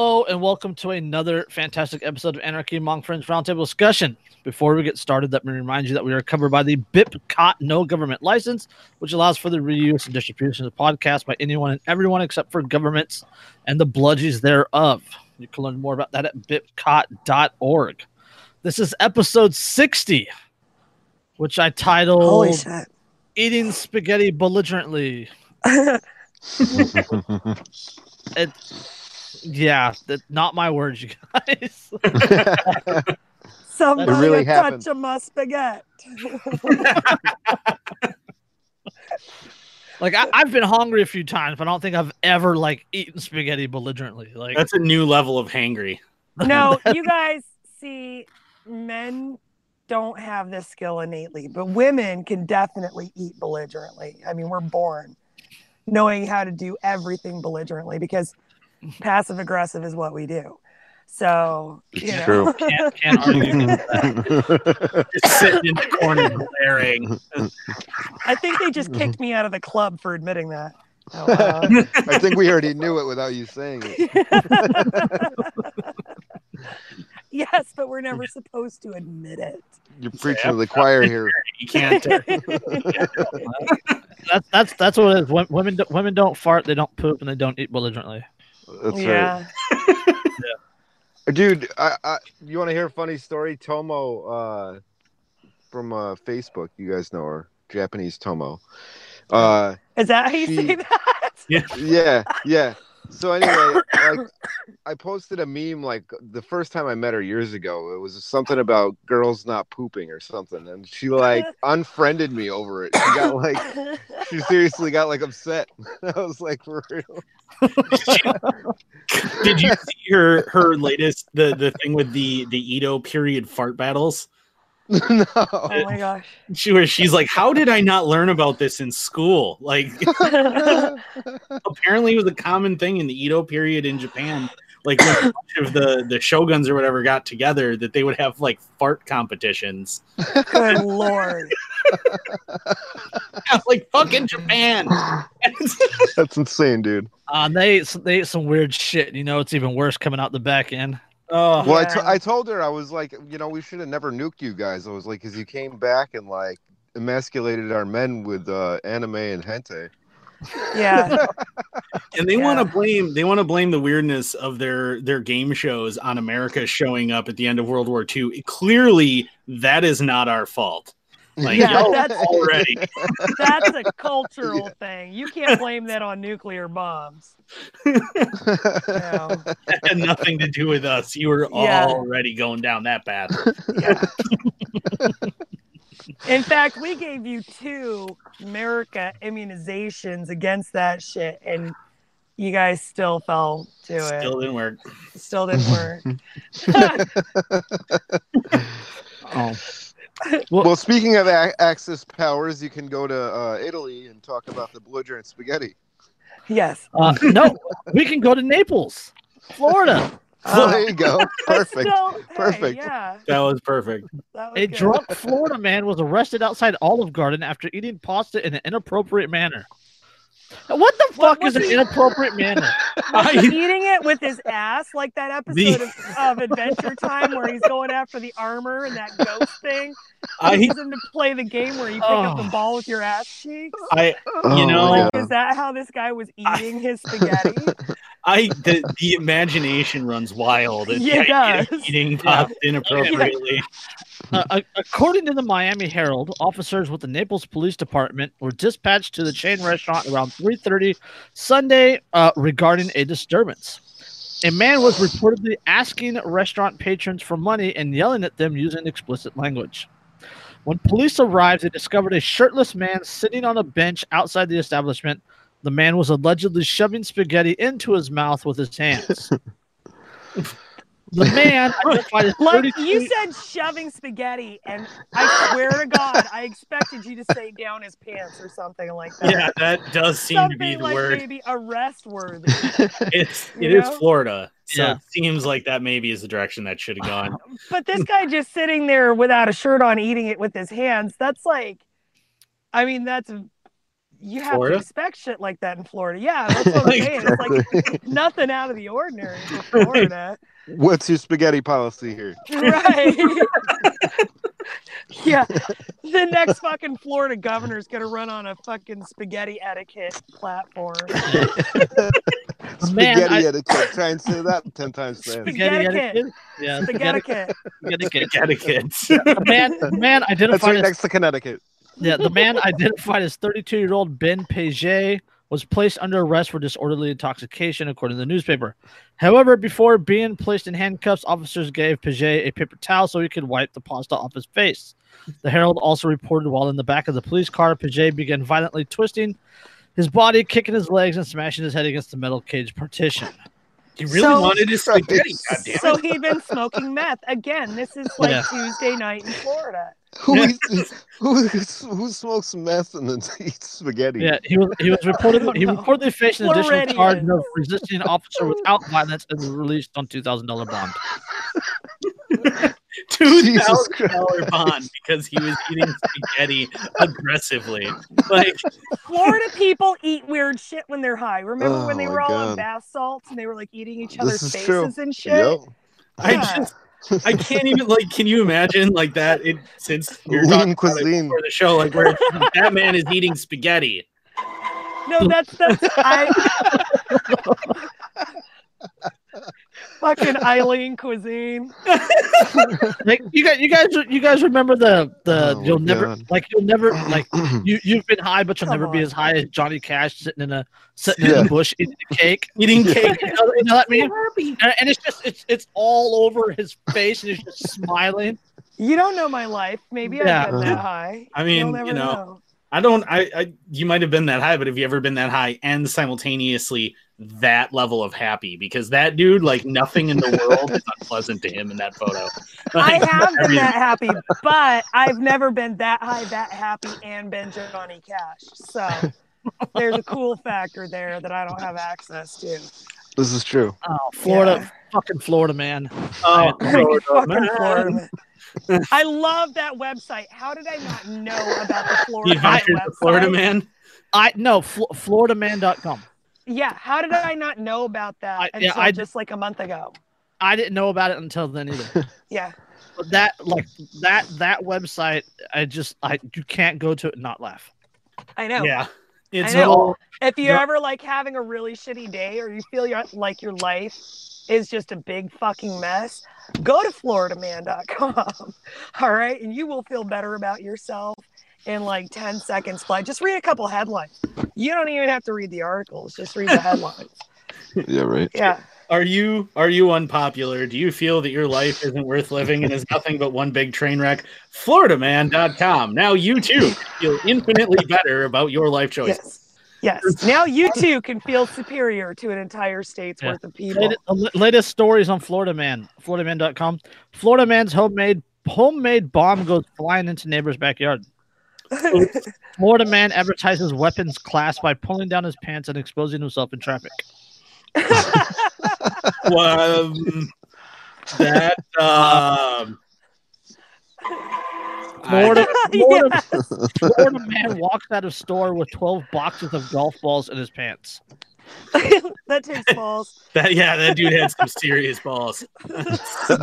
Hello and welcome to another fantastic episode of Anarchy Among Friends Roundtable Discussion. Before we get started, let me remind you that we are covered by the BIPCOT No Government License, which allows for the reuse and distribution of podcasts by anyone and everyone except for governments and the bludgies thereof. You can learn more about that at bipcot.org. This is episode 60, which I titled Eating Spaghetti Belligerently. It, yeah, that, not my words, you guys. Somebody really touch happened. of my spaghetti. like I, I've been hungry a few times, but I don't think I've ever like eaten spaghetti belligerently. Like That's a new level of hangry. no, you guys see, men don't have this skill innately, but women can definitely eat belligerently. I mean, we're born knowing how to do everything belligerently because passive aggressive is what we do. So, you It's know, true. can't, can't argue. Just sitting in the corner glaring. I think they just kicked me out of the club for admitting that. Oh, uh, I think we already knew it without you saying it. yes, but we're never supposed to admit it. You're preaching to the choir here. You can't. uh, That's that's that's what it is. Women women don't fart, they don't poop, and they don't eat belligerently. That's yeah. right. Dude, I, I, you want to hear a funny story? Tomo uh, from uh, Facebook, you guys know her, Japanese Tomo. Uh, Is that how you She- say that? yeah, yeah. So anyway, like I posted a meme like the first time I met her years ago. It was something about girls not pooping or something, and she like unfriended me over it. She got like she seriously got like upset. I was like, for real. Did you see her her latest the the thing with the the Edo period fart battles? no. oh my gosh. She where she's like, how did I not learn about this in school? Like apparently it was a common thing in the Edo period in Japan. Like when a bunch of the the shoguns or whatever got together, that they would have like fart competitions. Good lord. like fucking Japan. That's insane, dude. Uh, they they ate some weird shit. You know, it's even worse coming out the back end. Oh, Well, I, I told her I was like, you know, we should have never nuked you guys. I was like, because you came back and like emasculated our men with uh, anime and hentai. Yeah. and they want to blame they want to blame the weirdness of their their game shows on America showing up at the end of World War II. Clearly, that is not our fault. Like Yeah, y'all that's- already. That's a cultural thing. You can't blame that on nuclear bombs. No. That had nothing to do with us. You were Yeah. already going down that path. Yeah. In fact, we gave you two America immunizations against that shit, and you guys still fell to it. Still didn't work. Still didn't work. Oh, well, speaking of a- Axis powers, you can go to uh, Italy and talk about the belligerent spaghetti. yes. uh, no, we can go to Naples, Florida. So Uh, there you go. but Perfect. still, hey, Perfect. yeah. That was perfect. That was A good. drunk Florida man was arrested outside Olive Garden after eating pasta in an inappropriate manner. What the fuck is an he- inappropriate manner? Was he I- eating it with his ass like that episode of, of Adventure Time where he's going after the armor and that ghost thing? I, He's in to play the game where you pick up the Oh. ball with your ass cheeks. I, Oh You know- Like, God. is that how this guy was eating his spaghetti? I, the, the imagination runs wild. and Yeah, it the idea of does. Eating pasta inappropriately. Uh, according to the Miami Herald, officers with the Naples Police Department were dispatched to the chain restaurant around 3:30 Sunday uh, regarding a disturbance. A man was reportedly asking restaurant patrons for money and yelling at them using explicit language. When police arrived, they discovered a shirtless man sitting on a bench outside the establishment. The man was allegedly shoving spaghetti into his mouth with his hands. the man identified as Like 32 you said, shoving spaghetti, and I swear to God, I expected you to say down his pants or something like that. Yeah, that does seem something to be the like word. maybe arrest worthy. It's You it is know? Florida, so Yeah. it seems like that maybe is the direction that should have gone. But this guy just sitting there without a shirt on, eating it with his hands. That's like, I mean, that's you have Florida? to expect shit like that in Florida. Yeah, that's what I'm Like- saying. It's like nothing out of the ordinary for Florida. What's your spaghetti policy here? right. yeah. The next fucking Florida governor is gonna run on a fucking spaghetti etiquette platform. Man, spaghetti I- etiquette. Try and say that ten times fast. Spaghetti Spaghetti etiquette. Yeah, Spaghetti spaghetti etiquette. etiquette. Connecticut. The man, the man That's right as next to Connecticut. Yeah, the man identified as 32 year old Ben Paget was placed under arrest for disorderly intoxication, according to the newspaper. However, before being placed in handcuffs, officers gave Paget a paper towel so he could wipe the pasta off his face. The Herald also reported while in the back of the police car, Paget began violently twisting his body, kicking his legs, and smashing his head against the metal cage partition. He really So- wanted his spaghetti. goddamn. So he'd been smoking meth. Again, this is like Yeah. Tuesday night in Florida. Who, eats, who who smokes meth and then eats spaghetti? Yeah, he was he was reported he don't know. reportedly faced an additional Floridian. charge of resisting an officer without violence and was released on two thousand dollar bond. two Jesus thousand Christ. dollar bond because he was eating spaghetti aggressively. Like Florida people eat weird shit when they're high. Remember when Oh they were all on God. bath salts and they were like eating each other's faces true. and shit? Yep. I Yeah. just I can't even like. Can you imagine like that? It since you're Lean talking cuisine. before the show, like where that man is eating spaghetti. No, that's that's I fucking Eileen cuisine. Like you guys, you guys, you guys remember the the Oh you'll my never God. like you'll never like you you've been high, but you'll Come never be as high as Johnny Cash sitting in a sitting in a bush eating a cake. Eating cake. You know, you know what I mean? And, and it's just it's it's all over his face, and he's just smiling. You don't know my life. Maybe Yeah. I've been that uh-huh. high. I mean, You'll never you know, I don't. I, I. You might have been that high, but have you ever been that high and simultaneously that level of happy? Because that dude, like nothing in the world, is unpleasant to him in that photo. I have been everything- that happy, but I've never been that high, that happy, and been Johnny Cash. So there's a cool factor there that I don't have access to. This is true. Oh, Florida, fucking Florida man. Oh, Fucking Florida, man. Florida man. I love that website. How did I not know about the The Florida Adventures website? of Florida man. I no Fl- FloridaMan.com. Yeah, how did I not know about that I- yeah, I- just like a month ago? I didn't know about it until then either. Yeah. But that like that that website, I just I you can't go to it and not laugh. I know. Yeah, it's I know. all If you're Yeah. ever like having a really shitty day or you feel your, like your life is just a big fucking mess, go to floridaman.com. All right. And you will feel better about yourself in like 10 seconds flat. Just read a couple headlines. You don't even have to read the articles, just read the headlines. Yeah, right. Yeah. Are you are you unpopular? Do you feel that your life isn't worth living and is nothing but one big train wreck? FloridaMan.com. Now you too feel infinitely better about your life choices. Yes. Yes. Now you too can feel superior to an entire state's Yeah. worth of people. Latest, uh, latest stories on Florida Man. FloridaMan.com. Florida Man's homemade homemade bomb goes flying into neighbor's backyard. Florida Man advertises weapons class by pulling down his pants and exposing himself in traffic. Well, um, that um, Florida, I- Florida, Florida man walks out of store with 12 boxes of golf balls in his pants. that takes balls. that yeah, that dude had some serious balls.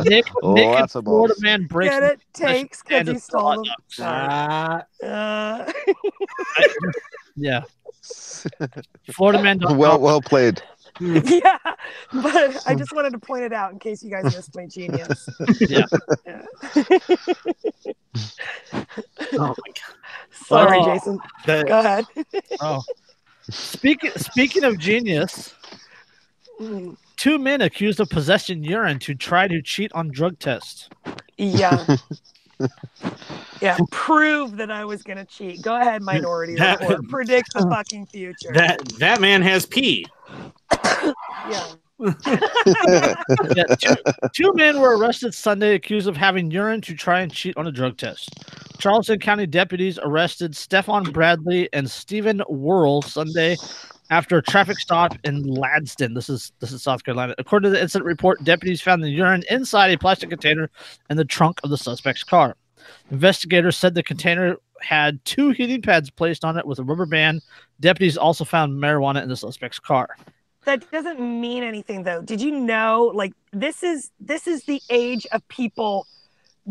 Nick, Oh, Nick and lots of Florida balls. man breaks Get it? Takes because standards he stole them. Uh, Uh, Yeah. Florida man. well, well played. yeah, but I just wanted to point it out in case you guys missed my genius. Yeah. Yeah. oh my god. Sorry, Oh. Jason. That, Go ahead. Oh. Speaking speaking of genius, two men accused of possessing urine to try to cheat on drug tests. Yeah. Yeah, prove that I was gonna cheat. Go ahead, Minority That- Report. Predict the fucking future. that that man has pee. yeah. Yeah, two, two men were arrested Sunday accused of having urine to try and cheat on a drug test. Charleston County deputies arrested Stefan Bradley and Stephen Worrell Sunday after a traffic stop in Ladson. This is this is South Carolina. According to the incident report, deputies found the urine inside a plastic container in the trunk of the suspect's car. Investigators said the container had two heating pads placed on it with a rubber band. Deputies also found marijuana in the suspect's car. That doesn't mean anything though. Did you know like this is this is the age of people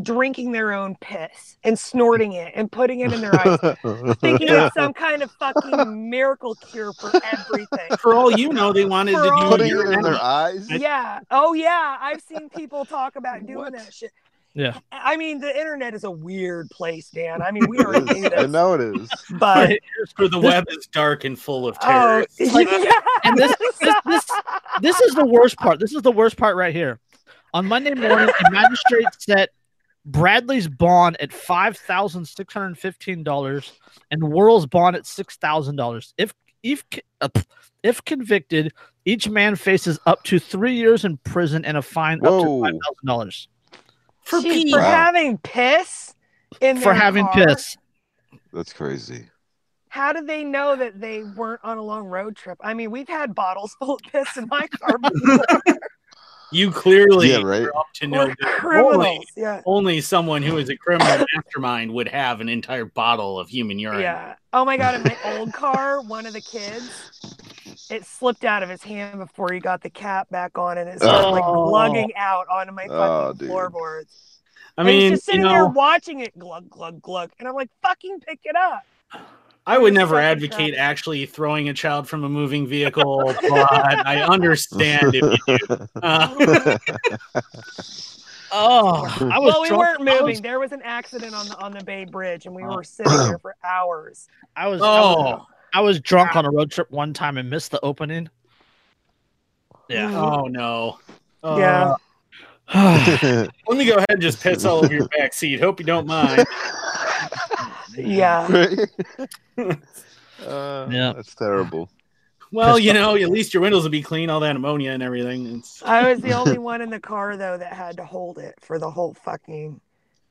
drinking their own piss and snorting it and putting it in their eyes, thinking Yeah. it's some kind of fucking miracle cure for everything. For all you know, they wanted For to all do it in their eyes. Yeah. Oh yeah. I've seen people talk about doing What? that shit. Yeah. I mean, the internet is a weird place, Dan. I mean, we It already knew is. I know it is. but For the web is dark and full of oh, terror. like- yeah. and this, this, this, this is the worst part. This is the worst part right here. On Monday morning, a magistrate set Bradley's bond at five thousand six hundred fifteen dollars and Worrell's bond at six thousand dollars. If if uh, if convicted, each man faces up to three years in prison and a fine up to Whoa. five thousand dollars For Jeez, for Wow. having piss in for their having car? piss. That's crazy. How did they know that they weren't on a long road trip? I mean, we've had bottles full of piss in my car before. You clearly Yeah, right. are up to no good. criminals. Only, Yeah. only someone who is a criminal mastermind would have an entire bottle of human urine. Yeah. Oh my god, in my old car, one of the kids, it slipped out of his hand before he got the cap back on and it started like Oh. lugging out onto my Oh, fucking dude. floorboards. I and he's mean, just you sitting there watching it glug glug glug. And I'm like, fucking pick it up. I would never advocate traffic- actually throwing a child from a moving vehicle, but I understand if you do. Uh, Oh, I was well, we drunk- weren't moving. was- There was an accident on the on the Bay Bridge and we Oh. were sitting there for hours. I was, I was oh, I was drunk on a road trip one time and missed the opening. Yeah. oh no. Uh, Yeah. Let me go ahead and just piss all over your back seat. Hope you don't mind. Yeah. Uh, Yeah. That's terrible. Well, you know, at least your windows will be clean, all that ammonia and everything. It's, I was the only one in the car though that had to hold it for the whole fucking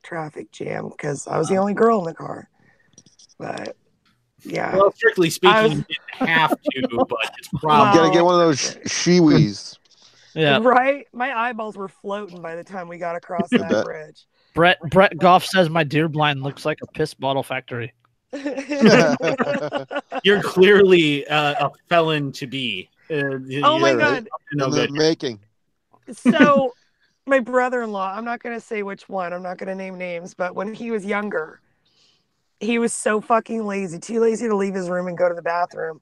traffic jam because I was the only girl in the car. But yeah, well, strictly speaking, was- you didn't have to, but it's You probably. gotta get one of those sh- Shewees. Yeah. right. My eyeballs were floating by the time we got across that bet. bridge. Brett Brett Goff says my deer blind looks like a piss bottle factory. You're clearly uh, a felon to be. Uh, oh my god! No In the good. making. So my brother-in-law, I'm not gonna say which one. I'm not gonna name names, but when he was younger, he was so fucking lazy, too lazy to leave his room and go to the bathroom.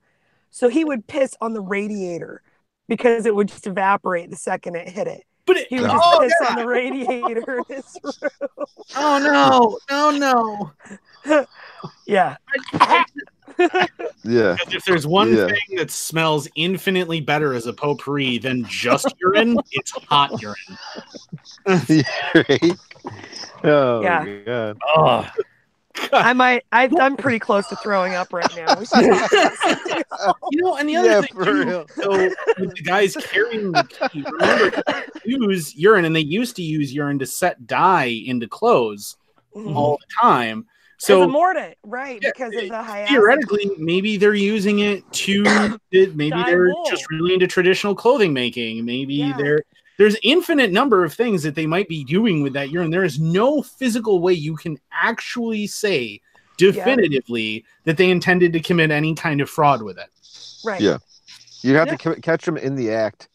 So he would piss on the radiator because it would just evaporate the second it hit it. But it, He would oh, just oh, piss God. on the radiator in his room. oh no, no, no. Yeah. Yeah. If there's one Yeah. thing that smells infinitely better as a potpourri than just urine, it's hot urine. right? Oh, Yeah. my God. Oh, I might I I'm pretty close to throwing up right now. We should talk about something else. You know, and the other Yeah, thing too, real. so with the guys carrying the key, remember use urine, and they used to use urine to set dye into clothes Mhm. all the time. As a So mordant, right? Yeah, because of the high theoretically, maybe they're using it to maybe Dye they're wool. just really into traditional clothing making. Maybe Yeah. they're there's infinite number of things that they might be doing with that urine. There is no physical way you can actually say definitively that they intended to commit any kind of fraud with it. right. Yeah. You have Yeah. to ca- catch them in the act.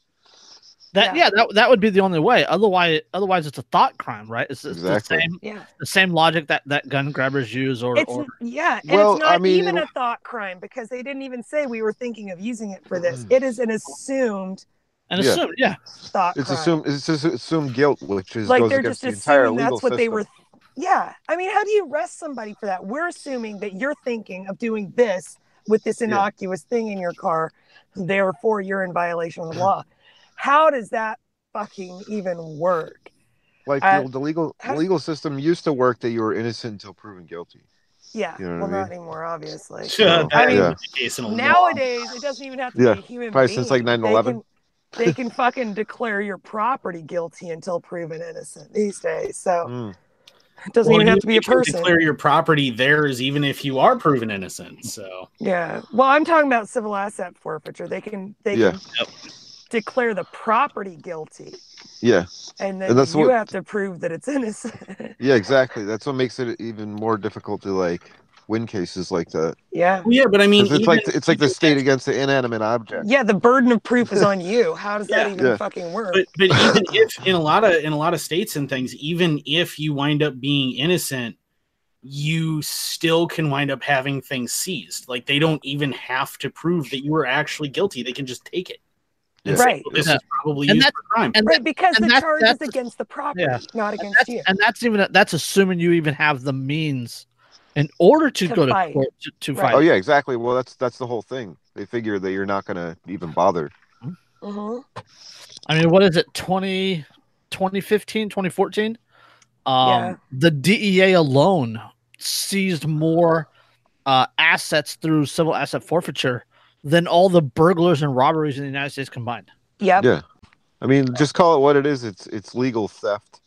that Yeah. yeah, that, that would be the only way. Otherwise, otherwise it's a thought crime, right? It's, it's Exactly. the same Yeah. the same logic that that gun grabbers use, or, It's or yeah, and Well, it's not I mean, even it- a thought crime because they didn't even say we were thinking of using it for this. Mm. It is an assumed and Yeah. assume, yeah, thought It's crime. assumed it's just assumed guilt, which is like goes they're just the assuming that's what they system. were. Yeah, I mean, how do you arrest somebody for that? We're assuming that you're thinking of doing this with this Yeah. innocuous thing in your car, therefore you're in violation of the law. How does that fucking even work? Like Uh, the, the legal how- legal system used to work that you were innocent until proven guilty. Yeah, You know well, I mean? not anymore, obviously. Yeah, I mean, is the case in a long- Nowadays, it doesn't even have to Yeah, be a human probably being. since, like, They 9/11. can- They can fucking declare your property guilty until proven innocent these days. So Mm. it doesn't Well, even you- have to be a person. Declare your property theirs, even if you are proven innocent. So Yeah. Well, I'm talking about civil asset forfeiture. They can they Yeah. can declare the property guilty, Yeah, and then And that's you what- have to prove that it's innocent. yeah, exactly. That's what makes it even more difficult to like win cases like that. Yeah. Yeah, but I mean, it's like it's like the state if- against the inanimate object. Yeah, the burden of proof is on you. How does that Yeah. even Yeah. fucking work? but but even if in a lot of in a lot of states and things even if you wind up being innocent you still can wind up having things seized like they don't even have to prove that you were actually guilty they can just take it and Right. "Well, this Yeah. is probably And used that- crime And, right, because and the that's- charge is against the property, Yeah. not against that's, you. and that's even that's assuming you even have the means in order to, To go fight. to court to, to Right. fight. Oh yeah, exactly. Well, that's that's the whole thing. They figure that you're not gonna even bother. Mhm. I mean, what is it? 20, 2015, 2014? Um, Yeah. The DEA alone seized more uh, assets through civil asset forfeiture than all the burglars and robberies in the United States combined. Yep. Yeah. I mean, just call it what it is. It's it's legal theft.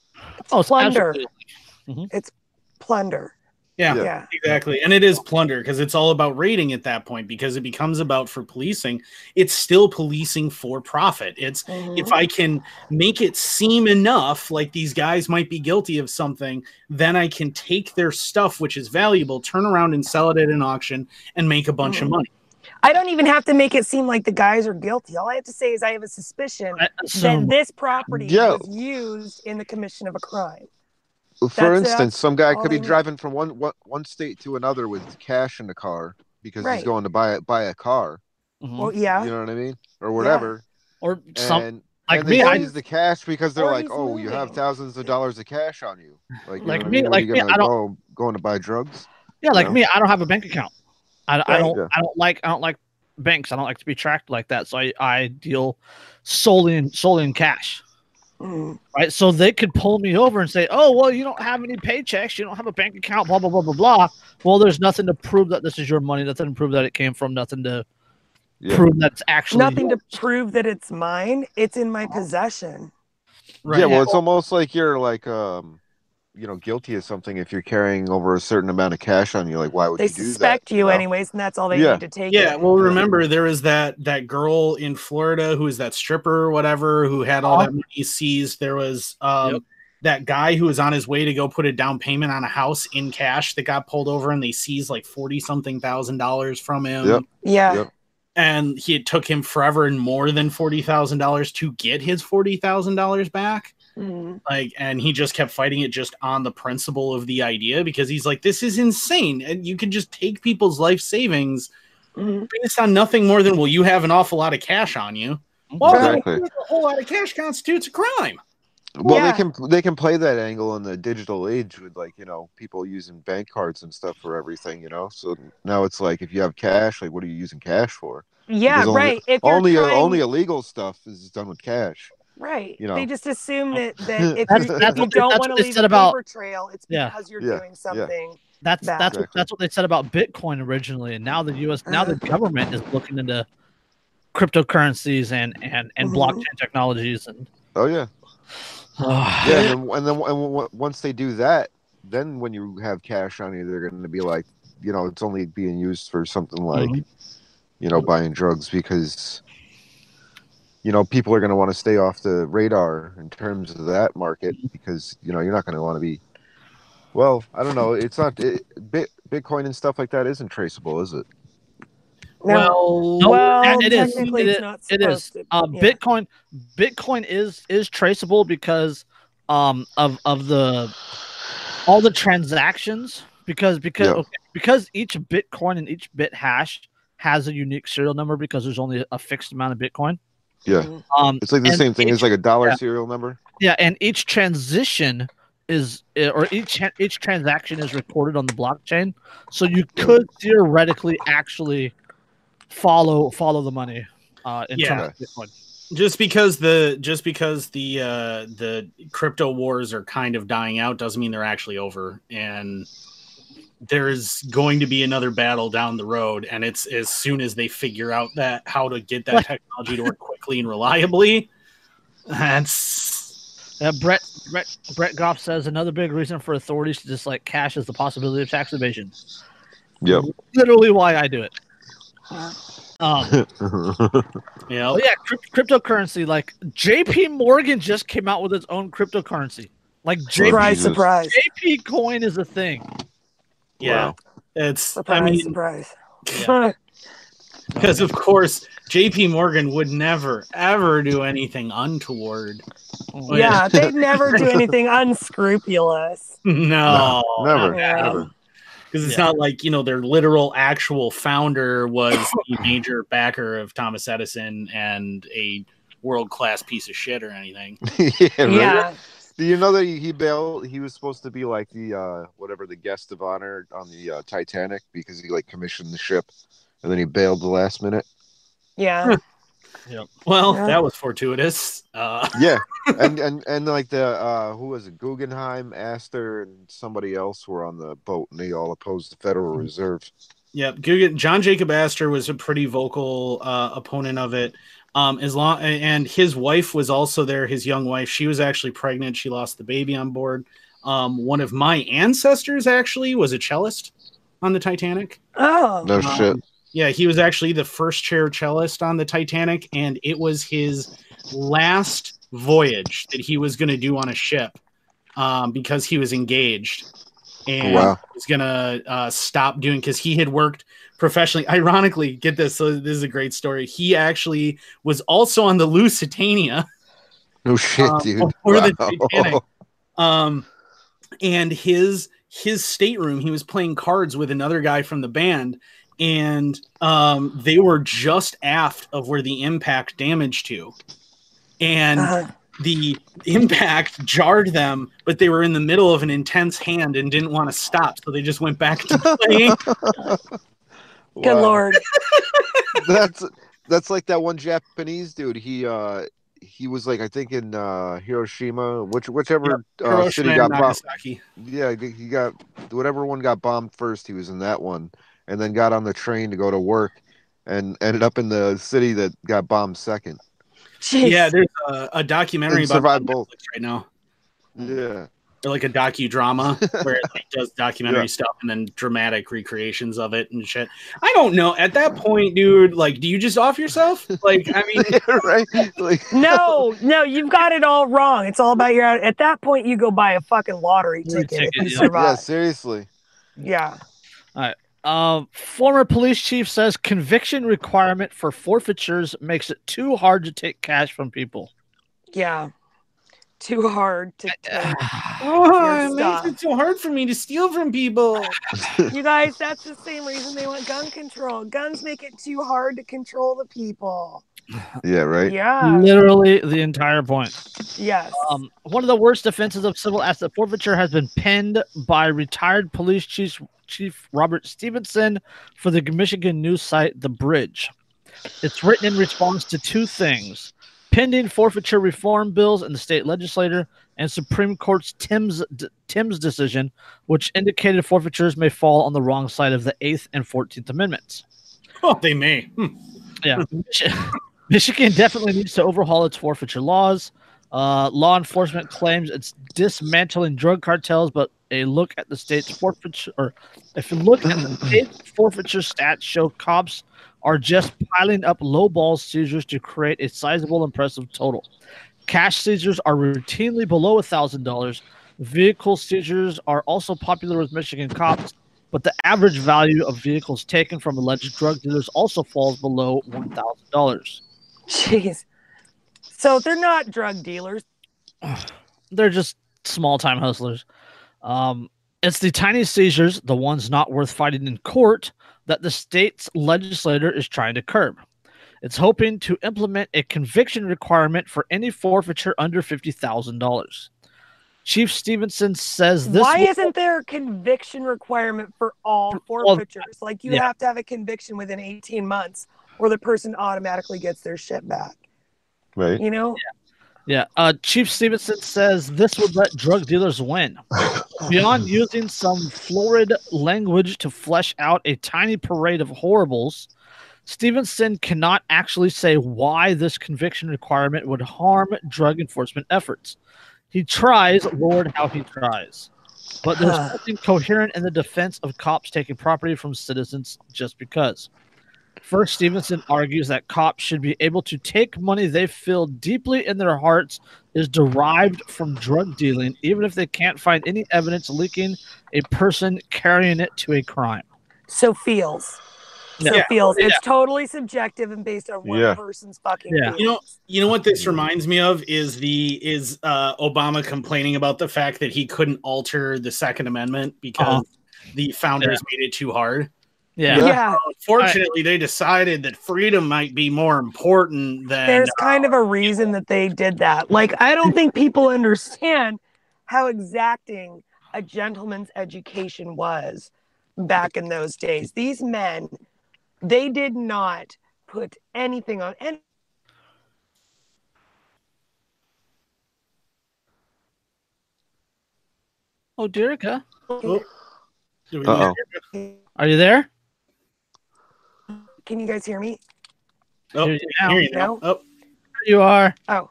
Oh, it's Plunder. absolutely- Plunder. Yeah, Yeah. Yeah. exactly and it is plunder because it's all about rating at that point because it becomes about for policing it's still policing for profit it's Mhm. if I can make it seem enough like these guys might be guilty of something, then I can take their stuff, which is valuable, turn around and sell it at an auction and make a bunch of Mhm. money. I don't even have to make it seem like the guys are guilty. All I have to say is I have a suspicion I that this property Yeah. was used in the commission of a crime. For That's- instance, some guy could be driving from one, one one state to another with cash in the car because Right. he's going to buy buy a car. Mhm. Well, yeah. You know what I mean, or whatever. or some And like and me, they I seize the cash because they're like, he's "Oh, you have thousands of dollars of cash on you." Like, you Like what I me- mean? Like me, gonna I don't- go going to buy drugs. yeah, like know? me, I don't have a bank account. I, I don't Yeah. I don't like I don't like banks. I don't like to be tracked like that. So I, I deal solely in solely in cash. Mm. right? So they could pull me over and say, "Oh, well, you don't have any paychecks, you don't have a bank account, blah blah blah blah blah." Well, there's nothing to prove that this is your money, nothing to prove that it came from, nothing to Yeah. prove that it's actually Nothing to prove that it's mine. It's in my possession. Right. Yeah, well, it's almost like you're like um, you know, guilty of something if you're carrying over a certain amount of cash on you. Like, why would They you do that? suspect you know? anyways, and that's all they Yeah. need to take. Yeah, it. well, remember there was that that girl in Florida who was that stripper or whatever who had all Uh-huh. that money seized. There was um Yep. that guy who was on his way to go put a down payment on a house in cash that got pulled over and they seized like 40 something thousand dollars from him. Yep. yeah. Yep. And he it took him forever and more than forty thousand dollars to get his forty thousand dollars back. Mhm. like and he just kept fighting it just on the principle of the idea because he's like this is insane and you can just take people's life savings Mhm. based on nothing more than well you have an awful lot of cash on you well Exactly. a whole lot of cash constitutes a crime Well, Yeah. they can they can play that angle in the digital age with like you know people using bank cards and stuff for everything. You know, so now it's like if you have cash, like what are you using cash for? Yeah, only- right. If Only trying, only illegal stuff is done with cash. Right, you know. they just assume that that if, That's- you, that's if you don't want to leave said a about- paper trail, it's Yeah. because you're Yeah, doing yeah. something. That's Bad. that's what, Exactly. that's what they said about Bitcoin originally, and now the U.S. now the government is looking into cryptocurrencies and and and Mhm. blockchain technologies and Oh yeah, Ah, yeah. And then, and then and w- once they do that, then when you have cash on you, they're going to be like, you know, it's only being used for something like, Mhm. you know, buying drugs because, you know, people are going to want to stay off the radar in terms of that market because you know you're not going to want to be. Well, I don't know. It's not it, Bit, Bitcoin and stuff like that isn't traceable, is it? No. well No, well, it is. It, it's is. it is. to. Uh, yeah. Bitcoin, Bitcoin is is traceable because um of of the all the transactions because because Yeah. okay, because each Bitcoin and each bit hash has a unique serial number because there's only a fixed amount of Bitcoin. Yeah. Mhm. Um, It's like the same thing each- as like a dollar yeah. serial number. Yeah, and each transition is eh, or each each transaction is recorded on the blockchain, so you could theoretically actually follow follow the money. Uh, in Yeah. terms of Bitcoin. just because the just because the uh the crypto wars are kind of dying out doesn't mean they're actually over and there's going to be another battle down the road and it's as soon as they figure out that how to get that technology to work quickly and reliably that's Uh, Brett Brett Brett Goff says another big reason for authorities to dislike cash is the possibility of tax evasion. Yep. Literally, why I do it. Um, you know oh yeah, crypt- cryptocurrency. Like J.P. Morgan just came out with its own cryptocurrency. Like J- Surprise, surprise. JP coin is a thing. Yeah Wow. It's Surprise, I mean surprise. Yeah. because of course JP Morgan would never ever do anything untoward. Yeah, they'd never do anything unscrupulous. No, never, Yeah. never. because it's Yeah. not like you know their literal actual founder was the major backer of Thomas Edison and a world class piece of shit or anything. yeah, right? Yeah. Do you know that he, he bailed? He was supposed to be like the uh, whatever the guest of honor on the uh, Titanic because he like commissioned the ship, and then he bailed the last minute. Yeah. yep. Well, Yeah. that was fortuitous. Uh, Yeah, and and and like the uh, who was it? Guggenheim, Astor, and somebody else were on the boat, and they all opposed the Federal Reserve. Yep, Guggen, John Jacob Astor was a pretty vocal uh, opponent of it. Um, as long and his wife was also there. His young wife, she was actually pregnant. She lost the baby on board. Um, one of my ancestors actually was a cellist on the Titanic. Oh. No Um, shit. Yeah, he was actually the first chair cellist on the Titanic, and it was his last voyage that he was going to do on a ship um, because he was engaged and Wow. was going to uh, stop doing because he had worked professionally. Ironically, get this. So this is a great story. He actually was also on the Lusitania No shit, um, dude. before the Titanic. um and his his stateroom he was playing cards with another guy from the band and um they were just aft of where the impact damaged to and Uh, the impact jarred them but they were in the middle of an intense hand and didn't want to stop so they just went back to playing good Wow. lord. That's that's like that one Japanese dude. He uh he was like I think in uh Hiroshima, which whichever uh, city got bombed. Yeah, he got whatever one got bombed first. He was in that one, and then got on the train to go to work, and ended up in the city that got bombed second. Jeez. yeah there's a, a documentary And about survived both. Right now Yeah, or like a docudrama where it like, does documentary Yeah. stuff and then dramatic recreations of it and shit. I don't know. At that point, dude, like, do you just off yourself? Like, I mean, right. Like, No, no, you've got it all wrong. It's all about your. At that point, you go buy a fucking lottery Lottery ticket if ticket, you yeah. yeah, seriously. Yeah. Uh, former police chief says conviction requirement for forfeitures makes it too hard to take cash from people. Yeah. Too hard to oh, Your it makes it so hard for me to steal from people. You guys, that's the same reason they want gun control. Guns make it too hard to control the people. Yeah, right. Yeah. Literally the entire point. Yes. Um, one of the worst offenses of civil asset forfeiture has been penned by retired police chief Chief Robert Stevenson for the Michigan news site The Bridge. It's written in response to two things: pending forfeiture reform bills in the state legislature and Supreme Court's Timbs d- Timbs decision, which indicated forfeitures may fall on the wrong side of the Eighth and Fourteenth Amendments. Oh, they may. Hmm. Yeah, Michigan definitely needs to overhaul its forfeiture laws. Uh, law enforcement claims it's dismantling drug cartels, but a look at the state's forfeiture, or if you look at the state's forfeiture stats, show cops are just piling up lowball seizures to create a sizable, impressive total. Cash seizures are routinely below a thousand dollars. Vehicle seizures are also popular with Michigan cops, but the average value of vehicles taken from alleged drug dealers also falls below one thousand dollars. Jeez. So they're not drug dealers. They're just small time hustlers. Um, it's the tiny seizures, the ones not worth fighting in court, that the state's legislator is trying to curb. It's hoping to implement a conviction requirement for any forfeiture under fifty thousand dollars. Chief Stevenson says this. Why will- isn't there a conviction requirement for all forfeitures? Like you yeah. have to have a conviction within 18 months or the person automatically gets their shit back. Right. You know? Yeah, uh, Chief Stevenson says this would let drug dealers win. Beyond using some florid language to flesh out a tiny parade of horribles, Stevenson cannot actually say why this conviction requirement would harm drug enforcement efforts. He tries, Lord, how he tries. But there's nothing coherent in the defense of cops taking property from citizens just because. First, Stevenson argues that cops should be able to take money they feel deeply in their hearts is derived from drug dealing, even if they can't find any evidence linking a person carrying it to a crime. So feels. So Yeah. feels. Yeah. It's totally subjective and based on one Yeah. person's fucking Yeah. feelings. You know, you know what this reminds me of is the is uh, Obama complaining about the fact that he couldn't alter the Second Amendment because Uh-huh. the founders made it too hard. Yeah. Yeah. yeah. Unfortunately, they decided that freedom might be more important than there's uh, kind of a reason that they did that. Like, I don't think people understand how exacting a gentleman's education was back in those days. These men, they did not put anything on any. Oh, Derica, Oh. Do we Uh-oh. lose- are you there? Can you guys hear me? Oh, Hear you now. hear you now. No? Oh, You are. Oh,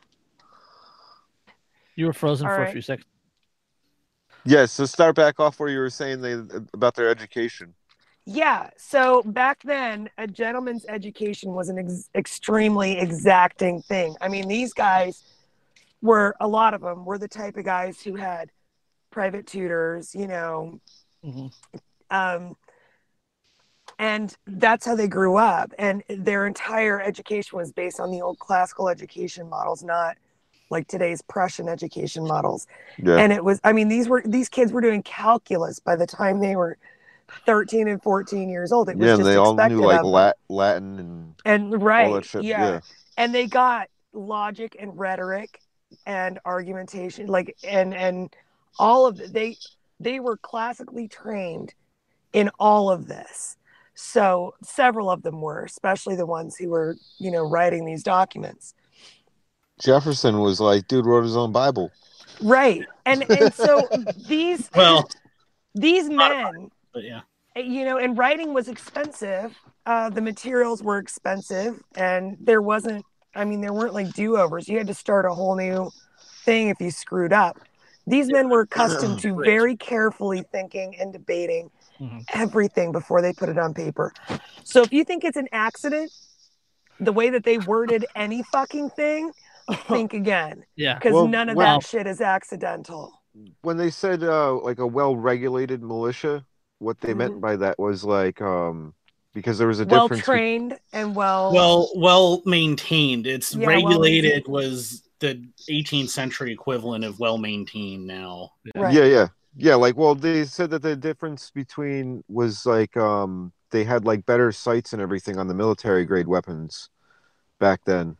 You were frozen All for a right. few seconds. Yeah, so start back off where you were saying they about their education. yeah. So back then, a gentleman's education was an ex- extremely exacting thing. I mean, these guys were, a lot of them were the type of guys who had private tutors, you know, Mhm. um, and that's how they grew up and their entire education was based on the old classical education models not like today's prussian education models Yeah. and it was i mean these were these kids were doing calculus by the time they were 13 and 14 years old it was yeah, just they all expected knew like. Lat- Latin and and right all that shit. yeah. Yeah. and they got logic and rhetoric and argumentation like and and all of they they were classically trained in all of this so several of them were especially the ones who were you know writing these documents. Jefferson was like, dude wrote his own Bible. right. And and so these well, these men but yeah. you know and writing was expensive. Uh the materials were expensive and there wasn't i mean there weren't like do-overs. You had to start a whole new thing if you screwed up. These men were accustomed to very carefully thinking and debating Mhm. everything before they put it on paper so if you think it's an accident the way that they worded any fucking thing think again Yeah. because Well, none of well- that shit is accidental When they said uh like a well regulated militia, what they meant Mhm. by that was like um because there was a well difference. be- trained and well Well, well maintained. It's Yeah, well regulated was the 18th century equivalent of well maintained now. right. Yeah, yeah. Yeah, like well they said that the difference between was like um they had like better sights and everything on the military grade weapons back then.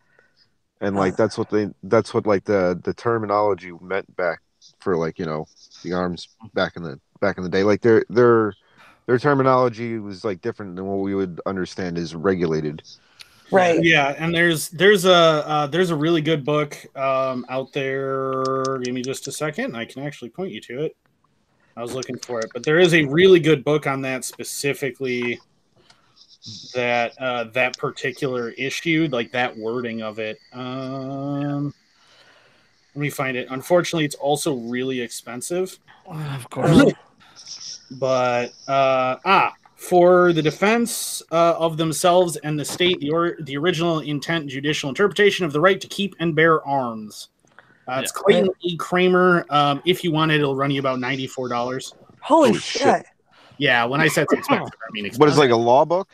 And like that's what they that's what like the the terminology meant back for like, you know, the arms back in the back in the day. Like their their their terminology was like different than what we would understand as regulated. right Yeah, and there's there's a uh, there's a really good book um, out there. Give me just a second. I can actually point you to it. I was looking for it, but there is a really good book on that specifically. That uh, that particular issue, like that wording of it. Um, let me find it. Unfortunately, it's also really expensive. Of course. but uh, ah, for the defense uh, of themselves and the state, the or, the original intent, judicial interpretation of the right to keep and bear arms. Uh, it's Clayton E. Cramer. Um, if you want it, it'll run you about ninety four dollars. Holy, Holy shit. shit. Yeah, when I said it's expensive, I mean expensive. What is like a law book?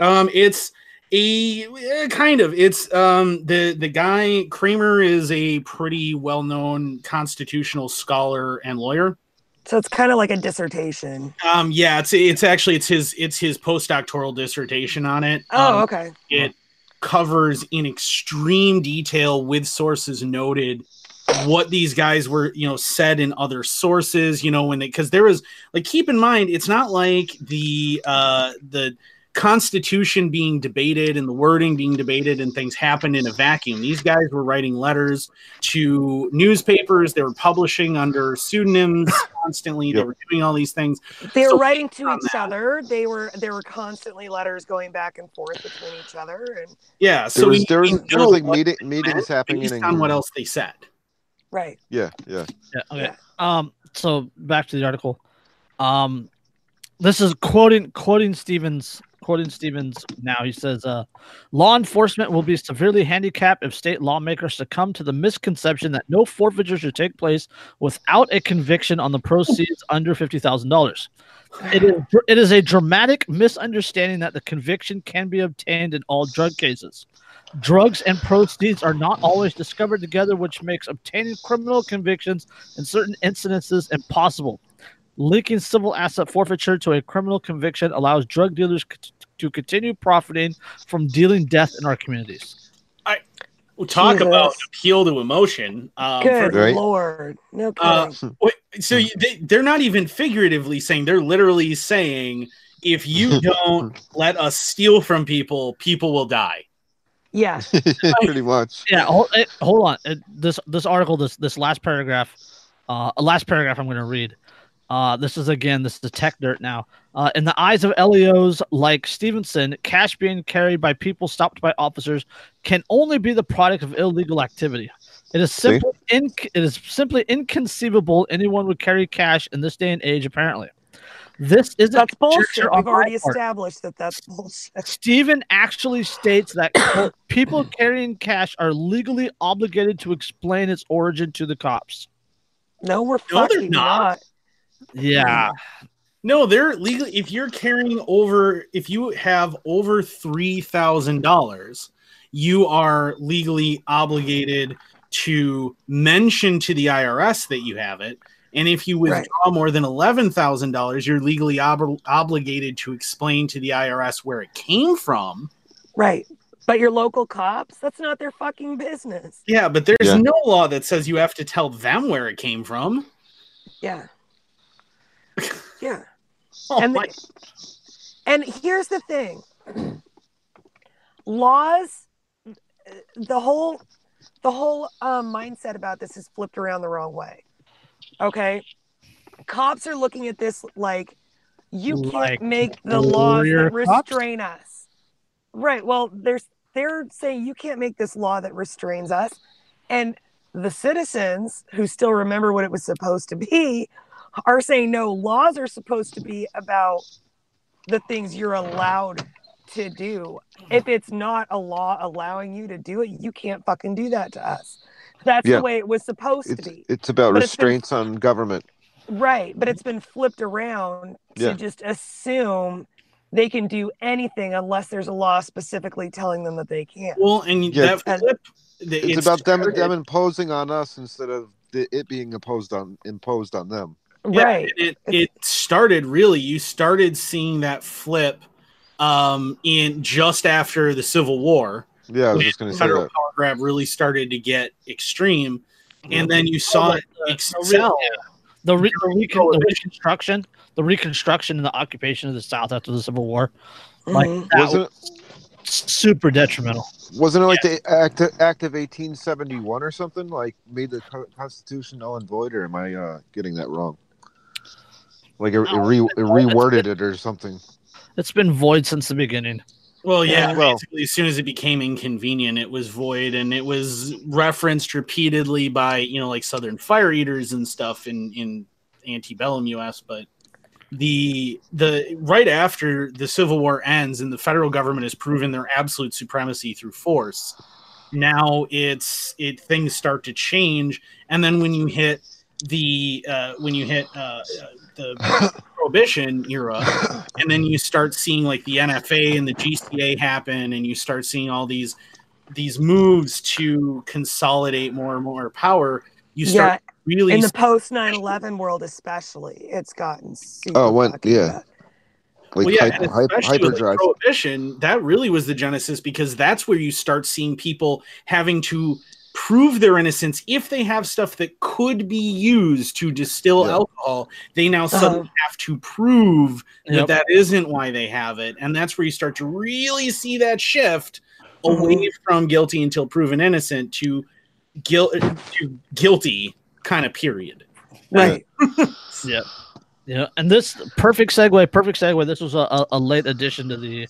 Um, it's a eh, kind of. It's um the the guy Cramer is a pretty well known constitutional scholar and lawyer. So it's kind of like a dissertation. Um, yeah, it's it's actually it's his it's his postdoctoral dissertation on it. Oh, Um, okay. it covers in extreme detail with sources noted what these guys were you know said in other sources you know when they because there was like keep in mind it's not like the uh the constitution being debated and the wording being debated and things happened in a vacuum. These guys were writing letters to newspapers. They were publishing under pseudonyms constantly. They were doing all these things. They were So writing to on each other. They were there were constantly letters going back and forth between each other and yeah There so was we- there was, there was like meeting, meetings happening based on what else they said right. Yeah, yeah. Yeah. Okay. Yeah. Um. So back to the article. Um, this is quoting quoting Stevens quoting Stevens now. He says, uh, "Law enforcement will be severely handicapped if state lawmakers succumb to the misconception that no forfeiture should take place without a conviction on the proceeds under fifty thousand dollars. It is it is a dramatic misunderstanding that the conviction can be obtained in all drug cases." Drugs and proceeds are not always discovered together, which makes obtaining criminal convictions in certain incidences impossible. Linking civil asset forfeiture to a criminal conviction allows drug dealers c- to continue profiting from dealing death in our communities. We'll talk Jesus. about appeal to emotion. Um, Good for- Right. lord. No Uh, kidding. Wait, so you, they, they're not even figuratively saying; they're literally saying, "If you don't let us steal from people, people will die." yeah. Pretty much. Yeah, hold, eh, hold on. Eh, This this article, this this last paragraph, uh, last paragraph I'm going to read. Uh, this is again, this is the Techdirt now. Uh, in the eyes of LEOs like Stevenson, cash being carried by people stopped by officers can only be the product of illegal activity. It is simply inc- it is simply inconceivable anyone would carry cash in this day and age. Apparently, this isn't That's bullshit. We've already established that that's bullshit. Stephen actually states that people carrying cash are legally obligated to explain its origin to the cops. No, we're No, fucking not. not. Yeah. No, they're legal. If you're carrying over, if you have over three thousand dollars, you are legally obligated to mention to the IRS that you have it. And if you withdraw Right. more than eleven thousand dollars, you're legally ob- obligated to explain to the IRS where it came from. Right. But your local cops, that's not their fucking business. Yeah, but there's Yeah. no law that says you have to tell them where it came from. Yeah. Yeah. Oh And my- And here's the thing. Laws the whole the whole um, mindset about this is flipped around the wrong way. Okay? Cops are looking at this like you can't Like make the laws that cops? restrain us. Right. Well, there's they're saying you can't make this law that restrains us. And the citizens who still remember what it was supposed to be are saying no, laws are supposed to be about the things you're allowed to do. If it's not a law allowing you to do it, you can't fucking do that to us. That's Yeah. the way it was supposed It's to be. it's about But it's been- restraints on government. Right. But it's been flipped around to Yeah. just assume they can do anything unless there's a law specifically telling them that they can't. well, and Yeah. that flip, the- It's it about them them imposing on us instead of the, it being imposed on imposed on them. Yeah, right. It, it started really. You started seeing that flip um, in just after the Civil War. Yeah, I was just gonna say federal that. power grab really started to get extreme, and then you saw it the, excel. the, re- the, recon- the reconstruction, the reconstruction and the occupation of the South after the Civil War, like Mhm. that Wasn't was super detrimental. wasn't it like the act act of eighteen seventy one or something? Like made the Constitution null and void, or am I uh, getting that wrong? Like it, it, re, it reworded it or something. It's been void since the beginning. Well, yeah, Yeah. Well- basically, as soon as it became inconvenient, it was void, and it was referenced repeatedly by you know like Southern Fire Eaters and stuff in in antebellum U.S. But the the right after the Civil War ends and the federal government has proven their absolute supremacy through force, now it's it things start to change, and then when you hit the uh, when you hit uh, uh, the prohibition era and then you start seeing like the NFA and the GCA happen, and you start seeing all these these moves to consolidate more and more power. You Yeah, start really in the post 9/11 world, especially, it's gotten super. Oh, when- yeah. bad. Like well, yeah, hype, and hype, especially with, like, prohibition. That really was the genesis because that's where you start seeing people having to prove their innocence if they have stuff that could be used to distill Yeah. alcohol. They now uh-huh. suddenly have to prove Yep. that that isn't why they have it, and that's where you start to really see that shift away mm-hmm. from guilty until proven innocent to guilt to guilty kind of period. Right. Yeah. Yeah. And this perfect segue, perfect segue. This was a, a, a late addition to the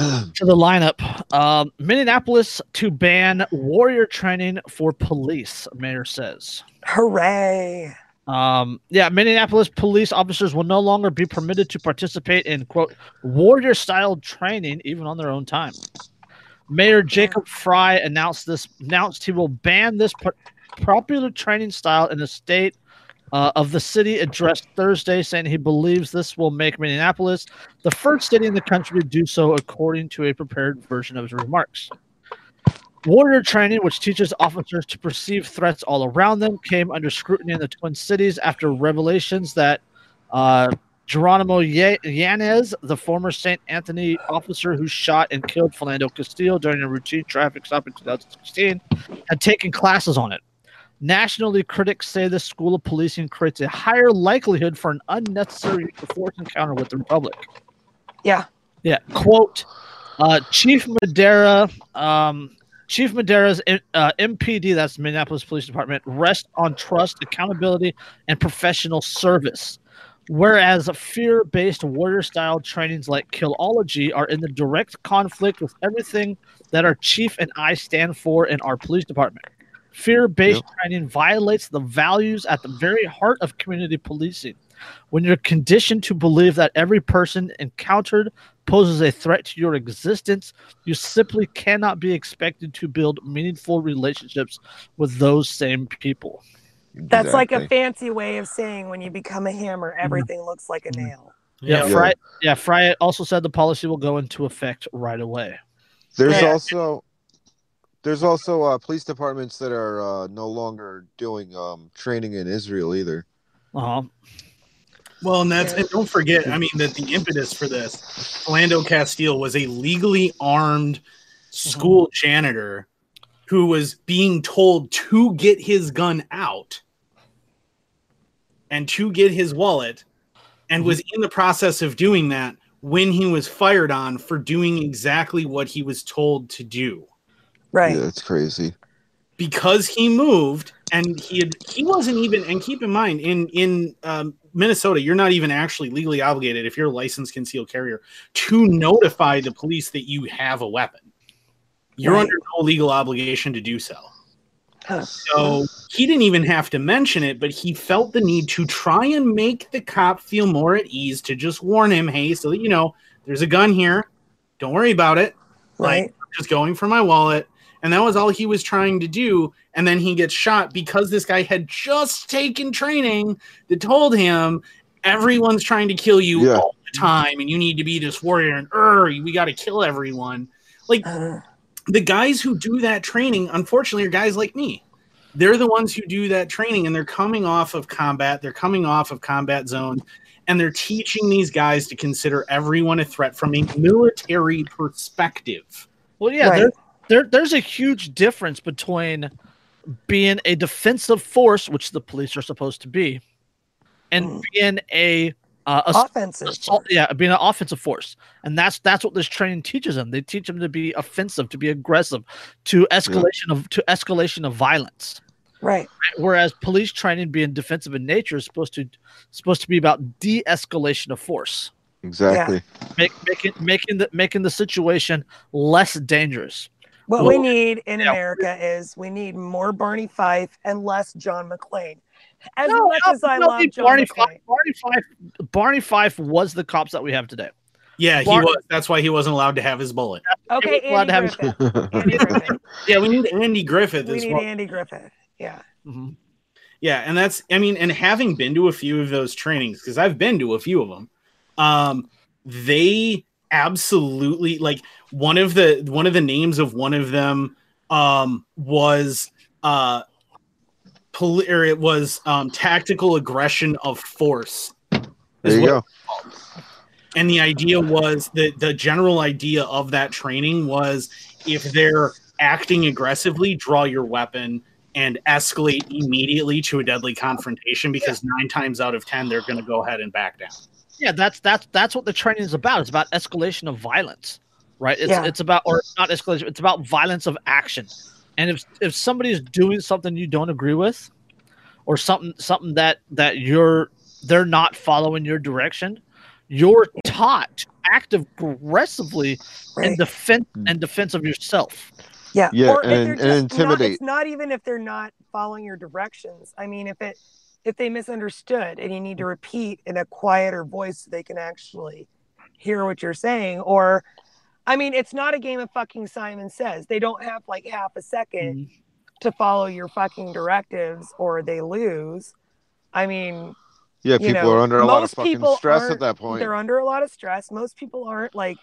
to the lineup. Um, Minneapolis to ban warrior training for police, mayor says. Hooray. Um, yeah, Minneapolis police officers will no longer be permitted to participate in quote warrior style training even on their own time. Mayor Jacob Frey announced this announced he will ban this po- popular training style in the state uh, of the city addressed Thursday, saying he believes this will make Minneapolis the first city in the country to do so, according to a prepared version of his remarks. Warrior training, which teaches officers to perceive threats all around them, came under scrutiny in the Twin Cities after revelations that uh, Jeronimo Ye- Yanez, the former St. Anthony officer who shot and killed Philando Castillo during a routine traffic stop in 2016, had taken classes on it. Nationally, critics say the school of policing creates a higher likelihood for an unnecessary use of force encounter with the Republic. Yeah. Yeah. Quote uh, Chief Madera, um, Chief Madera's uh, MPD, that's Minneapolis Police Department, rest on trust, accountability, and professional service. Whereas fear based warrior style trainings like Killology are in the direct conflict with everything that our chief and I stand for in our police department. Fear based Yep. training violates the values at the very heart of community policing. When you're conditioned to believe that every person encountered poses a threat to your existence, you simply cannot be expected to build meaningful relationships with those same people. That's like a fancy way of saying when you become a hammer, mm-hmm. everything looks like a mm-hmm. nail. Yeah, Yeah. Frey. Yeah, Frey also said the policy will go into effect right away. There's Yeah. also there's also uh, police departments that are uh, no longer doing um, training in Israel either. Uh huh. Well, and that's and don't forget, I mean, that the impetus for this, Philando Castile was a legally armed school janitor who was being told to get his gun out and to get his wallet, and was in the process of doing that when he was fired on for doing exactly what he was told to do Right. Yeah, it's crazy. because he moved and he had he wasn't even and keep in mind in in um, minnesota you're not even actually legally obligated if you're a licensed concealed carrier to notify the police that you have a weapon you're Right. under no legal obligation to do so Huh. so he didn't even have to mention it but he felt the need to try and make the cop feel more at ease to just warn him hey so that you know there's a gun here don't worry about it Right. like just going for my wallet and that was all he was trying to do. And then he gets shot because this guy had just taken training that told him everyone's trying to kill you Yeah. all the time and you need to be this warrior and er, we got to kill everyone. Like Uh, the guys who do that training unfortunately are guys like me. They're the ones who do that training and they're coming off of combat they're coming off of combat zones and they're teaching these guys to consider everyone a threat from a military perspective. Well, yeah, Right. there, there, there's a huge difference between being a defensive force, which the police are supposed to be, and Mm. being a uh, ass- offensive. assault, yeah, being an offensive force, and that's that's what this training teaches them. They teach them to be offensive, to be aggressive, to escalation of to escalation of violence. Right. Whereas police training, being defensive in nature, is supposed to supposed to be about de-escalation of force, Exactly. make, making making the making the situation less dangerous. What we need in yeah. America is we need more Barney Fife and less John McClane. As No, much no, as I no, love John Barney McClane. Fife, Barney Fife, Barney Fife was the cops that we have today. yeah he was that's why he wasn't allowed to have his bullet Okay, He allowed to have his- Andy Griffith. yeah we need andy griffith We as need well Andy Griffith. Yeah. Mhm. Yeah, and that's I mean, and having been to a few of those trainings because I've been to a few of them, um, they absolutely like one of the one of the names of one of them um was uh poli- or it was um tactical aggression of force There is you go. and the idea was that the general idea of that training was if they're acting aggressively, draw your weapon and escalate immediately to a deadly confrontation because nine times out of ten they're going to go ahead and back down. Yeah, that's that's that's what the training is about. It's about escalation of violence, right? It's Yeah. it's about or not escalation. It's about violence of action. And if if somebody is doing something you don't agree with, or something something that that you're they're not following your direction, you're taught to act aggressively in Right. defense hmm. and defense of yourself. Yeah. Yeah, or if and- they're and just not, intimidate. it's not even if they're not following your directions. I mean, if it if they misunderstood and you need to repeat in a quieter voice so they can actually hear what you're saying or I mean, it's not a game of fucking Simon Says. They don't have like half a 2nd Mhm. to follow your fucking directives or they lose. I mean, Yeah, you people know, are under a lot of fucking stress at that point. they're under a lot of stress. Most people aren't like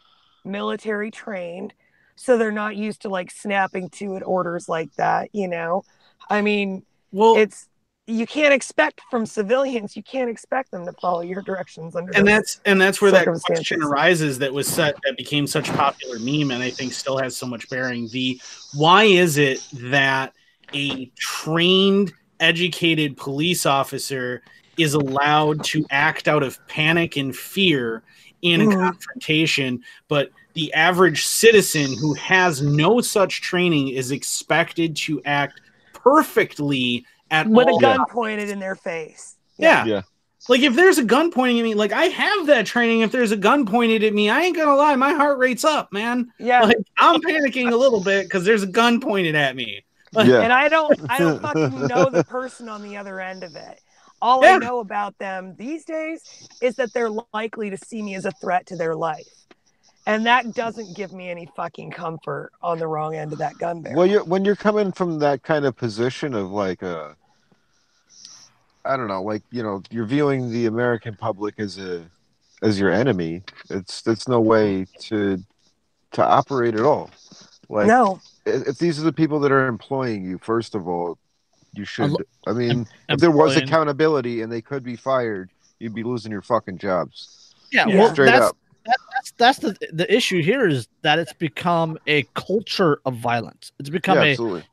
military trained, so they're not used to like snapping to at orders like that, you know. I mean, Well, it's you can't expect from civilians, you can't expect them to follow your directions under and that's and that's where that question arises that was set that became such a popular meme and i think still has so much bearing the why is it that a trained educated police officer is allowed to act out of panic and fear in a Mhm. confrontation but the average citizen who has no such training is expected to act perfectly at with all a gun times. pointed in their face. yeah Yeah. like if there's a gun pointing at me, like I have that training. If there's a gun pointed at me, I ain't gonna lie, my heart rate's up, man. Yeah. Like I'm panicking a little bit because there's a gun pointed at me. Like, Yeah. and I don't I don't fucking know the person on the other end of it. All Yeah. I know about them these days is that they're likely to see me as a threat to their life. And that doesn't give me any fucking comfort on the wrong end of that gun barrel. Well, you're, when you're coming from that kind of position of like a, I don't know, like you know, you're viewing the American public as a, as your enemy. It's it's no way to, to operate at all. Like no. if if these are the people that are employing you, first of all, you should. lo- I mean, em- if there was accountability and they could be fired, you'd be losing your fucking jobs. Yeah, Yeah. well, Straight that's, up. That, that's that's the the issue here is that it's become a culture of violence. It's become Yeah, a absolutely.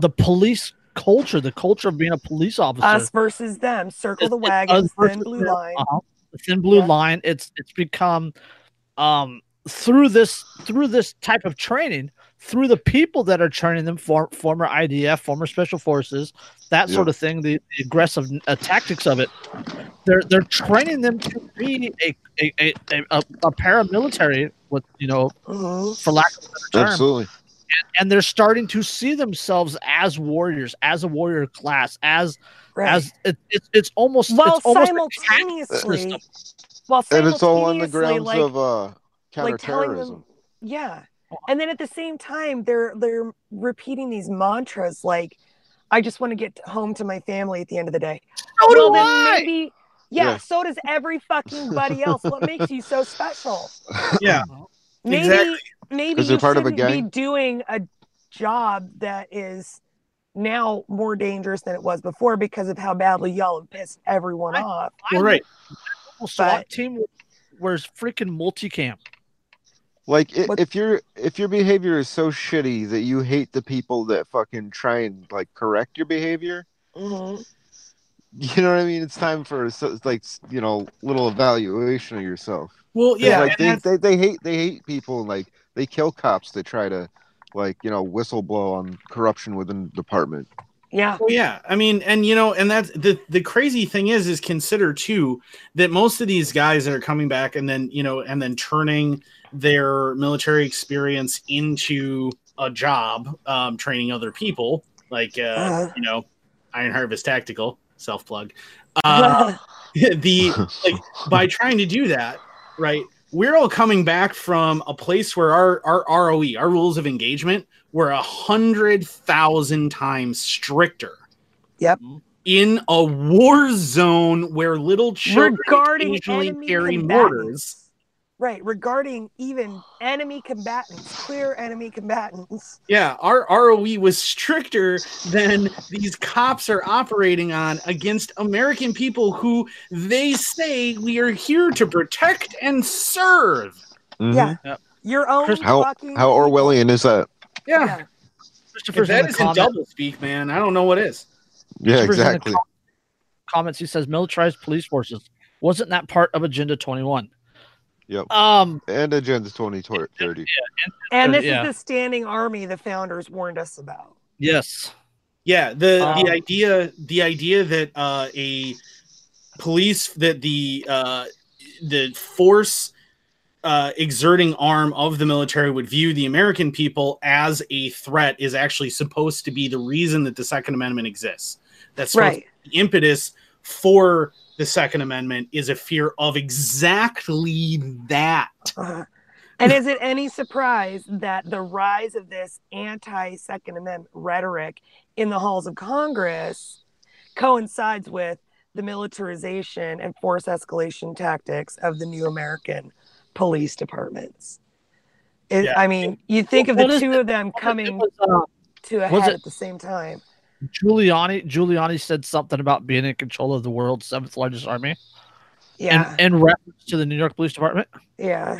the police culture, the culture of being a police officer. Us versus them. Circle the It's- it's wagons, thin blue them. line. Uh-huh. Thin blue Yeah. line. It's it's become um through this through this type of training, through the people that are training them, for, former IDF, former special forces, that sort Yeah. of thing, the, the aggressive uh, tactics of it. They're they're training them to be a a, a, a, a, a paramilitary with you know for lack of a better term Absolutely. and they're starting to see themselves as warriors as a warrior class as Right. as it, it's it's almost while it's almost a tax simultaneously system. And it's all on the grounds like, of uh, like counterterrorism. them yeah and then at the same time they're they're repeating these mantras like i just want to get home to my family at the end of the day So do well then I. maybe yeah, Yeah. so does every fucking buddy else what makes you so special yeah, maybe Exactly. maybe 'Cause you they're part of a shouldn't be gang? doing a job that is now more dangerous than it was before because of how badly y'all have pissed everyone I- off well, right. Well, SWAT team wears freaking multicam. Like i What- if your if your behavior is so shitty that you hate the people that fucking try and like correct your behavior, Mhm. you know what I mean? It's time for so- like you know little evaluation of yourself. Well, Yeah, yeah, like they, they they hate they hate people and like they kill cops that try to like you know whistleblow on corruption within the department. yeah Well, yeah, I mean, and you know, and that's the the crazy thing is, is consider too that most of these guys that are coming back and then you know, and then turning their military experience into a job, um, training other people, like uh, Uh-huh. you know, Iron Harvest Tactical self plug. Uh, the like by trying to do that, right? We're all coming back from a place where our our ROE, our rules of engagement, were a hundred thousand times stricter. Yep. In a war zone where little children regarding occasionally carry combatants. mortars. Right, regarding even enemy combatants, clear enemy combatants. Yeah, our ROE was stricter than these cops are operating on against American people who they say we are here to protect and serve. Mm-hmm. Yeah. Yep. Your own How how Orwellian is that? Yeah. Yeah. If Christopher's in isn't double speak, man, I don't know what is. Yeah, Christopher's in the exactly. com- comments he says militarized police forces wasn't that part of agenda 21 Yep. um And Agenda 2030. And this Yeah. is the standing army the founders warned us about. yes Yeah, the Um, the idea the idea that uh, a police that the uh, the force uh, exerting arm of the military would view the American people as a threat is actually supposed to be the reason that the Second Amendment exists. That's Right. the impetus for the Second Amendment is a fear of exactly that. And is it any surprise that the rise of this anti Second Amendment rhetoric in the halls of Congress coincides with the militarization and force escalation tactics of the new American police departments? It, Yeah. I mean, you think of the two it- of them coming was, uh, to a head it- at the same time. Giuliani Giuliani said something about being in control of the world's seventh largest army, Yeah, in, in reference to the New York Police Department. yeah,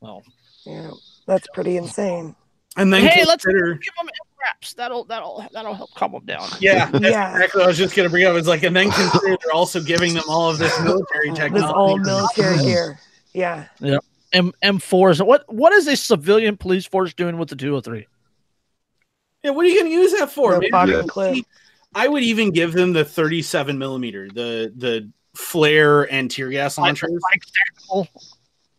Well, yeah. That's pretty insane. And then hey, let's give them raps. That'll that'll that'll help calm them down. yeah, that's Yeah. exactly what I was just gonna bring up. It's like, and then consider they're also giving them all of this military technology. This technology. old military gear. Yeah. M M4s. What what is a civilian police force doing with the 203? Yeah, what are you going to use that for? No man? fucking I would even give them the 37 millimeter, the the flare and tear gas launchers. Like.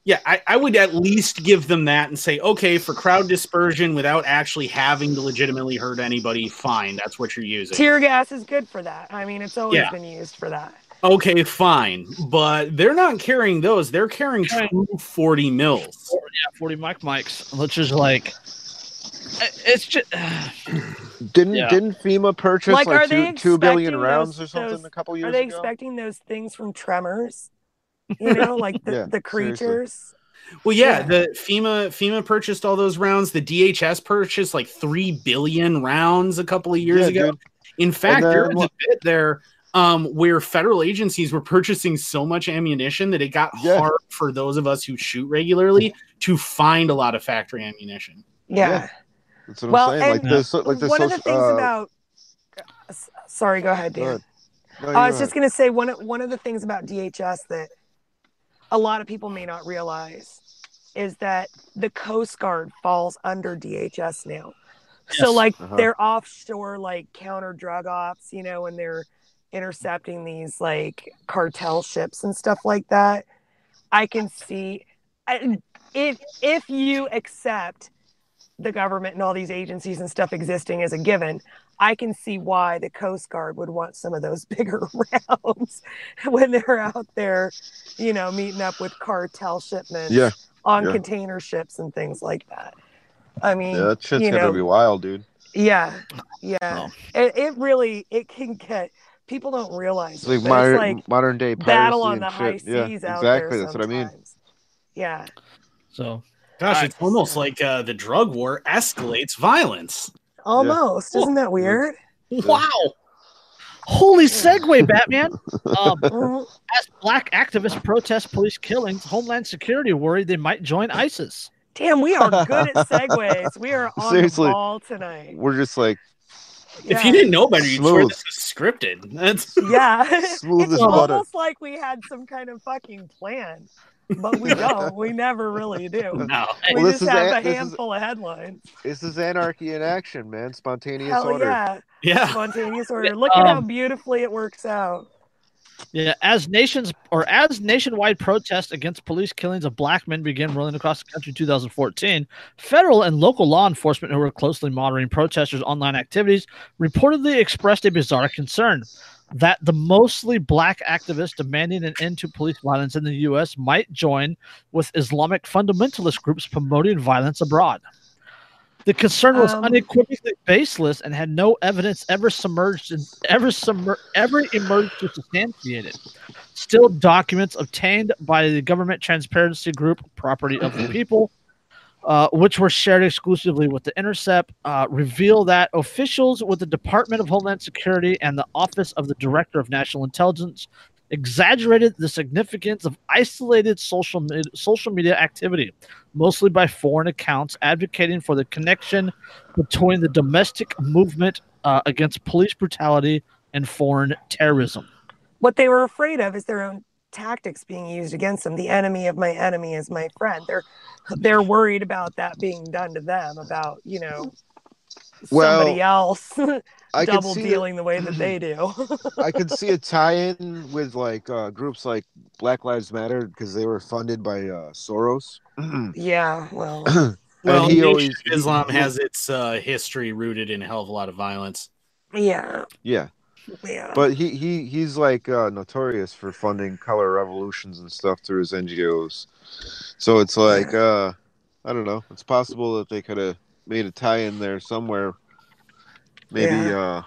Yeah, I, I would at least give them that and say, okay, for crowd dispersion without actually having to legitimately hurt anybody, fine, that's what you're using. Tear gas is good for that. I mean, it's always Yeah. been used for that. okay, fine, but they're not carrying those; they're carrying true 40 mils. Yeah, 40 mike mikes, which is like it's just Didn't Yeah. didn't FEMA purchase Like, are like, they two, two billion expecting rounds those- or something those- a couple years ago? Are they ago? expecting those things from Tremors? You know, like the, Yeah, the seriously. creatures. Well, yeah, Yeah. the FEMA FEMA purchased all those rounds. The DHS purchased like three billion rounds a couple of years Yeah, ago. dude. In fact, then there was a bit there um, where federal agencies were purchasing so much ammunition that it got Yeah. hard for those of us who shoot regularly to find a lot of factory ammunition. Yeah. Yeah. That's what Well, I'm saying. Like this, like this. one of the things uh, about. Sorry, go ahead, go Dan. ahead. No, I was go just going to say one of, one of the things about DHS that a lot of people may not realize is that the Coast Guard falls under DHS now. So like Uh-huh. they're offshore like counter drug ops, you know, and they're intercepting these like cartel ships and stuff like that. I can see I, if if you accept the government and all these agencies and stuff existing as a given, I can see why the Coast Guard would want some of those bigger rounds when they're out there, you know, meeting up with cartel shipments Yeah, on yeah. container ships and things like that. I mean, Yeah, that shit's you gonna know, be wild, dude. yeah, yeah. Oh. It, it really it can get people don't realize It's like but modern, it's like modern day battle on the and high shit. Yeah, seas out exactly. there. That's what I mean. Yeah, so Gosh, it's almost like uh, the drug war escalates violence. almost. Isn't that weird? wow. Holy segue, Batman. Um, Mhm. as black activists protest police killings, Homeland Security worried they might join ISIS. Damn, we are good at segues. We are on Seriously. the ball tonight. We're just like If Yeah. you didn't know better, you'd swear this was scripted. That's yeah, Smooth it's as butter. almost like we had some kind of fucking plan, but we don't. we never really do. no. We Well, just have a- a this is- handful of headlines. this is anarchy in action, man. Spontaneous Hell order. yeah, Yeah. spontaneous order. Look at how Um, beautifully it works out. Yeah, as nations or as nationwide protests against police killings of black men began rolling across the country in 2014, federal and local law enforcement who were closely monitoring protesters' online activities reportedly expressed a bizarre concern that the mostly black activists demanding an end to police violence in the U.S. might join with Islamic fundamentalist groups promoting violence abroad. The concern was Um, unequivocally baseless and had no evidence ever submerged in, ever submer- ever emerged to substantiate it. Still, documents obtained by the government transparency group, Property of the People, uh, which were shared exclusively with the Intercept, uh, reveal that officials with the Department of Homeland Security and the Office of the Director of National Intelligence exaggerated the significance of isolated social med- social media activity, mostly by foreign accounts advocating for the connection between the domestic movement uh, against police brutality and foreign terrorism. What they were afraid of is their own tactics being used against them. The enemy of my enemy is my friend. They're they're worried about that being done to them. About you know Well, somebody else I double see dealing the way that they do. I could see a tie-in with like uh, groups like Black Lives Matter because they were funded by uh, Soros. yeah, well, Well, he Nation always- of Islam has its uh, history rooted in a hell of a lot of violence. yeah. yeah, Yeah. But he he he's like uh, notorious for funding color revolutions and stuff through his NGOs. So it's like uh, I don't know. It's possible that they could have made a tie in there somewhere. Maybe uh,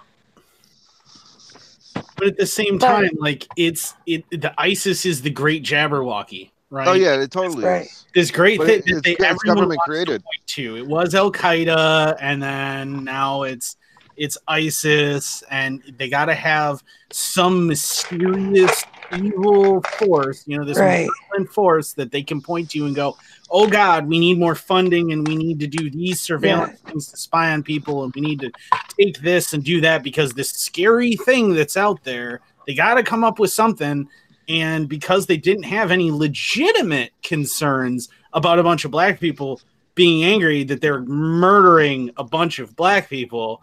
But at the same But- time, like it's it the ISIS is the great Jabberwocky, right? oh yeah, it totally right. is. This great thing it- that it's, they it's everyone government wants to created. point to. It was Al Qaeda, and then now it's it's ISIS, and they got to have some mysterious evil force, you know, this Right. force that they can point to and go, "Oh God, we need more funding, and we need to do these surveillance things to spy on people, and we need to take this and do that because this scary thing that's out there, they got to come up with something." And because they didn't have any legitimate concerns about a bunch of black people being angry that they're murdering a bunch of black people,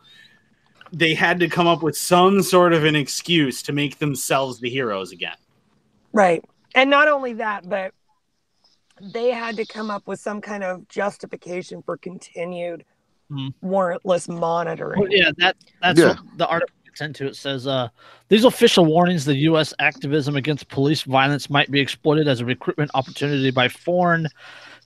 they had to come up with some sort of an excuse to make themselves the heroes again. Right. And not only that, but they had to come up with some kind of justification for continued Hmm. warrantless monitoring. Well, yeah, that that's Yeah. what the article gets into. It says uh, these official warnings: the U.S. activism against police violence might be exploited as a recruitment opportunity by foreign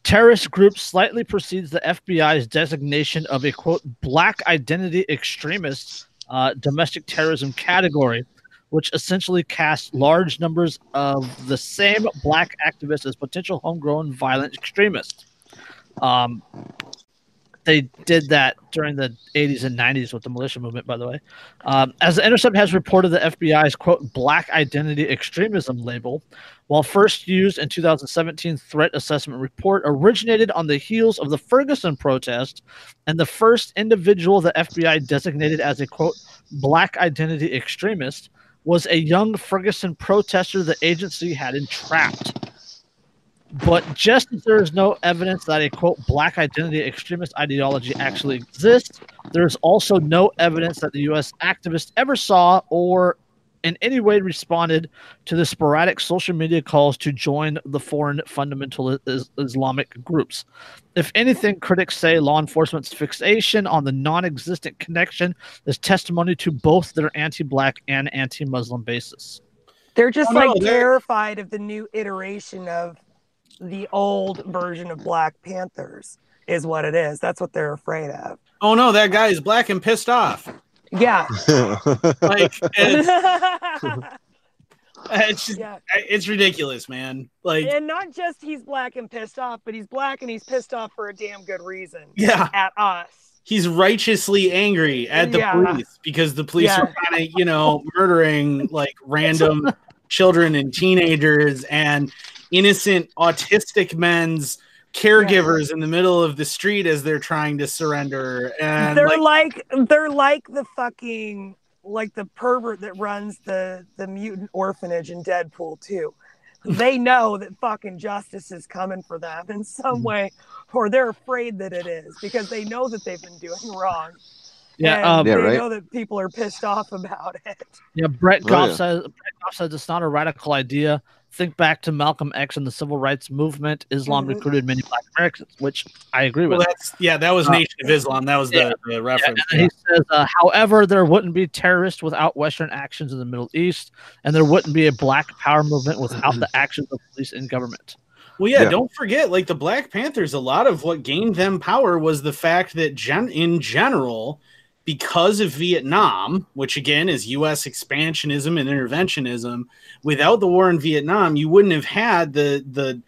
terrorist group Slightly precedes the FBI's designation of a quote black identity extremist uh, domestic terrorism category, which essentially casts large numbers of the same black activists as potential homegrown violent extremists. Um, they did that during the 80s and 90s with the militia movement, by the way. Um, as the Intercept has reported, the FBI's quote black identity extremism label, while first used in 2017 threat assessment report, originated on the heels of the Ferguson protest, and the first individual the FBI designated as a quote black identity extremist was a young Ferguson protester the agency had entrapped. But just as there is no evidence that a quote black identity extremist ideology actually exists, there is also no evidence that the U.S. activists ever saw or in any way responded to the sporadic social media calls to join the foreign fundamental is- Islamic groups. If anything, critics say law enforcement's fixation on the non existent connection is testimony to both their anti black and anti Muslim basis. They're just Oh, no, like they're- terrified of the new iteration of the old version of Black Panthers, is what it is. That's what they're afraid of. Oh no, that guy is black and pissed off. Yeah. Like it's, it's just yeah. it's ridiculous, man. Like And not just he's black and pissed off, but he's black and he's pissed off for a damn good reason yeah, at us. he's righteously angry at the Yeah. police because the police Yeah. are kind of you know murdering like random children and teenagers and innocent autistic men's caregivers in the middle of the street as they're trying to surrender and they're like, like, they're like the fucking like the pervert that runs the the mutant orphanage in Deadpool too. They know that fucking justice is coming for them in some way, or they're afraid that it is because they know that they've been doing wrong. Yeah, and um, they Yeah, right. know that people are pissed off about it. Yeah, Brett Oh, Goff yeah. says Brett Goff says it's not a radical idea. Think back to Malcolm X and the civil rights movement. Islam Mhm. recruited many black Americans, which I agree well, with. that's yeah that was Uh, nation of islam that was the, yeah. the Yeah, reference and then he says, uh, however, there wouldn't be terrorists without Western actions in the Middle East, and there wouldn't be a black power movement without the actions of police and government. Well, yeah, Yeah. don't forget, like the Black Panthers, a lot of what gained them power was the fact that, gen- in general, because of Vietnam, which again is U.S. expansionism and interventionism, without the war in Vietnam, you wouldn't have had the the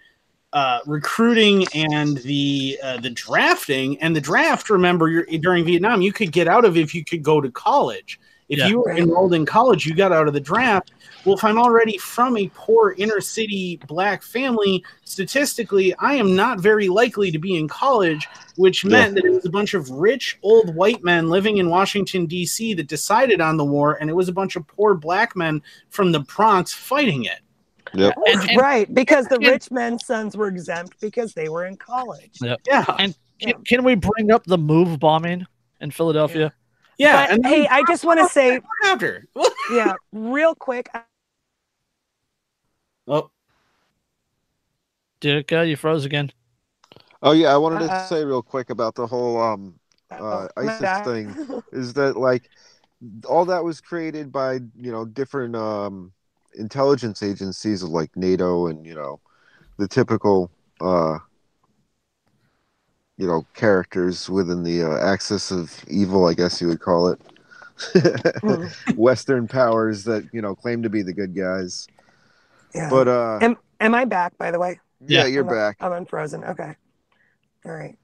uh, recruiting and the uh, the drafting and the draft. Remember, during Vietnam, you could get out of if you could go to college. If Yeah. you were enrolled in college, you got out of the draft. Well, if I'm already from a poor inner city black family, statistically, I am not very likely to be in college, which Yeah. meant that it was a bunch of rich old white men living in Washington, D.C. that decided on the war, and it was a bunch of poor black men from the Bronx fighting it. Yep. And- oh, and- right, because the and- rich men's sons were exempt because they were in college. Yeah. Yeah. And Yeah. can, can we bring up the move bombing in Philadelphia? Yeah. But, and hey, I just want to say, after. yeah, real quick. oh, Dirica, you froze again. Oh yeah, I wanted to Uh, say real quick about the whole um Uh, my ISIS thing. is that like all that was created by you know different um, intelligence agencies like NATO and you know the typical uh, you know characters within the uh, axis of evil, I guess you would call it. Western powers that you know claim to be the good guys, Yeah. but uh, am am I back? By the way, yeah, Yeah. you're I'm, back. I'm unfrozen. Okay. All right.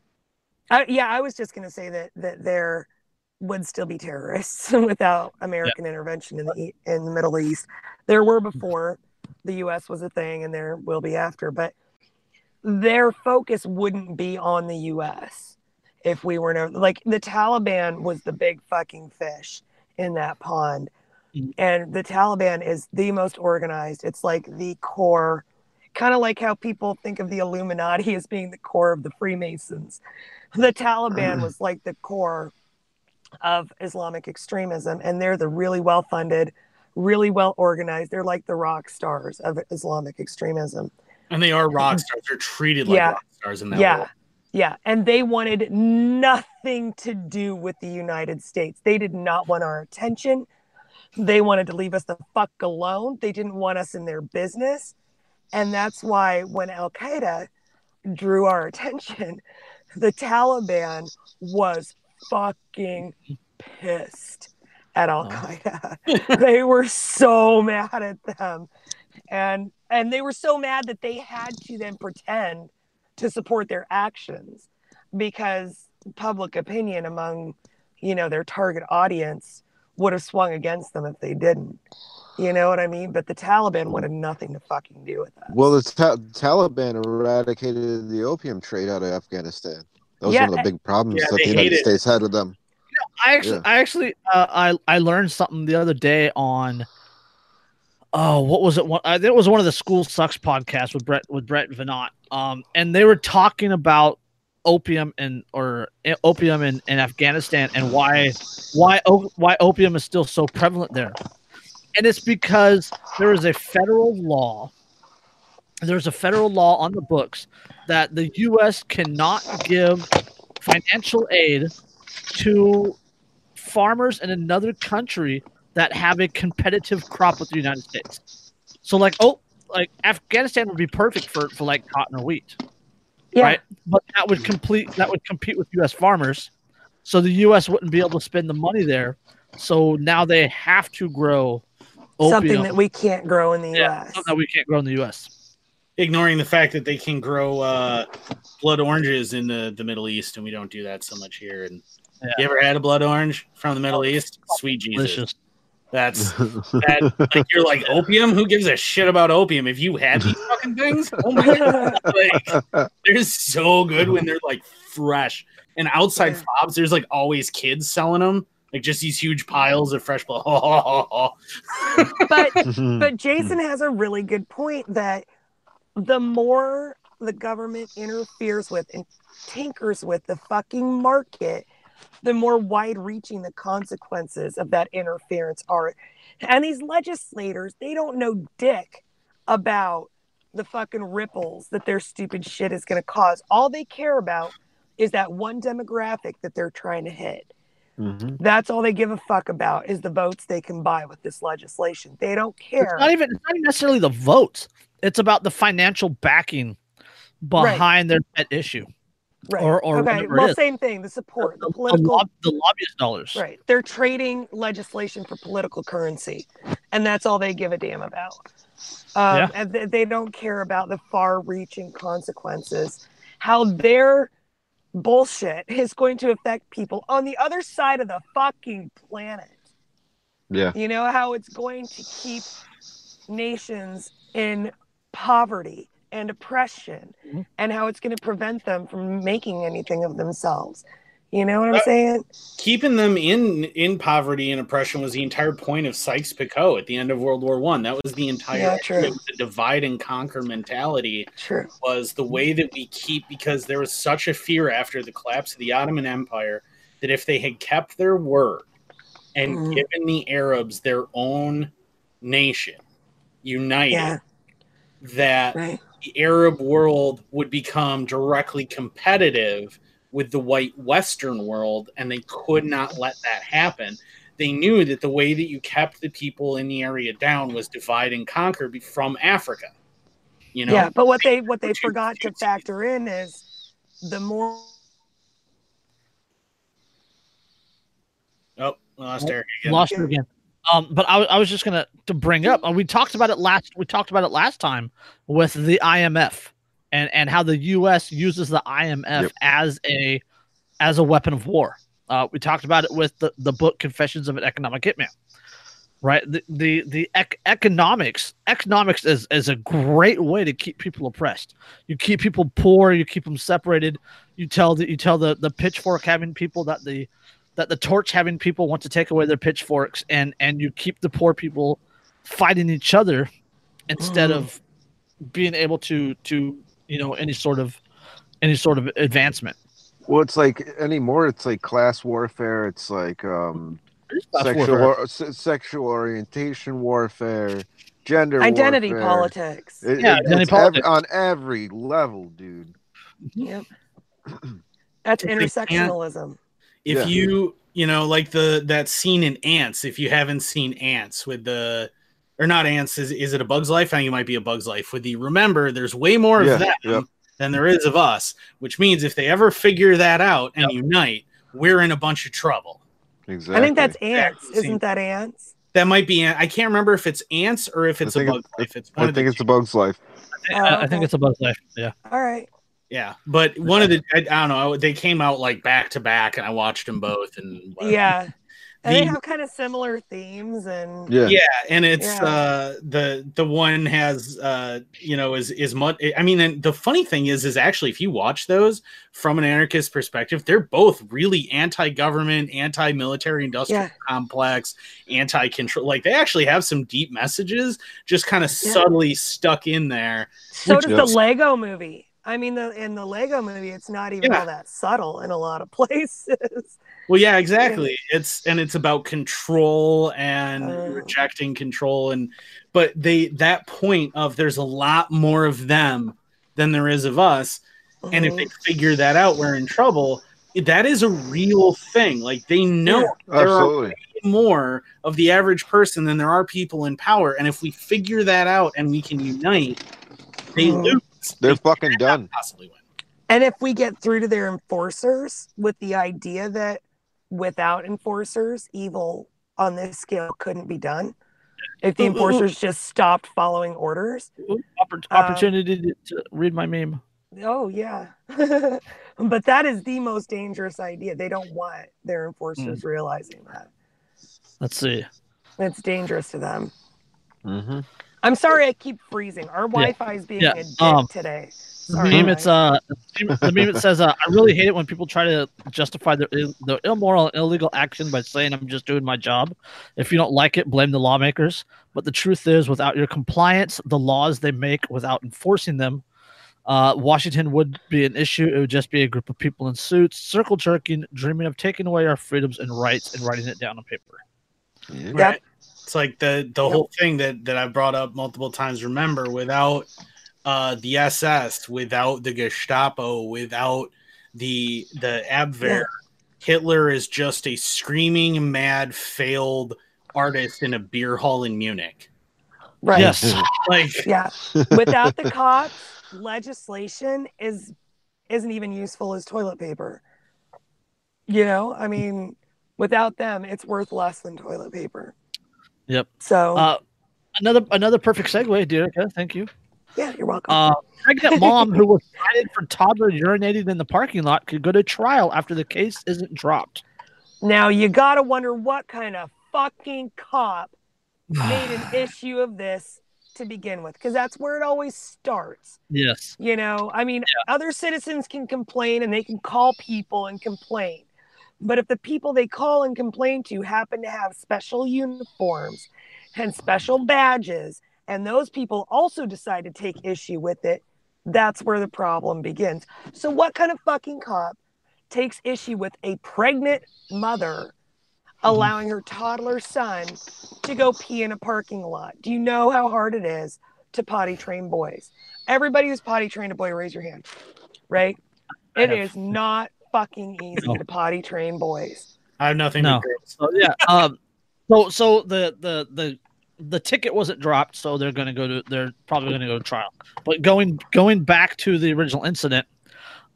I, yeah, I was just gonna say that that there would still be terrorists without American intervention in the E- in the Middle East. There were before the U.S. was a thing, and there will be after. But their focus wouldn't be on the U.S. if we were no like the Taliban was the big fucking fish in that pond. Mhm. And the Taliban is the most organized. It's like the core, kind of like how people think of the Illuminati as being the core of the Freemasons. The Taliban was like the core of Islamic extremism, and they're the really well funded, really well organized. They're like the rock stars of Islamic extremism. And they are rock mm-hmm. stars. They're treated like Yeah. rock stars in that yeah. world. yeah. And they wanted nothing to do with the united states. They did not want our attention. They wanted to leave us the fuck alone. They didn't want us in their business. And that's why when al-qaeda drew our attention the taliban was fucking pissed at al-qaeda oh. they were so mad at them. And and they were so mad that they had to then pretend to support their actions because public opinion among you know their target audience would have swung against them if they didn't you know what i mean but the taliban wanted nothing to fucking do with that Well, the ta- Taliban eradicated the opium trade out of Afghanistan. That was Yeah, one of the big problems yeah, that the United hate it. States had with them. I actually, Yeah. I actually, uh, I I learned something the other day on. Oh, what was it? One, uh, it was one of the School Sucks podcasts with Brett with Brett Veinotte. Um, and they were talking about opium and or uh, opium in, in Afghanistan and why why why opium is still so prevalent there. And it's because there is a federal law. There's a federal law on the books that the U.S. cannot give financial aid to farmers in another country that have a competitive crop with the United States. So like oh like Afghanistan would be perfect for, for like cotton or wheat. yeah Right. But that would complete that would compete with US farmers. So the US wouldn't be able to spend the money there. So now they have to grow opium. something that we can't grow in the yeah, us something that we can't grow in the US. Ignoring the fact that they can grow uh, blood oranges in the, the Middle East, and we don't do that so much here. And Yeah. you ever had a blood orange from the Middle East? Sweet Jesus, Delicious. That's that. Like you're like opium. Who gives a shit about opium? If you had these fucking things, oh my god, like they're so good when they're like fresh. And outside fobs, there's like always kids selling them, like just these huge piles of fresh blood. but but Jason has a really good point that the more the government interferes with and tinkers with the fucking market, the more wide reaching the consequences of that interference are. And these legislators, they don't know dick about the fucking ripples that their stupid shit is going to cause. All they care about is that one demographic that they're trying to hit. Mhm. That's all they give a fuck about is the votes they can buy with this legislation. They don't care. It's not even it's not even necessarily the votes. It's about the financial backing behind their pet issue. Right. or- or okay. Well, same thing. The support, the The, political. lob- the lobbyist dollars. Right. They're trading legislation for political currency, and that's all they give a damn about. Um, Yeah. And they, they don't care about the far-reaching consequences, how their bullshit is going to affect people on the other side of the fucking planet. yeah. You know how it's going to keep nations in poverty and oppression, Mhm. and how it's going to prevent them from making anything of themselves. You know what I'm Uh, saying? Keeping them in in poverty and oppression was the entire point of Sykes-Picot at the end of World War One. That was the entire Yeah, true. idea the divide and conquer mentality. True. was the way that we keep because there was such a fear after the collapse of the Ottoman Empire that if they had kept their word and Mhm. given the Arabs their own nation united, Yeah. that Right. The Arab world would become directly competitive with the white Western world, and they could not let that happen. they knew that the way that you kept the people in the area down was divide and conquer from Africa. You know, Yeah, but what they what they forgot to factor in is the more oh, lost Eric again. Lost her again. Um, but I, I was just gonna to bring up. Uh, we talked about it last. We talked about it last time with the IMF and and how the U.S. uses the IMF Yep. as a as a weapon of war. Uh, we talked about it with the, the book Confessions of an Economic Hitman. Right. The the the ec- economics economics is is a great way to keep people oppressed. You keep people poor. You keep them separated. You tell the you tell the the pitchfork having people that the that the torch having people want to take away their pitchforks and and you keep the poor people fighting each other instead Mm. of being able to to you know any sort of any sort of advancement Well, it's like anymore. It's like class warfare. It's like um, Class sexual warfare. or, sexual orientation warfare, gender identity warfare. politics. It- Yeah, it- identity it's ev- on every level, dude. Yep. That's If they can't- intersectionalism. If Yeah. you you know like the that scene in Antz if you haven't seen Antz with the or not Antz is, is it a bug's life i think it might be a bug's life with the remember there's way more Yeah, of them yep. than there is of us which means if they ever figure that out and unite we're in a bunch of trouble Exactly. I think that's Antz. Exactly. Isn't that Antz? that might be i can't remember if it's Antz or if it's a think bug's it's- life it's I think it's a bug's life. Oh, I, I think it's a bug's life yeah All right. Yeah but one of the I, I don't know they came out like back to back and i watched them both and Yeah. And they have kind of similar themes and Yeah. yeah and it's Yeah. uh the the one has uh you know is is much i mean and the funny thing is is actually if you watch those from an anarchist perspective they're both really anti-government anti-military industrial Yeah. complex anti-control like they actually have some deep messages just kind of Yeah. subtly stuck in there so does the Lego movie. I mean the in the Lego movie it's not even Yeah. all that subtle in a lot of places. well yeah exactly it's and it's about control and Oh. rejecting control and but they that point of there's a lot more of them than there is of us and if they figure that out we're in trouble that is a real thing like they know Yeah. there are more of the average person than there are people in power and if we figure that out and we can unite they Mhm. lose They're They fucking done. possibly win And if we get through to their enforcers with the idea that without enforcers, evil on this scale couldn't be done. If the Ooh, ooh, ooh. enforcers just stopped following orders, Ooh, oppor- Um, opportunity to, to read my meme oh yeah. but that is the most dangerous idea. They don't want their enforcers realizing that. let's see It's dangerous to them. Mm-hmm. I'm sorry I keep freezing. Our Wi-Fi is being Yeah, a dick um, today. The Sorry, meme it's uh the meme- it says uh, I really hate it when people try to justify their ill- their immoral and illegal action by saying I'm just doing my job. If you don't like it, blame the lawmakers. But the truth is, without your compliance, the laws they make without enforcing them, uh, Washington would be an issue. It would just be a group of people in suits, circle jerking, dreaming of taking away our freedoms and rights and writing it down on paper. Yeah. Yep. Right. It's like the the Yep. whole thing that that I brought up multiple times. Remember, without uh, the SS, without the Gestapo, without the the Abwehr, Yeah. Hitler is just a screaming mad failed artist in a beer hall in Munich. right. Yes. Like Yeah. Without the cops, legislation is isn't even useful as toilet paper. You know, I mean, without them, it's worth less than toilet paper. Yep. So Uh, another another perfect segue, Derica. Thank you. yeah, you're welcome. Uh, pregnant mom who was cited for toddler urinating in the parking lot could go to trial after the case isn't dropped. now you gotta wonder what kind of fucking cop made an issue of this to begin with, because that's where it always starts. yes. You know, I mean, other citizens can complain and they can call people and complain. But if the people they call and complain to happen to have special uniforms and special badges, and those people also decide to take issue with it, that's where the problem begins. So, what kind of fucking cop takes issue with a pregnant mother mm-hmm. allowing her toddler son to go pee in a parking lot? Do you know how hard it is to potty train boys? Everybody who's potty trained a boy, raise your hand. Right? It is not fucking easy No. to potty train boys. I have nothing. No. but. So yeah. Um. So so the the the the ticket wasn't dropped, so they're going to go to they're probably going to go to trial. But going going back to the original incident,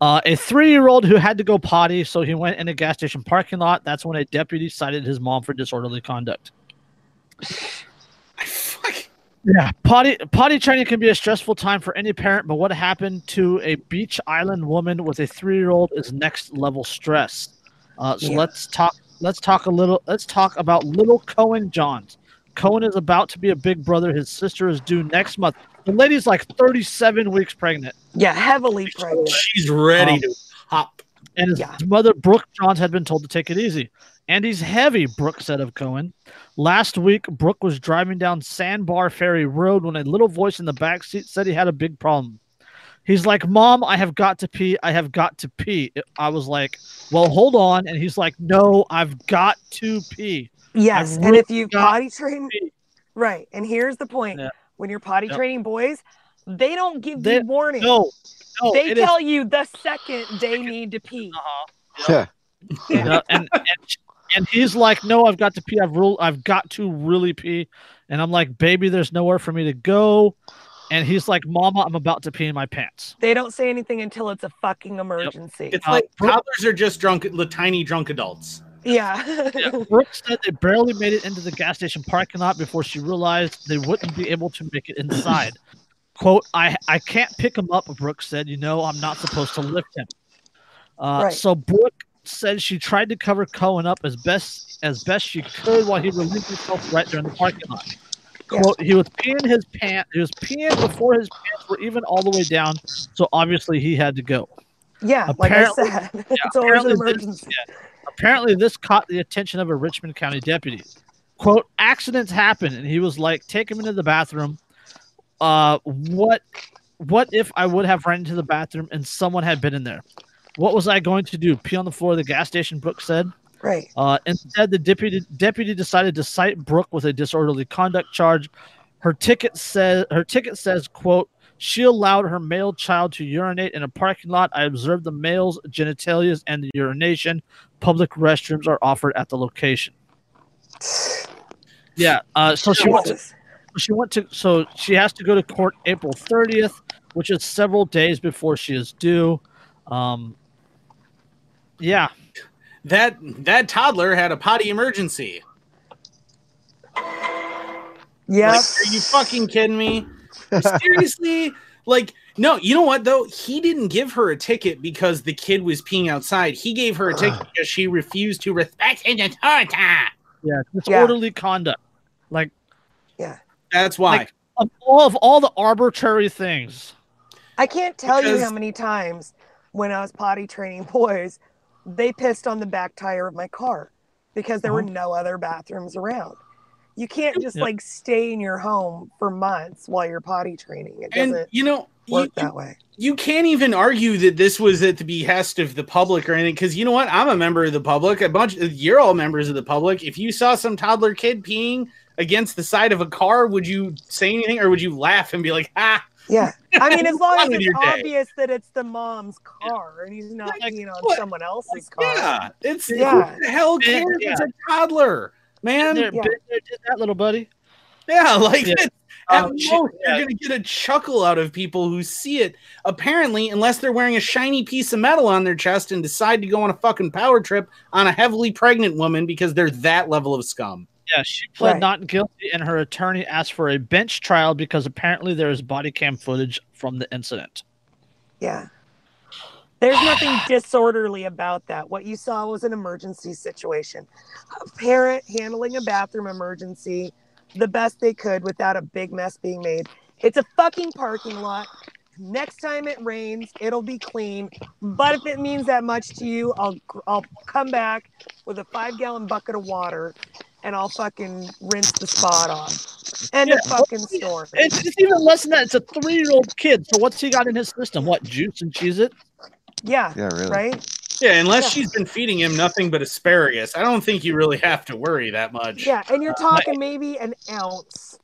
uh, a three year old who had to go potty, so he went in a gas station parking lot. That's when a deputy cited his mom for disorderly conduct. Fuck. Yeah, potty potty training can be a stressful time for any parent, but what happened to a Beech Island woman with a three year old is next level stress. Uh, so Yeah. let's talk. Let's talk a little. Let's talk about little Cohen Johns. Cohen is about to be a big brother. His sister is due next month. The lady's like 37 weeks pregnant, Yeah, heavily pregnant. She's ready Um, to hop. And his Yeah. mother, Brooke Johns, had been told to take it easy. And he's heavy, Brooke said of Cohen. Last week, Brooke was driving down Sandbar Ferry Road when a little voice in the back seat said he had a big problem. He's like, Mom, I have got to pee. I have got to pee. I was like, Well, hold on. And he's like, No, I've got to pee. Yes, I've and if you potty train, right? And here's the point: Yeah. when you're potty Yep. training boys, they don't give They- you warning. No, no. they it is- tell you the second they need to pee. Uh-huh. Yeah. Yeah, and, and and he's like, "No, I've got to pee. I've rule. I've got to really pee." And I'm like, "Baby, there's nowhere for me to go." And he's like, "Mama, I'm about to pee in my pants." They don't say anything until it's a fucking emergency. It's Uh, like Brooke- toddlers are just drunk, the tiny drunk adults. Yeah. Yeah, Brooke said they barely made it into the gas station parking lot before she realized they wouldn't be able to make it inside. "Quote: I I can't pick him up." Brooke said, "You know, I'm not supposed to lift him." Uh, Right. So Brooke said she tried to cover Cohen up as best as best she could while he relieved himself right there in the parking lot. Yeah. Quote, he was peeing his pants. He was peeing before his pants were even all the way down. So obviously he had to go. yeah, like I Apparently- said, it's always an apparently this- emergency. Apparently, this caught the attention of a Richmond County deputy. Quote: Accidents happen, and he was like, "Take him into the bathroom." Uh, what? What if I would have ran into the bathroom and someone had been in there? What was I going to do? Pee on the floor of the gas station? Brooke said. Right. Uh, instead, the deputy deputy decided to cite Brooke with a disorderly conduct charge. Her ticket says her ticket says, "quote She allowed her male child to urinate in a parking lot. I observed the male's genitalia and the urination. Public restrooms are offered at the location." Yeah. Uh, so she went. To. She went to. So she has to go to court April 30th, which is several days before she is due. Um. Yeah. That that toddler had a potty emergency. Yeah. Like, are you fucking kidding me? Seriously? Like, no, you know what though? He didn't give her a ticket because the kid was peeing outside. He gave her a ticket because she refused to respect his authority. Yeah. Disorderly conduct. Like That's why. Like- of all of all the arbitrary things. I can't tell you how many times when I was potty training boys, they pissed on the back tire of my car because there were uh-huh. no other bathrooms around. You can't just Yep. like stay in your home for months while you're potty training. It and doesn't you know, work you, that way. you can't even argue that this was at the behest of the public or anything because you know what i'm a member of the public a bunch of you're all members of the public if you saw some toddler kid peeing against the side of a car would you say anything or would you laugh and be like ah Yeah. I mean, as long as it's your day. obvious that it's the mom's car and he's not Like, peeing on what? someone else's car. yeah it's Yeah. who the hell Yeah, cares yeah. it's a toddler man There, Yeah. there, did that little buddy. yeah like Yeah. it's- at Um, most, she- you're yeah. gonna get a chuckle out of people who see it. Apparently, unless they're wearing a shiny piece of metal on their chest and decide to go on a fucking power trip on a heavily pregnant woman because they're that level of scum. Yeah, she pled Right. not guilty, and her attorney asked for a bench trial because apparently there is body cam footage from the incident. Yeah. There's nothing disorderly about that. What you saw was an emergency situation. A parent handling a bathroom emergency the best they could without a big mess being made. It's a fucking parking lot. Next time it rains, it'll be clean. But if it means that much to you, I'll I'll come back with a five gallon bucket of water, and I'll fucking rinse the spot off. End of fucking story. It's, it's even less than that. It's a three-year-old kid. So what's he got in his system? What juice and Cheez-It? Yeah. Yeah, really. Right. Yeah, unless Yeah. she's been feeding him nothing but asparagus, I don't think you really have to worry that much. Yeah, and you're uh, talking maybe an ounce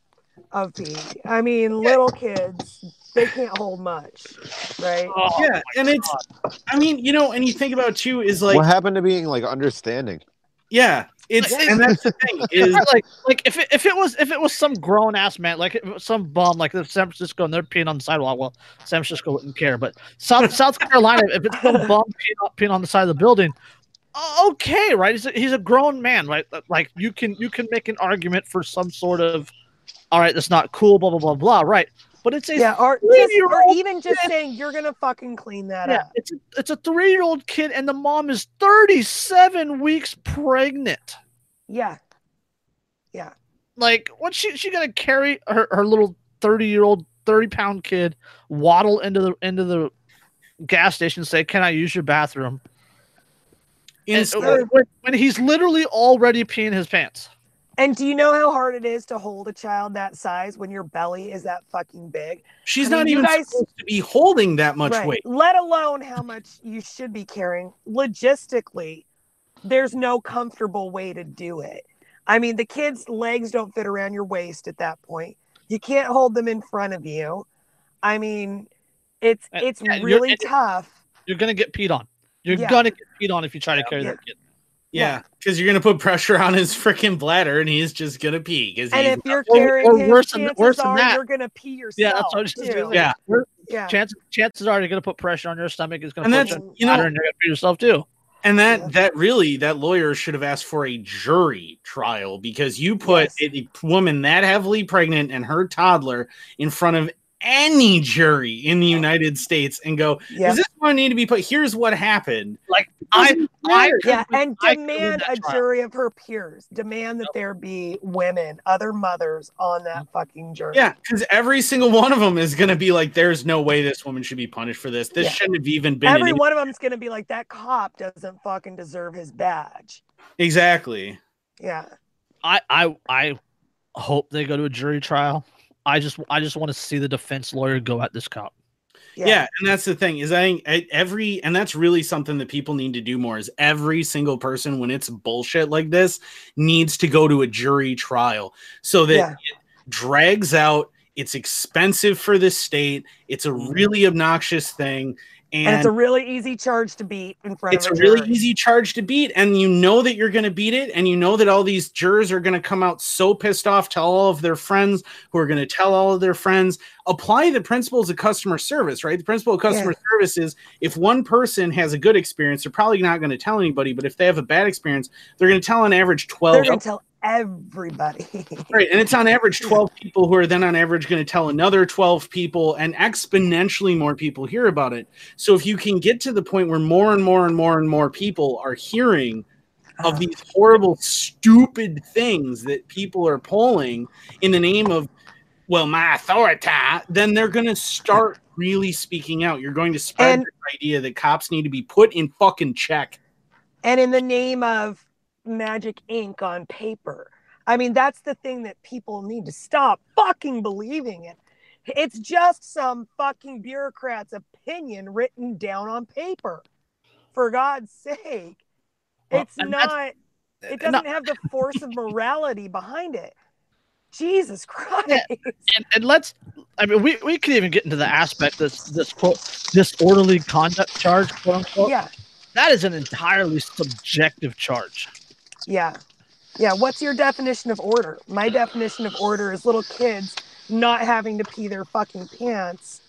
of pee. I mean, little kids, they can't hold much, right? Oh, Yeah, and it's, I mean, you know, and you think about too is like, what happened to being like understanding? Yeah, it's Like, and that's the thing is like like if it, if it was if it was some grown ass man like if it was some bum like the San Francisco and they're peeing on the sidewalk well San Francisco wouldn't care but South South Carolina if it's some bum peeing, on- peeing on the side of the building okay right? He's a, he's a grown man right? Like you can you can make an argument for some sort of all right that's not cool blah blah blah blah right but it's a Yeah, or just, or old even just saying you're gonna fucking clean that yeah, up. it's a, it's a three year old kid and the mom is 37 weeks pregnant Yeah. Yeah. like what's she she gonna carry her, her little 30 year old 30 pound kid waddle into the into the gas station and say can i use your bathroom instead, uh, when, when he's literally already peeing his pants And do you know how hard it is to hold a child that size when your belly is that fucking big? she's I mean, not even guys- supposed to be holding that much Right. weight. Let alone how much you should be carrying. Logistically, there's no comfortable way to do it. I mean, the kid's legs don't fit around your waist at that point. You can't hold them in front of you. I mean, it's Uh, it's yeah, you're- really tough. you're gonna get peed on you're Yeah. gonna get peed on if you try to carry Yeah. that kid Yeah, because you're gonna put pressure on his freaking bladder, and he's just gonna pee. And he's if you're carrying or him, worse than- worse than are that. you're gonna pee yourself. yeah that's what i was just too. Yeah. We're- Yeah. chances chances are you're gonna put pressure on your stomach it's gonna And put that's- you in know- and you're gonna pee yourself too And that Yeah. that really that lawyer should have asked for a jury trial because you put Yes. a, a woman that heavily pregnant and her toddler in front of any jury in the United States and go, Yeah. does this one need to be put? Here's what happened. like i i Yeah, and I demand a trial. jury of her peers. Demand that there be women, other mothers on that mm-hmm. fucking jury. Yeah, because every single one of them is going to be like, "There's no way this woman should be punished for this. This Yeah. shouldn't have even been." Every one of them's gonna be like, that cop doesn't fucking deserve his badge. exactly. Yeah. I I I hope they go to a jury trial. I just I just want to see the defense lawyer go at this cop. Yeah. and that's the thing is I think every and that's really something that people need to do more is every single person when it's bullshit like this needs to go to a jury trial so that Yeah. it drags out. It's expensive for the state. It's a mm-hmm. really obnoxious thing, And, and, it's a really easy charge to beat in front it's of a a really easy charge to beat and you know that you're going to beat it and you know that all these jurors are going to come out so pissed off tell all of their friends who are going to tell all of their friends. Apply the principles of customer service right? The principle of customer service is if one person has a good experience they're probably not going to tell anybody but if they have a bad experience they're going to tell on average 12 They're gonna tell everybody. Right, and it's on average 12 people who are then on average going to tell another 12 people, and exponentially more people hear about it. So if you can get to the point where more and more and more and more people are hearing of uh-huh. these horrible, stupid things that people are pulling in the name of, well, my authority, then they're going to start really speaking out. You're going to spread And- this idea that cops need to be put in fucking check. and in the name of magic ink on paper. I mean, that's the thing that people need to stop fucking believing in. It's just some fucking bureaucrat's opinion written down on paper. For God's sake. Well, It's not, it doesn't have the force of morality behind it. Jesus Christ. and, and let's I mean we, we could even get into the aspect this this quote disorderly conduct charge quote unquote. Yeah. That is an entirely subjective charge. Yeah. Yeah. What's your definition of order? My definition of order is little kids not having to pee their fucking pants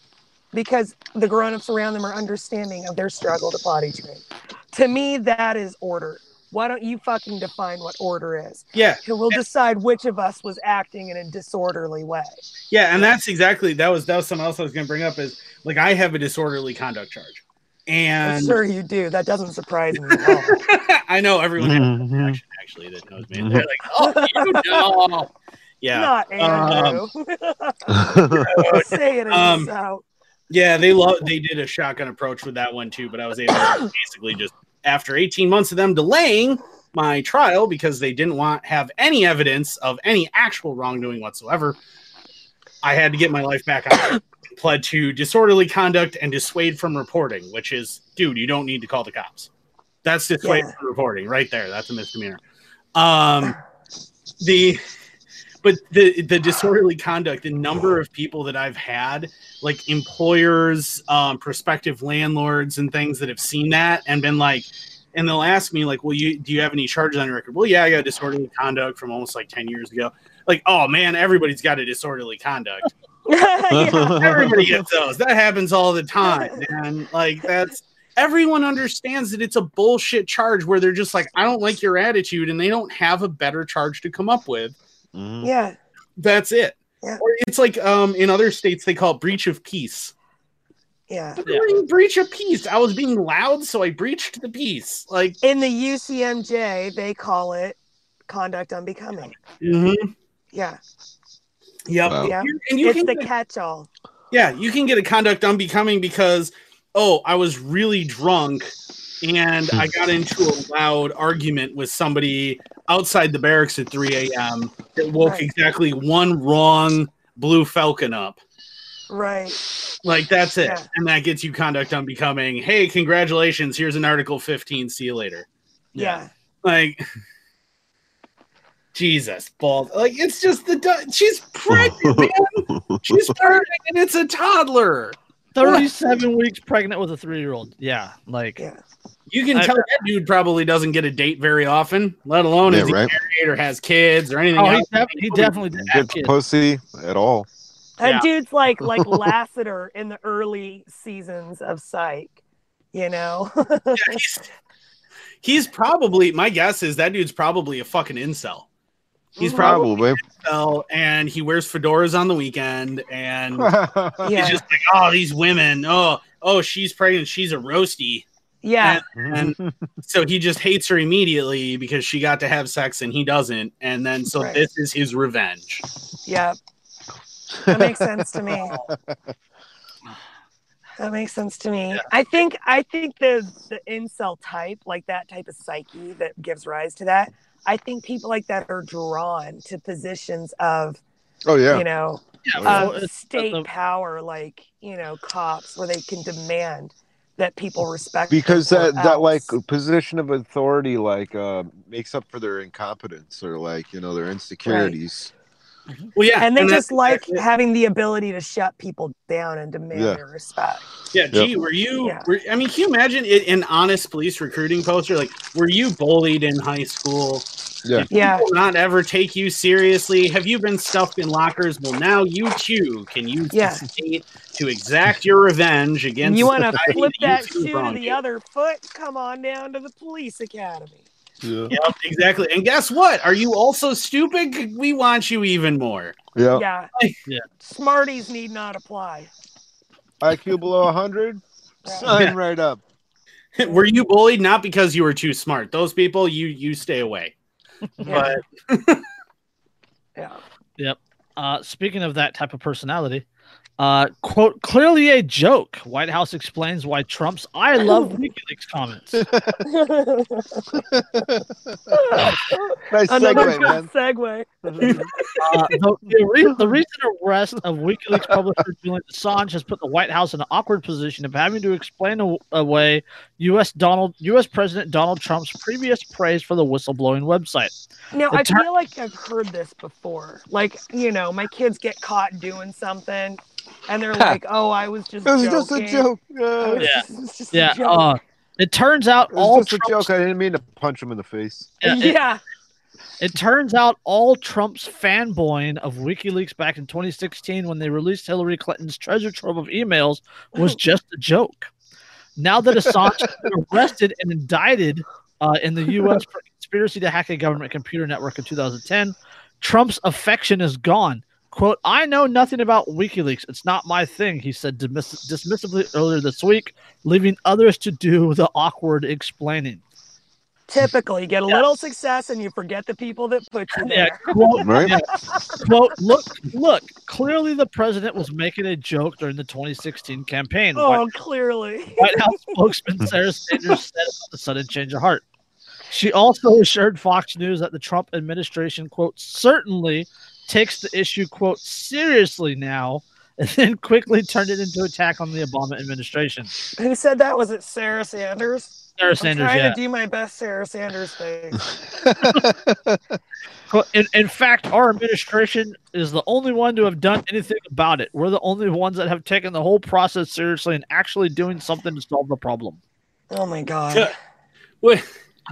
because the grown-ups around them are understanding of their struggle to potty train. To me, that is order. Why don't you fucking define what order is? Yeah, And we'll decide which of us was acting in a disorderly way. Yeah, and that's exactly that was that was something else I was going to bring up is like I have a disorderly conduct charge, I'm sure you do. That doesn't surprise me at all. I know everyone Mm-hmm. a reaction, actually that knows me. They're like, "Oh, you know." Yeah, Not Andrew. Say it Um, um, out. yeah, they love they did a shotgun approach with that one too, but I was able to basically just after 18 months of them delaying my trial because they didn't want have any evidence of any actual wrongdoing whatsoever. I had to get my life back on. Pled to disorderly conduct and dissuade from reporting, which is, dude, you don't need to call the cops. That's dissuade Yeah. from reporting right there. That's a misdemeanor. Um, the but the the disorderly conduct, the number of people that I've had, like employers, um, prospective landlords, and things that have seen that and been like, and they'll ask me like, "Well, you do you have any charges on your record?" Well, yeah, I got disorderly conduct from almost like ten years ago. Like, oh man, everybody's got a disorderly conduct. yeah. Everybody gets those. That happens all the time, man. Like that's everyone understands that it's a bullshit charge where they're just like, I don't like your attitude, and they don't have a better charge to come up with. Mhm. yeah. That's it. Yeah. Or it's like um in other states they call it breach of peace. Yeah. Yeah. Breach of peace. I was being loud, so I breached the peace. Like, In the UCMJ, they call it conduct unbecoming. mhm. Yeah. Yep. Wow. Yeah. And you it's can the get- catch-all. Yeah, you can get a conduct unbecoming because, oh, I was really drunk and I got into a loud argument with somebody outside the barracks at 3 a.m. that woke Right. exactly one wrong blue falcon up. Right. Like, that's it. Yeah. And that gets you conduct unbecoming. Hey, congratulations. Here's an Article 15. See you later. Yeah. Like, Jesus, balls. Like, it's just the. du- She's pregnant, man. She's pregnant and it's a toddler. 37 weeks pregnant with a three year old. Yeah. Like, Yeah. You can I- tell that dude probably doesn't get a date very often, let alone Yeah, is he right. married or has kids or anything oh, he, def- he definitely didn't get kids. pussy at all. That Yeah. dude's like like Lassiter in the early seasons of Psych. You know? Yeah, he's, he's probably my guess is that dude's probably a fucking incel. He's probably Probably. and he wears fedoras on the weekend and yeah. he's just like, oh, these women, oh, oh, she's pregnant, she's a roasty. yeah. And so he just hates her immediately because she got to have sex and he doesn't. And then so Right. this is his revenge. Yeah. That makes sense to me. That makes sense to me. I think I think the the incel type, like that type of psyche that gives rise to that, I think people like that are drawn to positions of, oh yeah. you know, Yeah, well, of it's- state the- power, like, you know, cops where they can demand that people respect because them or that that like position of authority like uh makes up for their incompetence or like you know their insecurities Well, yeah. and they that's just like exactly having the ability to shut people down and demand Yeah. their respect. Yeah, gee, were you? Yeah. Were, I mean, can you imagine it, an honest police recruiting poster? Like, were you bullied in high school? Yeah. Did Yeah. not ever take you seriously? Have you been stuffed in lockers? Well, now you too can use Yeah. the state to exact your revenge against. you want to flip you that shoe to the you. other foot? Come on down to the police academy. Yeah Yep, exactly. And guess what? Are you also stupid? We want you even more. yeah Yeah. Yeah. Smarties need not apply. iq below 100 sign Yeah. right up were you bullied? Not because you were too smart. Those people, you you stay away. Yeah. But Yeah. Uh, speaking of that type of personality, uh, quote, clearly a joke. White House explains why Trump's I love WikiLeaks comments. nice Another segue good man segue. Uh, the, the, re- the recent arrest of WikiLeaks publisher Julian Assange has put the White House in an awkward position of having to explain a- away U.S. Donald U.S. President Donald Trump's previous praise for the whistleblowing website. Now, The I ter- feel like I've heard this before. Like, you know, my kids get caught doing something and they're like, oh, I was just it was joking. just a joke uh, Yeah. just- it was a Yeah, joke." uh, it turns out it was all just a joke i didn't mean to punch him in the face yeah, it- yeah. It turns out all Trump's fanboying of WikiLeaks back in 2016 when they released Hillary Clinton's treasure trove of emails was just a joke. Now that Assange has been arrested and indicted uh, in the U.S. for conspiracy to hack a government computer network in 2010, Trump's affection is gone. "Quote: I know nothing about WikiLeaks. It's not my thing," he said dismiss- dismissively earlier this week, leaving others to do the awkward explaining. Typical. You get a Yeah. little success and you forget the people that put you Yeah, there. quote, right Yeah. quote look look clearly the president was making a joke during the 2016 campaign Oh, white, clearly. white house spokesman sarah sanders said about the sudden change of heart she also assured fox news that the trump administration quote certainly takes the issue quote seriously now and then quickly turned it into attack on the obama administration Who said that? Was it Sarah Sanders? sarah I'm sanders trying yeah to do my best Sarah Sanders face. Quote, In, in fact, our administration is the only one to have done anything about it. We're the only ones that have taken the whole process seriously and actually doing something to solve the problem. Oh my god. Yeah. Wait.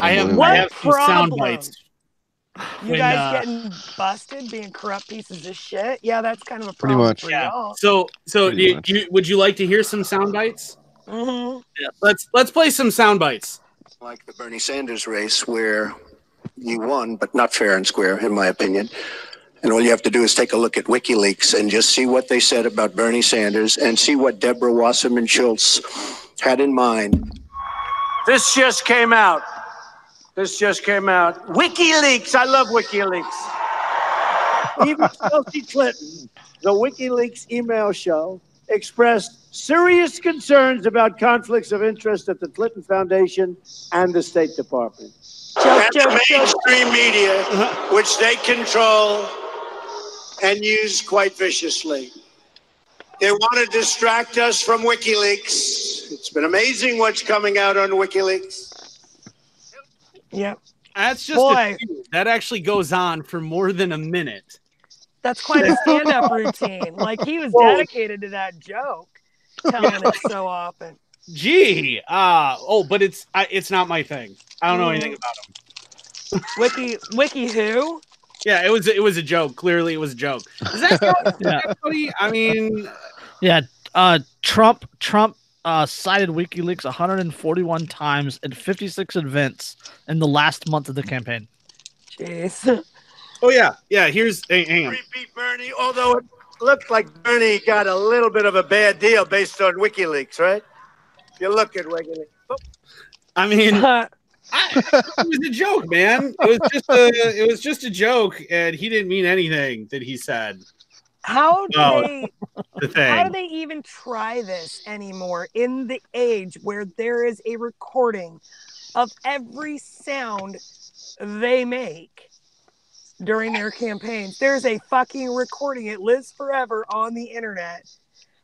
I have, I What have some sound bites. You When, guys uh, getting busted, being corrupt pieces of shit. Yeah, that's kind of a Pretty much. for Yeah. y'all. So, so you, you, would you like to hear some sound bites? hmm Let's let's play some sound bites. like the Bernie Sanders race where you won, but not fair and square, in my opinion. And all you have to do is take a look at WikiLeaks and just see what they said about Bernie Sanders and see what Deborah Wasserman Schultz had in mind. This just came out. This just came out. WikiLeaks. I love WikiLeaks. Even Chelsea Clinton, the WikiLeaks email show, expressed serious concerns about conflicts of interest at the Clinton Foundation and the State Department. Joke, And the mainstream media, which they control and use quite viciously. They want to distract us from WikiLeaks. It's been amazing what's coming out on WikiLeaks. Yep. That's just Boy. a that actually goes on for more than a minute. That's quite a stand up routine. Like he was Whoa. dedicated to that joke, telling it so often. Gee, uh oh, but it's I, it's not my thing. I don't know Mm. anything about him. Wiki Wiki who? Yeah, it was it was a joke. Clearly, it was a joke. Is that Yeah. everybody? I mean, Yeah, uh, Trump Trump uh, cited WikiLeaks 141 times at 56 events in the last month of the campaign. Jeez. oh yeah, yeah. Here's hey, hang on. Repeat Bernie, although it looked like Bernie got a little bit of a bad deal based on WikiLeaks, right? If you look at WikiLeaks. Oh, I mean, I, it was a joke, man. It was just a it was just a joke, and he didn't mean anything that he said. How do No. they The how do they even try this anymore in the age where there is a recording of every sound they make during their campaigns? There's a fucking recording. It lives forever on the internet.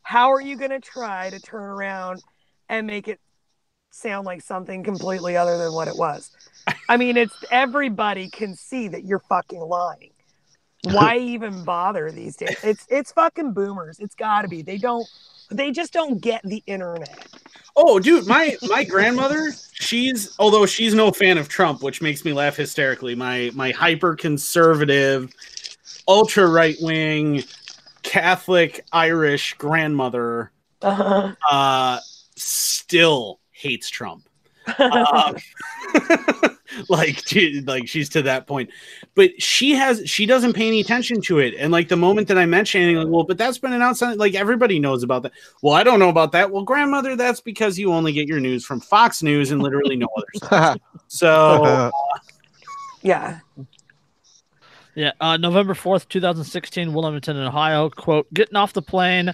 How are you going to try to turn around and make it sound like something completely other than what it was? I mean, it's everybody can see that you're fucking lying. Why even bother these days? It's it's fucking boomers. It's got to be. They don't. They just don't get the internet. Oh, dude, my my grandmother, she's although she's no fan of Trump, which makes me laugh hysterically. My my hyper conservative, ultra right wing, Catholic Irish grandmother Uh-huh. uh still hates Trump. Um, like she, like she's to that point. But she has she doesn't pay any attention to it. And like the moment that i mention anything like well but that's been announced like everybody knows about that. Well i don't know about that. Well grandmother that's because you only get your news from fox news and literally no other source. So yeah. Yeah, uh, November 4th, 2016, Wilmington, Ohio. Quote, getting off the plane,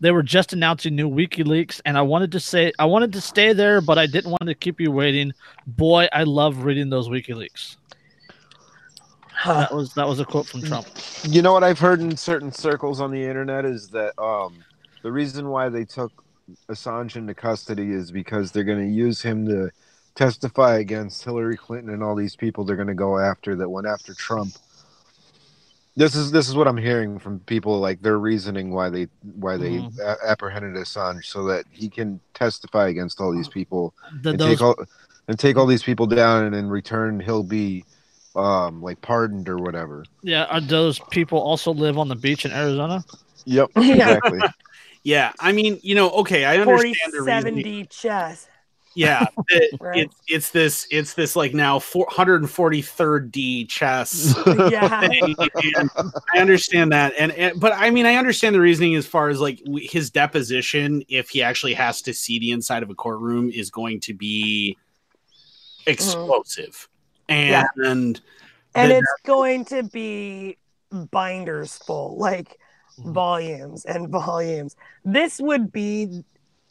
they were just announcing new WikiLeaks, and I wanted to say, I wanted to stay there, but I didn't want to keep you waiting. Boy, I love reading those WikiLeaks. That was that was a quote from Trump. You know what I've heard in certain circles on the internet is that um, the reason why they took Assange into custody is because they're going to use him to testify against Hillary Clinton and all these people they're going to go after that went after Trump. This is this is what I'm hearing from people like their reasoning why they why they Mhm. a- apprehended Assange so that he can testify against all these people The, and those, take all and take all these people down and in return he'll be um like pardoned or whatever. yeah, are those people also live on the beach in Arizona? Yep, Yeah. exactly. yeah i mean you know okay i understand the reasoning. 47 D chess. Yeah it- Right. it's it's this it's this like now 443rd d chess Yeah. thing, I understand that, and, and but I mean, I understand the reasoning as far as like his deposition, if he actually has to see the inside of a courtroom, is going to be explosive, Yeah. and and the- it's going to be binders full like Mhm. volumes and volumes this would be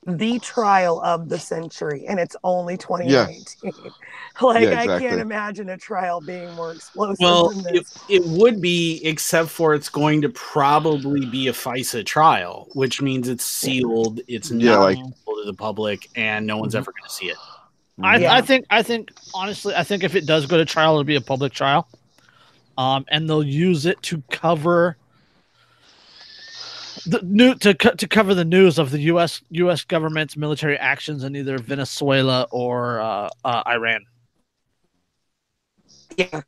the trial of the century and it's only 2019 like Yeah, i can't imagine a trial being more explosive well, than it, this it would be, except for it's going to probably be a FISA trial, which means it's sealed, it's Yeah, not like- to the public, and no one's Mhm. ever going to see it. I, Yeah. I think I think honestly, I think if it does go to trial, it'll be a public trial, um, and they'll use it to cover the new to co- to cover the news of the U.S. U.S. government's military actions in either Venezuela or uh, uh, Iran. Yeah.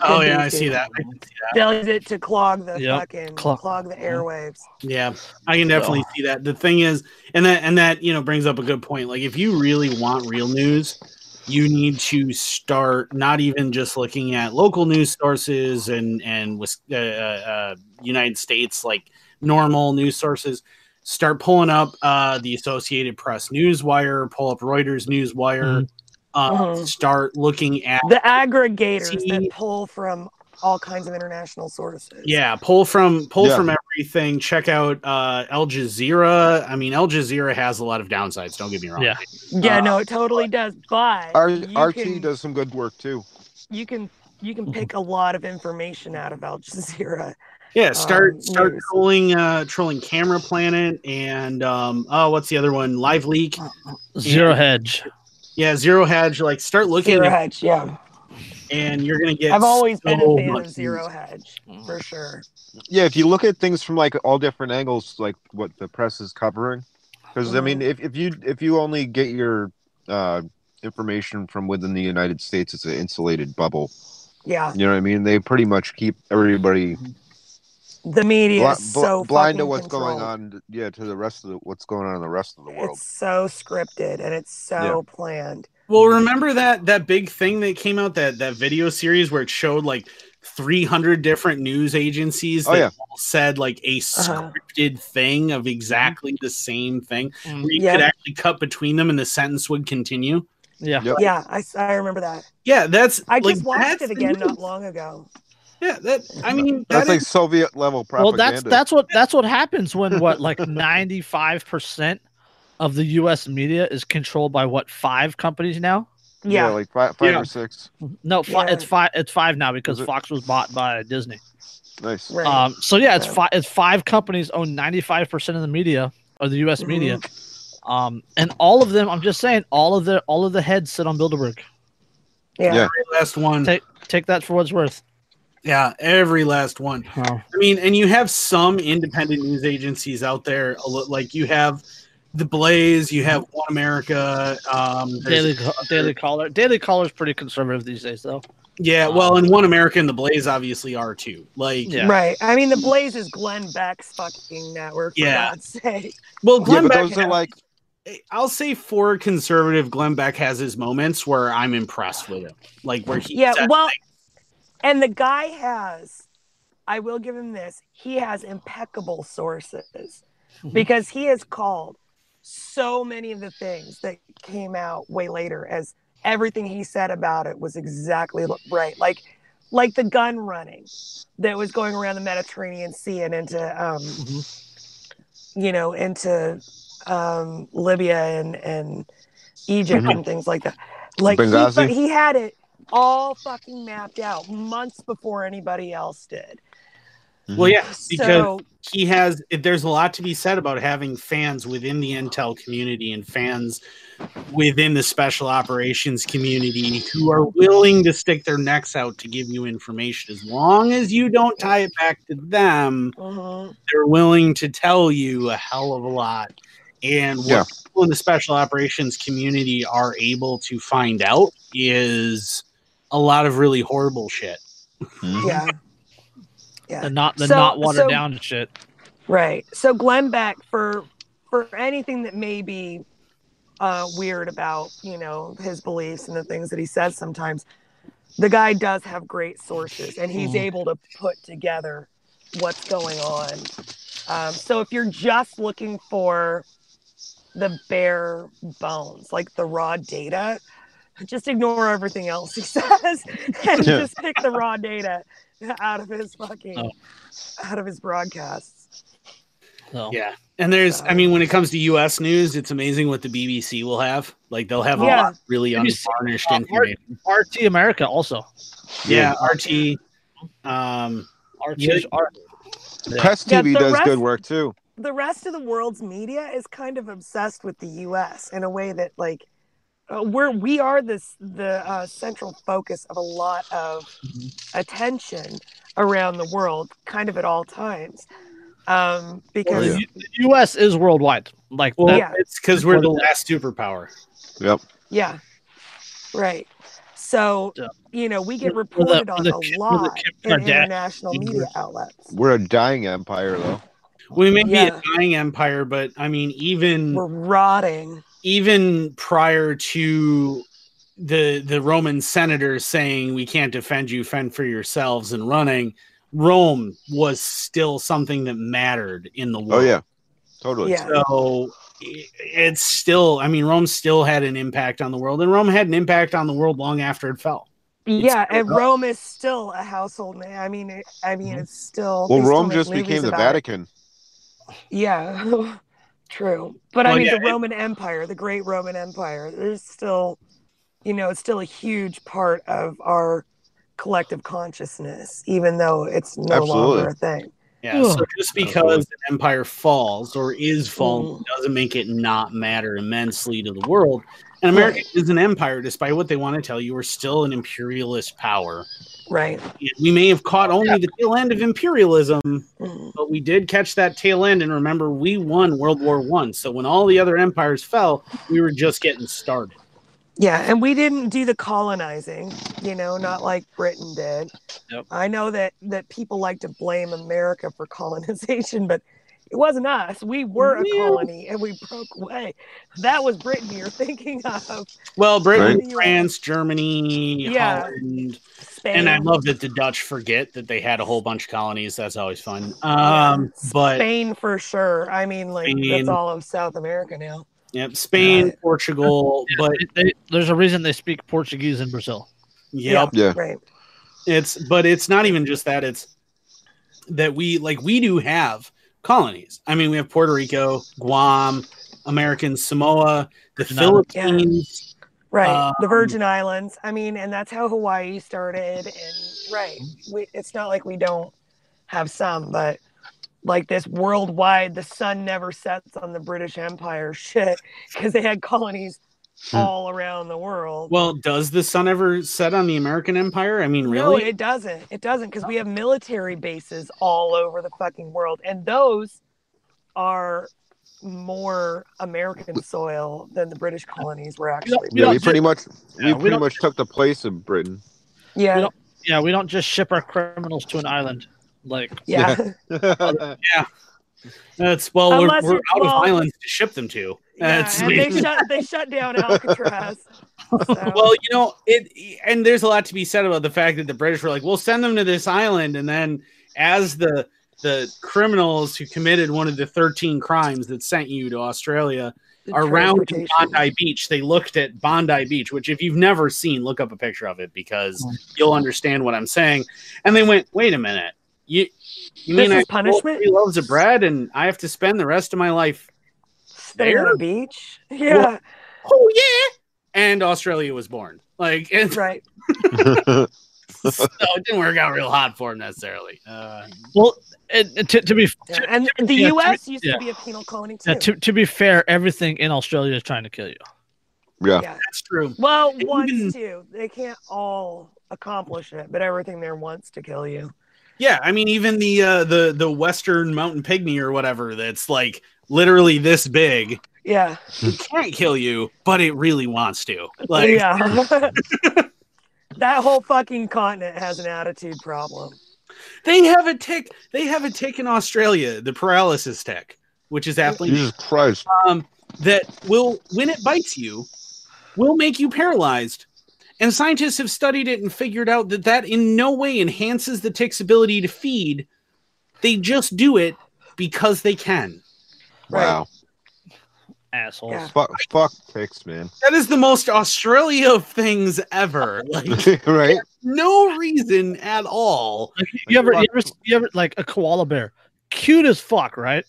Oh yeah, I see that. I can see that. They'll it to clog the Yep. fucking Clog- clog the airwaves. Yeah, I can definitely see that. The thing is, and that and that you know brings up a good point. Like if you really want real news, you need to start not even just looking at local news sources and and with uh, uh, United States like normal news sources. Start pulling up uh, the Associated Press Newswire, pull up Reuters Newswire. Uh, Mhm. Start looking at The aggregators See- that pull from all kinds of international sources. Yeah, pull from pull Yeah. from everything. Check out uh Al Jazeera. I mean, Al Jazeera has a lot of downsides. Don't get me wrong. Yeah. Yeah, Uh, no, it totally does. But R- RT can, does some good work too. you can you can pick a lot of information out of Al Jazeera. Yeah, start Um, start news. trolling uh trolling Camera Planet and um oh what's the other one? Live Leak. Zero hedge. Yeah, Zero Hedge. Like start looking Zero at Hedge, yeah. and you're gonna get I've always been a fan much of Zero. Hedge for sure. Yeah, if you look at things from like all different angles, like what the press is covering, because I mean, if, if you if you only get your uh, information from within the United States, it's an insulated bubble. Yeah, You know what I mean? They pretty much keep everybody the media bli- is bl- so blind to fucking what's going on. Yeah, to the rest of the what's going on in the rest of the world. It's so scripted and it's so planned. Well, remember that that big thing that came out that that video series where it showed like 300 different news agencies Oh, that yeah. all said like a Uh-huh. scripted thing of exactly the same thing Mm, where you Yeah. could actually cut between them and the sentence would continue. Yeah. Yep. Yeah, I remember that. Yeah, that's I like, just watched it again news. not long ago. Yeah, that I mean That's that like is- Soviet level propaganda. Well, that's that's what that's what happens when what like ninety five percent of the U.S. media is controlled by what five companies now? yeah, Yeah, like five, five Yeah. or six. No, fi- Yeah. it's five. It's five now because Fox was bought by Disney. Nice. right. Um, so yeah, it's five. It's five companies own ninety five percent of the media or the U.S. media. Mm-hmm. Um, and all of them, I'm just saying, all of the all of the heads sit on Bilderberg. yeah. yeah. last one. Take take that for what's worth. Yeah, every last one. Oh. I mean, and you have some independent news agencies out there, like you have the Blaze, you have One America, um, there's- Daily Ca- Daily Caller. Daily Caller's pretty conservative these days, though. yeah, well, and One America and the Blaze obviously are too. Like, Yeah. Right. I mean, the Blaze is Glenn Beck's fucking network. For Yeah. God's sake. well, Glenn but Beck, those are like I'll say for conservative, Glenn Beck has his moments where I'm impressed with him, like where he, Yeah. Well, things. And the guy has. I will give him this. He has impeccable sources because he has called so many of the things that came out way later as everything he said about it was exactly right. Like, like the gun running that was going around the Mediterranean Sea and into, um, you know, into um, Libya and and Egypt Mhm. and things like that. Like he, Benghazi? he had it all fucking mapped out months before anybody else did. well, yeah, because So he has there's a lot to be said about having fans within the intel community and fans within the special operations community who are willing to stick their necks out to give you information as long as you don't tie it back to them mhm. they're willing to tell you a hell of a lot and what Yeah. people in the special operations community are able to find out is a lot of really horrible shit yeah. Yeah. The not the So- not watered so- down shit. Right. So Glenn Beck for for anything that may be uh, weird about you know his beliefs and the things that he says sometimes, the guy does have great sources and he's Mhm. able to put together what's going on. Um, so if you're just looking for the bare bones, like the raw data, just ignore everything else he says and Yeah. just pick the raw data out of his fucking Oh. out of his broadcasts. So yeah and there's i mean when it comes to us news it's amazing what the bbc will have like they'll have a Yeah. lot really Have unvarnished uh, information RT America also. yeah rt um RT Yeah. R- Press Yeah, TV the does rest- good work too. the rest of the world's media is kind of obsessed with the U.S. in a way that like uh, we're we are this the uh, central focus of a lot of attention around the world, kind of at all times. Um, because Well, yeah. the, U.S. is worldwide. Like Well, that, Yeah. it's because we're the last superpower. Yep. Yeah. Right. So, Yeah. you know, we get We're the- reported we're on the a Kim- we're the lot in Kardashian international media outlets. We're a dying empire, though. We may Yeah. be a dying empire, but I mean, even We're rotting. Even prior to the the Roman senators saying we can't defend you, fend for yourselves, and running, Rome was still something that mattered in the world. Oh yeah, totally. Yeah. So it's still, I mean, Rome still had an impact on the world, and Rome had an impact on the world long after it fell. Yeah, still and up. Rome is still a household name. I mean, it, I mean, mm-hmm. it's still. Well, they still Rome just became the about it. Vatican. Yeah, true. But I mean, yeah, the it- Roman Empire, the great Roman Empire, there's still, you know, it's still a huge part of our collective consciousness, even though it's no longer a thing. Yeah. So just because an empire falls or is falling Mm. doesn't make it not matter immensely to the world. And America is an empire, despite what they want to tell you. We're still an imperialist power. Right. We may have caught only the tail end of imperialism, Mm. but we did catch that tail end. And remember, we won World War One. So when all the other empires fell, we were just getting started. Yeah, and we didn't do the colonizing, you know, not like Britain did. Yep. I know that that people like to blame America for colonization, but it wasn't us. We were a colony and we broke away. That was Britain you're thinking of. Well, Britain, Right. France, Germany, Yeah. Holland, Spain. and I love that the Dutch forget that they had a whole bunch of colonies. That's always fun. Um, but Spain for sure. I mean, like Spain. that's all of South America now. Yep, Spain, Right. Portugal, but They- they- there's a reason they speak Portuguese in Brazil. yep, Yeah. Right. it's but it's not even just that. It's that we like we do have colonies. I mean, we have Puerto Rico, Guam, American Samoa, the Yeah. Philippines. Right. the Um, Virgin Islands. I mean, and that's how Hawaii started. And right. We, it's not like we don't have some, but like this worldwide, the sun never sets on the British Empire shit because they had colonies. Hmm. all around the world. Well, does the sun ever set on the American Empire? I mean, No, really? it doesn't. It doesn't because we have military bases all over the fucking world. And those are more American soil than the British colonies were actually. We Yeah, don't we ju- pretty much Yeah, we we pretty don't- much took the place of Britain. Yeah. don't- Yeah, we don't just ship our criminals to an island. Like Yeah. Yeah. That's well, we're, Unless we're you're- out well- of islands to ship them to. Yeah, and they shut they shut down Alcatraz. So, well, you know, it and there's a lot to be said about the fact that the British were like, "We'll send them to this island," and then as the the criminals who committed one of the 13 crimes that sent you to Australia the are around. Bondi Beach, they looked at Bondi Beach, which if you've never seen, look up a picture of it because mm. you'll understand what I'm saying. And they went, "Wait a minute, you you This mean I punishment? Three loaves of bread, and I have to spend the rest of my life there? a beach. Yeah, oh yeah and australia was born like it's, right. so it didn't work out real hot for him necessarily uh, well, and, and to, to be Yeah, to, And the yeah, to U.S. be- used yeah. to be a penal colony too. yeah, to, to be fair, everything in Australia is trying to kill you. yeah. yeah. that's true Well, Even- wants to. They can't all accomplish it, but everything there wants to kill you. yeah i mean even the uh the the western mountain pygmy or whatever that's like literally this big Yeah. it can't kill you but it really wants to like yeah. that whole fucking continent has an attitude problem. they have a tick they have a tick in australia the paralysis tick which is aptly Jesus Christ. um, that will, when it bites you, will make you paralyzed. And scientists have studied it and figured out that that in no way enhances the tick's ability to feed. They just do it because they can. Right. Wow. Assholes. Yeah. Fuck, fuck ticks, man. That is the most Australia of things ever. Like, right? no reason at all. Like, you ever, you ever, you ever, like a koala bear, cute as fuck, right?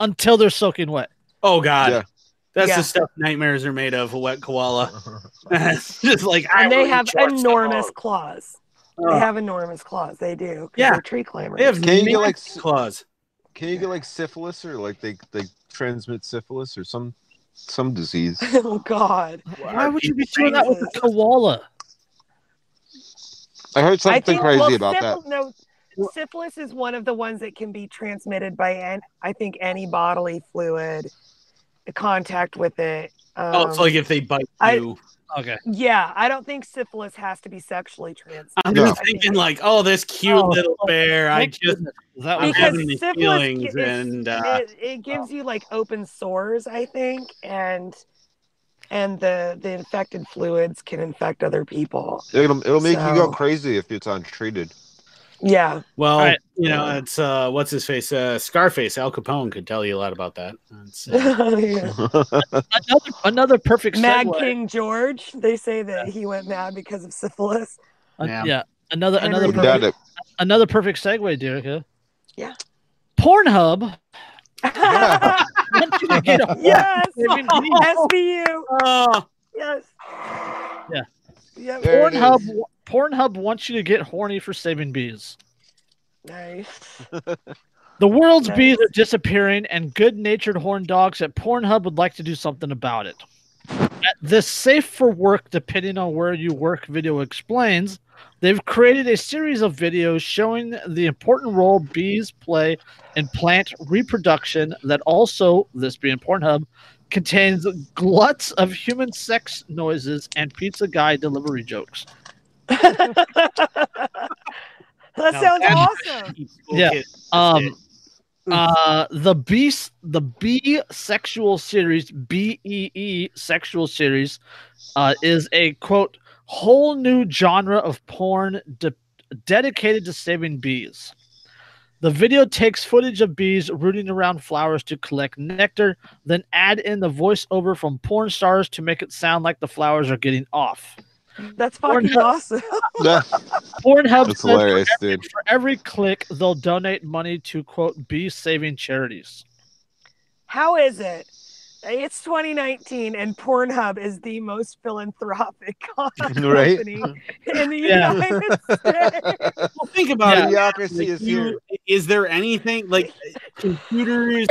Until they're soaking wet. Oh, God. Yeah. That's Yeah. the stuff nightmares are made of a wet koala. Just like, I And they really have enormous claws. They have enormous claws. They do. Yeah. They're tree climbers. They have Can you get, like, massive claws. Can you get like syphilis or like they they transmit syphilis or some some disease? oh God. Why would you be doing that with a koala? I heard I something think crazy well, about syphil- that. No, syphilis is one of the ones that can be transmitted by, an, I think, any bodily fluid, contact with it. Um, oh, it's like if they bite I- you. Okay. yeah, I don't think syphilis has to be sexually transmitted. I'm No. just thinking like, oh, this cute Oh, little oh, bear. I just. That was Because having these syphilis feelings, is- and uh, it, it gives you like open sores, I think, and and the the infected fluids can infect other people. It'll it'll make you go crazy if it's untreated. Yeah, well, Alright. you know, it's uh, what's his face? Uh, Scarface. Al Capone could tell you a lot about that. It's, uh, another another perfect Mad segue. King George. They say that he went mad because of syphilis. Uh, Yeah. yeah. Another another Henry Got perfect, another perfect segue, Derica. Yeah. Pornhub. Yeah. wants you to get a- yes, SBU. oh, Yes. Yeah. Yep. There Pornhub. Pornhub wants you to get horny for saving bees. Nice. The world's Nice. bees are disappearing, and good-natured horn dogs at Pornhub would like to do something about it. At this safe for work, depending on where you work, video explains. They've created a series of videos showing the important role bees play in plant reproduction. That also, this being Pornhub, contains gluts of human sex noises and pizza guy delivery jokes. That Now sounds that's- awesome. Yeah. Um, uh, the beast, the B sexual series, B E E sexual series, uh, is a quote whole new genre of porn de- dedicated to saving bees. The video takes footage of bees rooting around flowers to collect nectar, then add in the voiceover from porn stars to make it sound like the flowers are getting off. That's fucking Pornhub. awesome. Pornhub That's says for hilarious, every- dude. For every click, they'll donate money to quote bee saving charities. How is it? It's 2019 and Pornhub is the most philanthropic company Right? in the Yeah. United States. Well, think about Yeah. it. Theocracy Like, is you- here. is there anything like computers,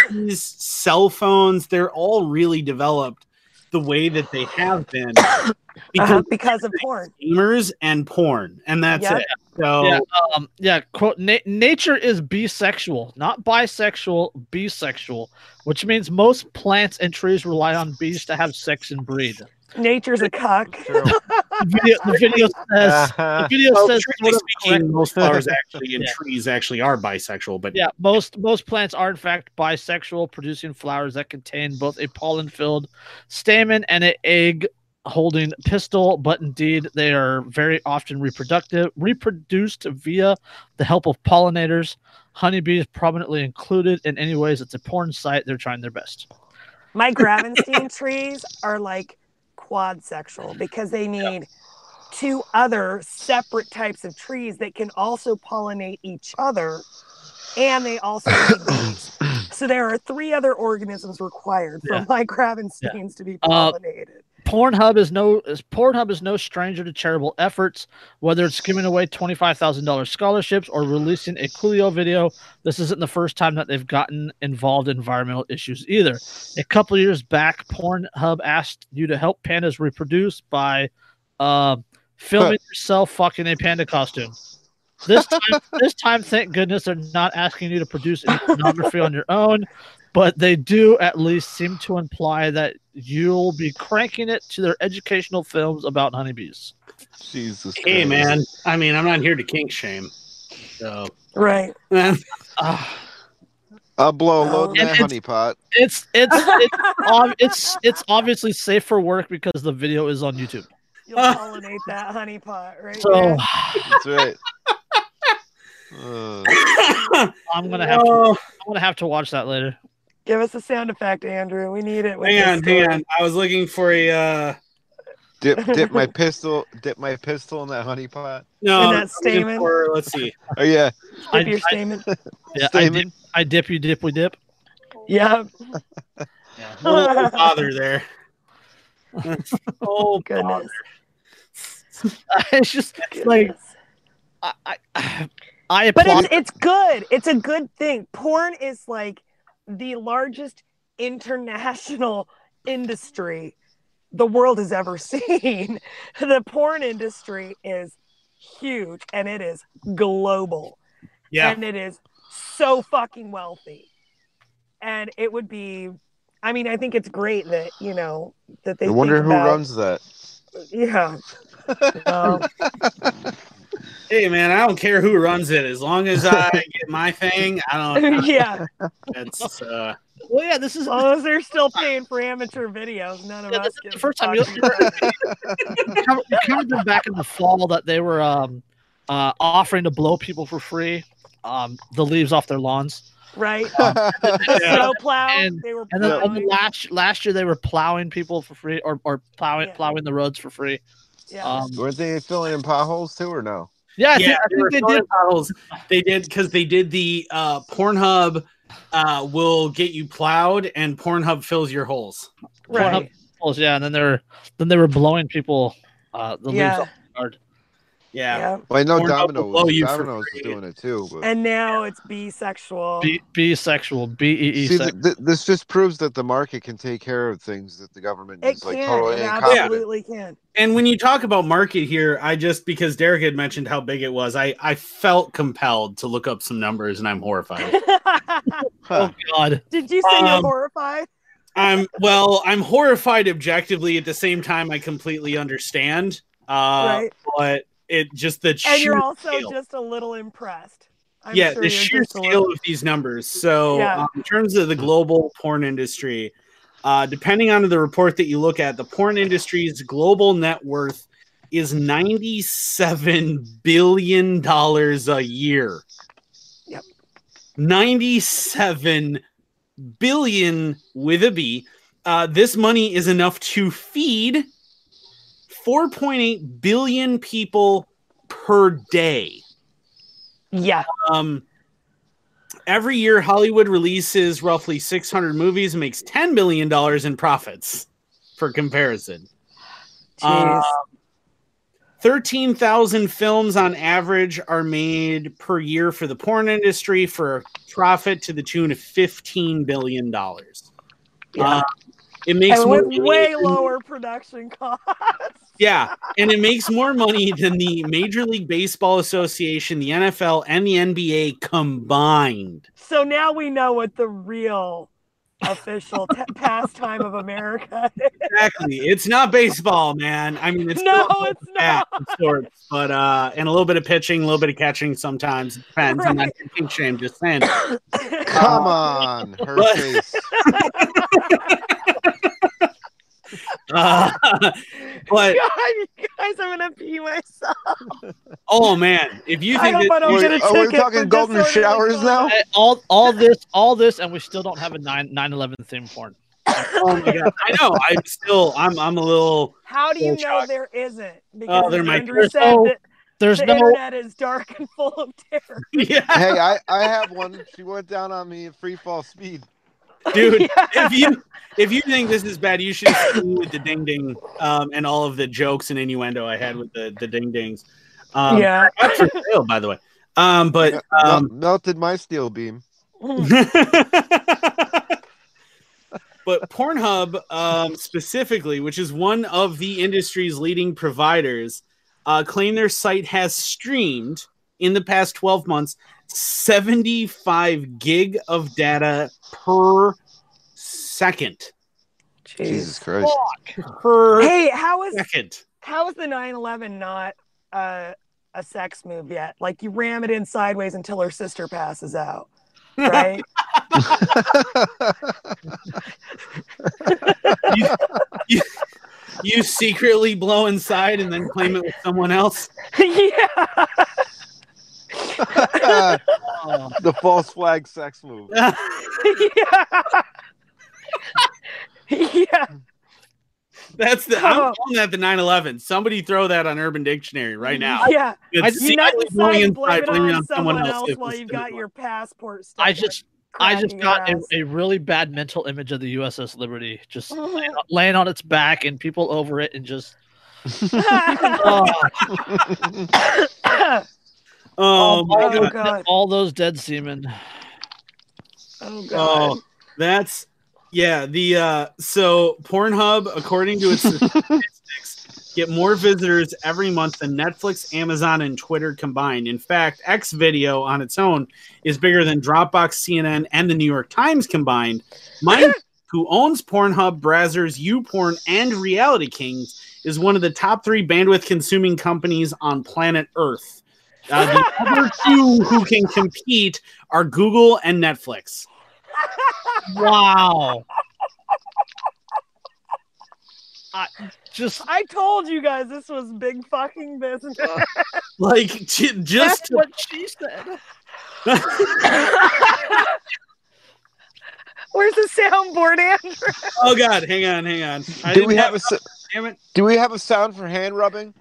cell phones? They're all really developed the way that they have been Uh-huh, because because of porn. gamers and porn, and that's Yep. it. So Yeah. Um, yeah, quote, na- nature is bisexual, not bisexual, bisexual, which means most plants and trees rely on bees to have sex and breed. Nature's a cuck. The video, the video says, the uh-huh. video Well, says, strictly speaking, most flowers actually and Yeah. trees actually are bisexual, but yeah, most most plants are in fact bisexual, producing flowers that contain both a pollen-filled stamen and an egg-holding pistil. But indeed, they are very often reproductive, reproduced via the help of pollinators. Honeybees prominently included. In any ways, it's a porn site. They're trying their best. My Gravenstein trees are like quad sexual because they need two other separate types of trees that can also pollinate each other and they also need bees. So there are three other organisms required for Yeah. my Gravensteins to be Uh, pollinated. Pornhub is no is Pornhub is no stranger to charitable efforts, whether it's giving away twenty five thousand dollars scholarships or releasing a Coolio video. This isn't the first time that they've gotten involved in environmental issues either. A couple years back, Pornhub asked you to help pandas reproduce by uh, filming yourself fucking a panda costume. This time, this time, thank goodness they're not asking you to produce any pornography on your own, but they do at least seem to imply that you'll be cranking it to their educational films about honeybees. Jesus. hey, Christ. man, I mean, I'm not here to kink shame. So Right. I'll blow a load in that it's- honey pot. it's it's it's, ob- it's it's obviously safe for work because the video is on YouTube. You'll pollinate that honey pot right So there. That's right. Uh, I'm gonna have to Oh, I'm gonna have to watch that later. Give us a sound effect, Andrew. We need it. hang on, hang on. I was looking for a uh dip, dip my pistol, dip my pistol in that honey pot. no. In that was looking stamen? For, let's see. Oh yeah, I, Dip your I, stamen. yeah, I dip. I dip you dip we dip. Yeah. Yeah, a little bother there. oh, Goodness. it's just like I I, I But it's it's good. It's a good thing. Porn is like the largest international industry the world has ever seen. The porn industry is huge and it is global. Yeah. And it is so fucking wealthy. And it would be I mean, I think it's great that, you know, that they I wonder think who about- runs that. Yeah. Um, Hey man, I don't care who runs it as long as I get my thing. I don't. yeah. That's uh, Well, yeah, this is As long as they're still paying for amateur videos, none of Yeah, us get the first time you, fucking- you covered, you covered them back in the fall that they were um, uh, offering to blow people for free um, the leaves off their lawns. right? Yeah. Snow plow. And- they were And then, and plowing. then last last year they were plowing people for free or, or plowing Yeah. plowing the roads for free. yeah. Um, Weren't they filling in potholes too, or no? Yeah, I yeah, think, I they think they did. potholes. They did because they did the uh, Pornhub uh, will get you plowed, and Pornhub fills your holes. right. Pornhub- Yeah, and then they're then they were blowing people uh, the leaves Yeah. off the yard. Yeah, Yeah. Well, I know Pornhub will Domino blow was, you for Domino's was doing it too. But And now it's bisexual. B bisexual, B E E see, sex. th- th- this just proves that the market can take care of things that the government it is like can. totally it incompetent. absolutely can. and when you talk about market here, I just because Derek had mentioned how big it was, I I felt compelled to look up some numbers, and I'm horrified. Oh God! Did you say you're Um, horrified? I'm well, I'm horrified objectively. At the same time, I completely understand. Uh, right. but it just the And you're also scale. just a little impressed. I'm yeah, sure the sheer scale little- of these numbers. So, Yeah. um, in terms of the global porn industry, uh, depending on the report that you look at, the porn industry's global net worth is ninety-seven billion dollars a year. Yep. Ninety-seven billion with a B. Uh, this money is enough to feed 4.8 billion people per day. Yeah. Um, every year, Hollywood releases roughly 600 movies and makes $10 million in profits. For comparison. Uh, 13,000 films on average are made per year for the porn industry for profit to the tune of $15 billion. yeah. Uh, it makes and more with money way than- lower production costs. Yeah, and it makes more money than the Major League Baseball Association, the NFL, and the NBA combined. So now we know what the real official t- pastime of America. Exactly. It's not baseball, man. I mean, it's No, it's not. sorts, but uh, and a little bit of pitching, a little bit of catching sometimes. It depends. I'm not Right. taking shame, just saying. Come on, her But- face. Uh, but God, you guys, I'm gonna pee myself. oh man, if you think hope that, I don't Wait, get a are we ticket talking for golden showers now? All all this all this and we still don't have a 9 9/11 theme porn. oh my god, I know. I'm still, I'm, I'm a little. How do you know shock. there isn't? Because there might- Andrew there's said no- that There's the no internet is dark and full of terror. Yeah, hey, I, I have one. She went down on me at free fall speed. dude. Yeah. If you if you think this is bad, you should see with the ding ding um, and all of the jokes and innuendo I had with the the ding dings. Um, yeah. up for sale, by the way. Um, but Mel- um, melted my steel beam. but Pornhub um, specifically, which is one of the industry's leading providers, uh, claim their site has streamed in the past 12 months 75 gig of data per second. Jesus Christ. Per Hey, how is second. how is the 9/11 not uh, a sex move yet? Like you ram it in sideways until her sister passes out, right? you, you, you secretly blow inside and then claim it with someone else. yeah. oh, the false flag sex move. yeah. yeah. That's the I'm Oh. calling that the 9/11. Somebody throw that on Urban Dictionary right now. Yeah. It's I just- You not secretly decide blowing to blame inside, it blaming on someone else while you've got your passport stuck. I just a I crack just got a, a really bad mental image of the USS Liberty just laying, on, laying on its back and people over it and just oh, Oh, my Oh, God. God. all those dead seamen. oh god. Oh, that's yeah. The uh, so Pornhub, according to its statistics, get more visitors every month than Netflix, Amazon, and Twitter combined. In fact, X video on its own is bigger than Dropbox, CNN, and the New York Times combined. Mind who owns Pornhub, Brazzers, YouPorn, and Reality Kings, is one of the top three bandwidth consuming companies on planet Earth. Uh, the other two who can compete are Google and Netflix. Wow. I just I told you guys this was big fucking business. Like j- that's just what she said. Where's the soundboard, Andrew? oh god, hang on, hang on. I Do didn't we have a s- damn it. do we have a sound for hand rubbing?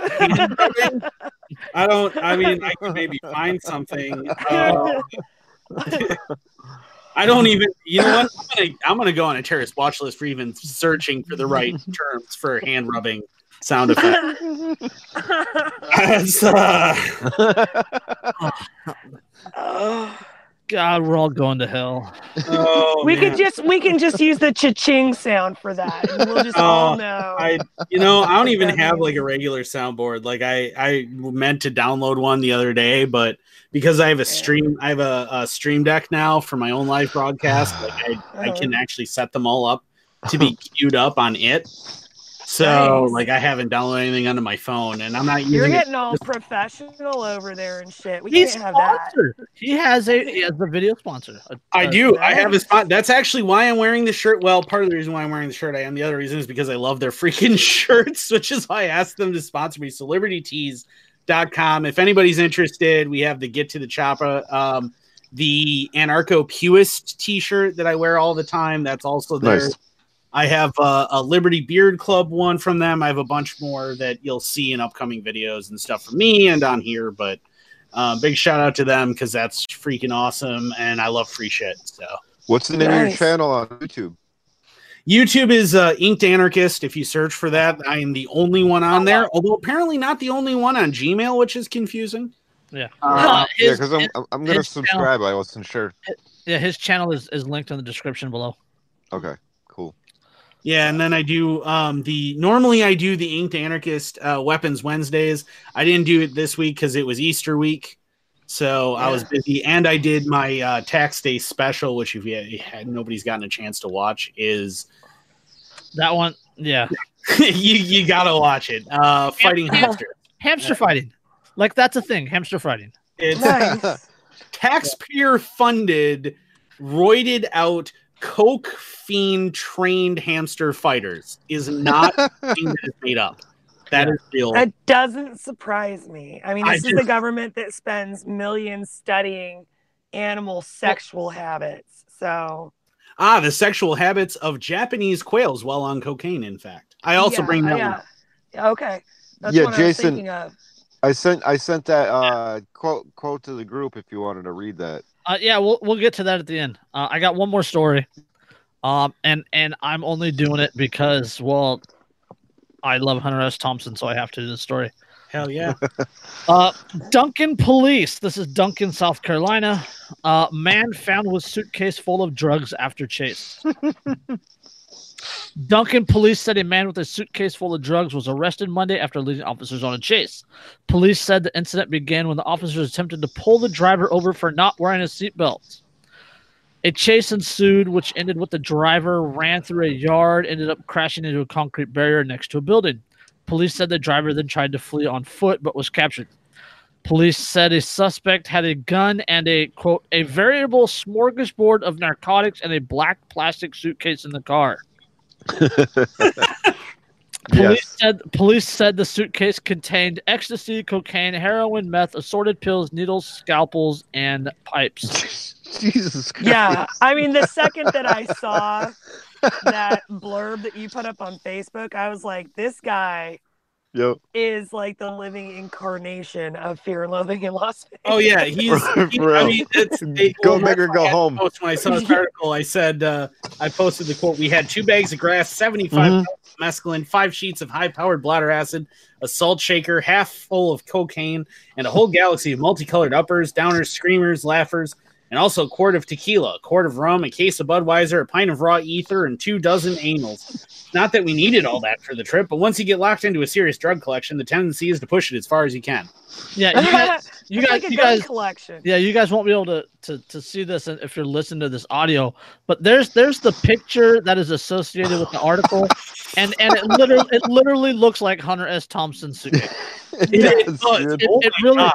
I don't. I mean, I could maybe find something. Uh, I don't even. You know what? I'm gonna, I'm gonna go on a terrorist watch list for even searching for the right terms for hand rubbing sound effect. That's, uh, Oh. God, we're all going to hell. oh, we man. could just we can just use the cha-ching sound for that. And we'll just oh, all Oh, know. I, you know, I don't even have like a regular soundboard. Like I, I meant to download one the other day, but because I have a stream, I have a, a stream deck now for my own live broadcast. Like I, I uh-huh. can actually set them all up to be queued up on it. So Nice. like I haven't downloaded anything onto my phone, and I'm not using. You're using it. getting all professional over there and shit. We He's can't have that. sponsored. He has a he has a video sponsor. A- I a- do. I have a spot. That's actually why I'm wearing the shirt. Well, part of the reason why I'm wearing the shirt I am. The other reason is because I love their freaking shirts, which is why I asked them to sponsor me. So libertytees.com. If anybody's interested, we have the Get to the Choppa, um, the Anarcho Pewist t-shirt that I wear all the time. That's also there. Nice. I have uh, a Liberty Beard Club one from them. I have a bunch more that you'll see in upcoming videos and stuff from me and on here. But uh, big shout out to them because that's freaking awesome, and I love free shit. So What's the name of your channel on YouTube? YouTube is uh, Inked Anarchist. If you search for that, I am the only one on there. Although apparently not the only one on Gmail, which is confusing. Yeah. Uh, Yeah, because I'm I'm- I'm gonna his channel- subscribe. I wasn't sure. yeah, his channel is, is linked in the description below. Okay, cool. Yeah, and then I do um the normally I do the Inked Anarchist uh, Weapons Wednesdays. I didn't do it this week because it was Easter week, so I was busy. And I did my uh, tax day special, which if you you had, nobody's gotten a chance to watch, is That one, yeah. you you gotta watch it. Uh, fighting Yeah. hamster. Hamster fighting. Like that's a thing, hamster fighting. It's Nice. taxpayer funded, roided out, coke fiend trained hamster fighters is not something that is made up. That is real. That doesn't surprise me. I mean, I this is do. the government that spends millions studying animal sexual habits. So Ah, the sexual habits of Japanese quails while on cocaine, in fact. I also yeah, bring that yeah. one. Okay. That's Yeah, what I was Jason- thinking of. I sent I sent that uh, quote quote to the group if you wanted to read that. Uh, yeah, we'll we'll get to that at the end. Uh, I got one more story, um, and and I'm only doing it because well, I love Hunter S. Thompson, so I have to do this story. Hell yeah. Uh, Duncan police. This is Duncan, South Carolina. Uh, man found with suitcase full of drugs after chase. Duncan police said a man with a suitcase full of drugs was arrested Monday after leading officers on a chase. Police said the incident began when the officers attempted to pull the driver over for not wearing a seatbelt. A chase ensued, which ended with the driver ran through a yard, ended up crashing into a concrete barrier next to a building. Police said the driver then tried to flee on foot but was captured. Police said a suspect had a gun and a quote a variable smorgasbord of narcotics and a black plastic suitcase in the car. Police Yes. said police said the suitcase contained ecstasy, cocaine, heroin, meth, assorted pills, needles, scalpels, and pipes. Jesus Christ. Yeah. I mean, the second that I saw that blurb that you put up on Facebook, I was like, this guy Yep. is like the living incarnation of fear and loathing in Las Vegas. Oh yeah, he's. He, I mean, it's they, Go well, big or go why I had to home. post When I saw this article, I said uh, I posted the quote: "We had two bags of grass, seventy-five Mhm. pounds of mescaline, five sheets of high-powered blotter acid, a salt shaker half full of cocaine, and a whole galaxy of multicolored uppers, downers, screamers, laughers, and also a quart of tequila, a quart of rum, a case of Budweiser, a pint of raw ether, and two dozen amyls. Not that we needed all that for the trip, but once you get locked into a serious drug collection, the tendency is to push it as far as you can. Yeah, you guys, you guys, like a you guys, collection. yeah, you guys won't be able to, to to see this if you're listening to this audio. But there's there's the picture that is associated with the article, and and it literally it literally looks like Hunter S. Thompson's suitcase. It It- does, oh, it- Oh it really- God.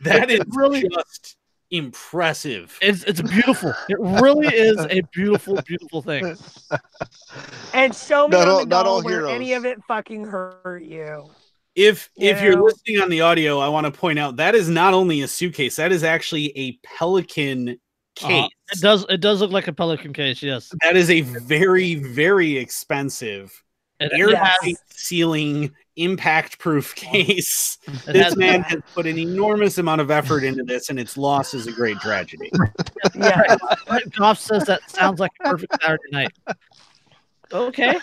That is really- just impressive. It's it's beautiful. It really is a beautiful beautiful thing. And show me Not all- the not all dome where any of it fucking hurt you. If if you're listening on the audio, I want to point out that is not only a suitcase, that is actually a Pelican case. Uh, it does it does look like a pelican case. Yes, That is a very, very expensive it, air yes. sealing impact proof case. This has- man has put an enormous amount of effort into this, and its loss is a great tragedy. Yeah. Goff says that sounds like a perfect Saturday night. Okay.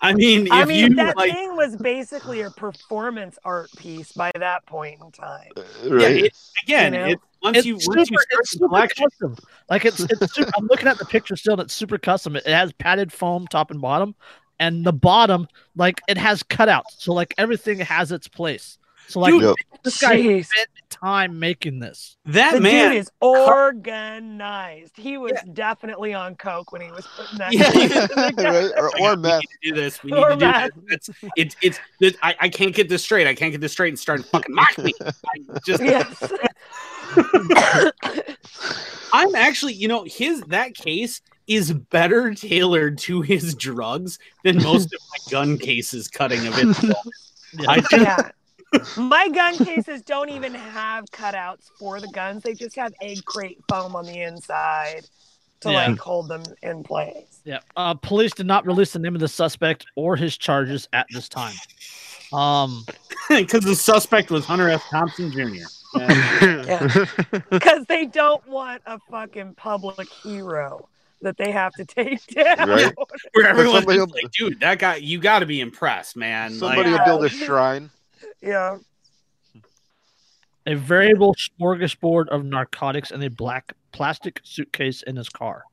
I mean, if I mean, you that like, thing was basically a performance art piece by that point in time. Uh, right. it- again, You know? it, once It's you super, once you start it's super collection, custom. Like it's it's super, I'm looking at the picture still, and it's super custom. It has padded foam top and bottom, and the bottom like it has cutouts, so like everything has its place. So like Dude, Yep. this guy Jeez. spent time making this. that The man dude is organized. He was definitely on coke when he was putting that. Yeah. right? Or, Yeah, or we need to do this. We Or need to do meth. this. It's it's it's. it- I, I can't get this straight. I can't get this straight and start fucking mock me. I just yes. I'm actually, you know, his that case is better tailored to his drugs than most of my gun cases cutting of it. Yeah. I just, yeah. My gun cases don't even have cutouts for the guns. They just have egg crate foam on the inside to Yeah. like hold them in place. Yeah. Uh, police did not release the name of the suspect or his charges at this time. Um, because the suspect was Hunter F. Thompson Jr. And Yeah. Because they don't want a fucking public hero that they have to take down. Right. where everyone's somebody will- like, dude, that guy, you got to be impressed, man. Somebody like, will build a shrine. Yeah. a variable smorgasbord of narcotics and a black plastic suitcase in his car.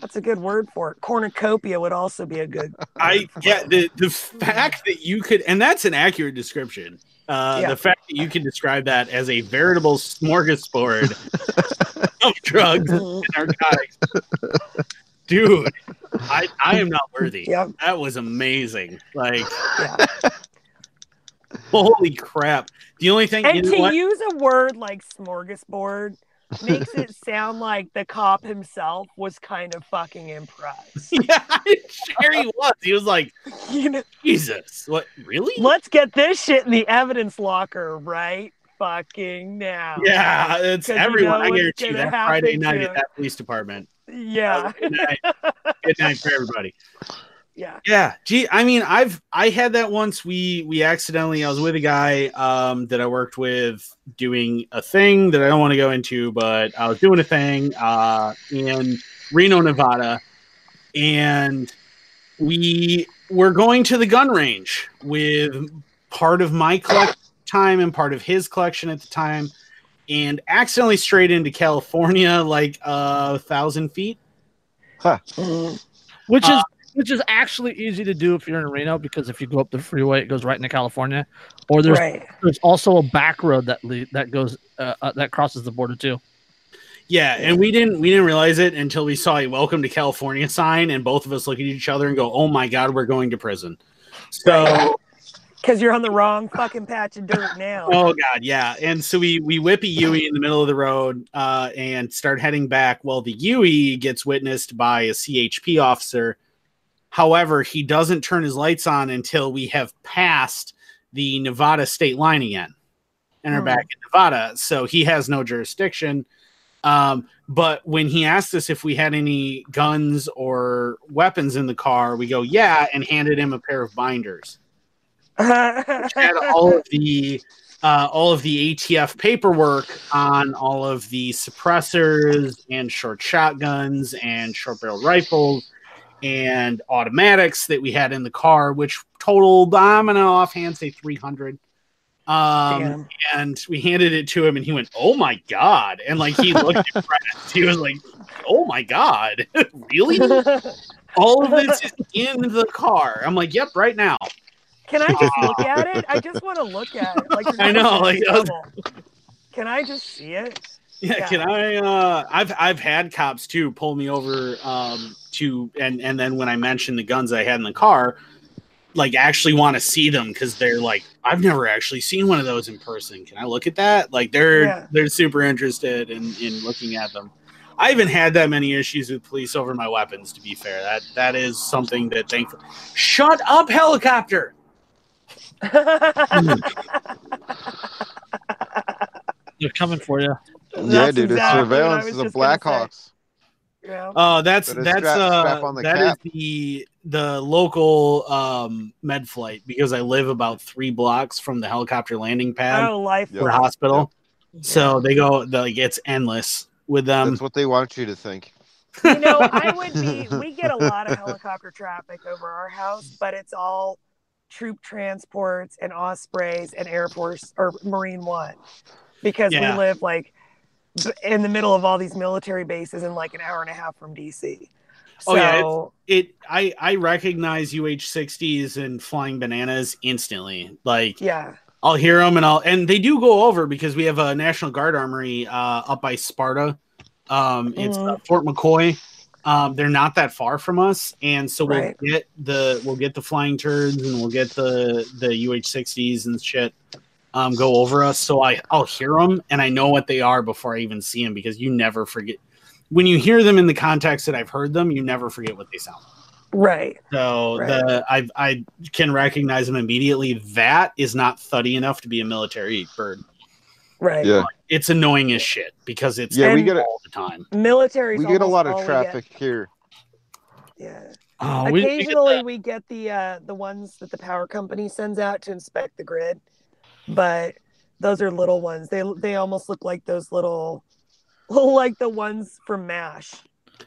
That's a good word for it. Cornucopia would also be a good. I yeah, the the fact that you could, and that's an accurate description. Uh, Yeah. The fact that you can describe that as a veritable smorgasbord of drugs and narcotics, dude. I I am not worthy. Yep. That was amazing. Like, Yeah. holy crap! The only thing, you And to what? use a word like smorgasbord makes it sound like the cop himself was kind of fucking impressed. yeah, sure he was. He was like, you know, Jesus, what? Really? let's get this shit in the evidence locker right fucking now. Yeah, it's 'Cause you everyone. know I guarantee you that Friday night to- at that police department. Yeah. Good night. Good night for everybody. Yeah. Yeah, gee, I mean, I've I had that once. We we accidentally. I was with a guy um, that I worked with doing a thing that I don't want to go into, but I was doing a thing uh, in Reno, Nevada, and we were going to the gun range with part of my collection time and part of his collection at the time, and accidentally straight into California, like a thousand feet. huh. which is Uh, which is actually easy to do if you're in Reno because if you go up the freeway, it goes right into California. Or there's Right. there's also a back road that le- that goes uh, uh, that crosses the border too. Yeah, and we didn't we didn't realize it until we saw a "Welcome to California" sign, and both of us look at each other and go, "Oh my god, we're going to prison." So, Because you're on the wrong fucking patch of dirt now. oh god, yeah. And so we we whip a Yui in the middle of the road uh, and start heading back. Well, the Yui gets witnessed by a CHP officer. However, he doesn't turn his lights on until we have passed the Nevada state line again and are Hmm. back in Nevada. So he has no jurisdiction. Um, but when he asked us if we had any guns or weapons in the car, we go, yeah, and handed him a pair of binders. Had all of the uh, all of the ATF paperwork on all of the suppressors and short shotguns and short barrel rifles and automatics that we had in the car, which totaled, I'm gonna offhand say 300. Um, Damn. and we handed it to him, and he went, "Oh my god!" And like he looked impressed. He was like, "Oh my god, really? All of this is in the car." I'm like, "Yep, right now." Can I just look at it? I just want to look at it. Like, I know, like, can I just see it? Yeah, Yeah. can I? Uh, I've I've had cops too pull me over um, to, and and then when I mentioned the guns I had in the car, like actually want to see them because they're like, I've never actually seen one of those in person. Can I look at that? Like they're Yeah. they're super interested in in looking at them. I haven't had that many issues with police over my weapons. To be fair, that that is something that thankfully. Shut up, helicopter. They're coming for you. Yeah, dude, it's exactly what I surveillance was of the just gonna say. Blackhawks. Yeah. Uh, that's that's strap- uh strap on the that is cap. the the local um med flight because I live about three blocks from the helicopter landing pad Oh, life. For flight. hospital. So they go like it's endless with them. That's what they want you to think. you know, I would be. We get a lot of helicopter traffic over our house, but it's all troop transports and ospreys and Air Force or Marine One because Yeah. we live like b- in the middle of all these military bases and like an hour and a half from DC. So, Oh, yeah, it I I recognize UH sixties and flying bananas instantly. Like yeah. I'll hear them and I'll and they do go over because we have a National Guard armory uh, up by Sparta. Um, it's uh, Mhm. Fort McCoy. Um, they're not that far from us, and so we'll Right. get the we'll get the flying turds and we'll get the the UH sixties and shit. Um, go over us, so I I'll hear them and I know what they are before I even see them because you never forget when you hear them in the context that I've heard them. You never forget what they sound. like. Right. So Right. the I I can recognize them immediately. That is not thuddy enough to be a military bird. Right. Yeah, It's annoying as shit because it's yeah, we And- get a, all the time. Military. we get a lot of traffic here. Yeah. Oh, we- we get Occasionally, we get the uh, the ones that the power company sends out to inspect the grid, but those are little ones. They they almost look like those little, like the ones from Mash.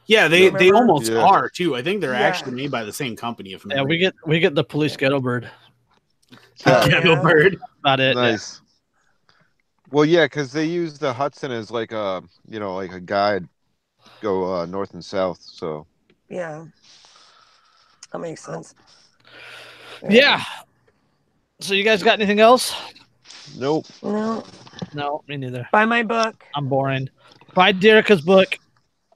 Yeah, they they almost Yeah. are too. I think they're Yeah. actually made by the same company. If Yeah, we get we get the police ghetto bird. Oh, Ghetto yeah. bird. About it. Nice. Well, yeah, because they use the Hudson as like a you know like a guide, go uh, north and south. So Yeah, that makes sense. Yeah. So you guys got anything else? Nope. No, No, me neither. buy my book. I'm boring. Buy Derica's book.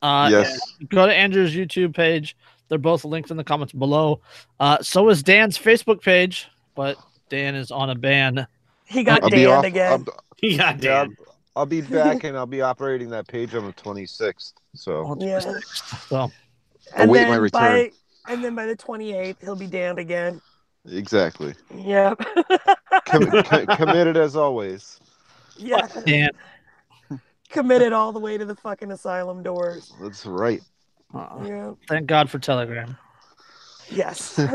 Uh, yes. Go to Andrew's YouTube page. They're both linked in the comments below. Uh, so is Dan's Facebook page, but Dan is on a ban. He got I'll be damned off. again. I'll, Yeah, yeah, damn. I'll be back and I'll be operating that page on the 26th. So Yeah. 26th. So and await my return. by and then by the 28th, he'll be damned again. exactly. Yep. Com- co- committed as always. yeah. Dan. Committed all the way to the fucking asylum doors. That's right. Uh, Yeah. thank God for Telegram. Yes.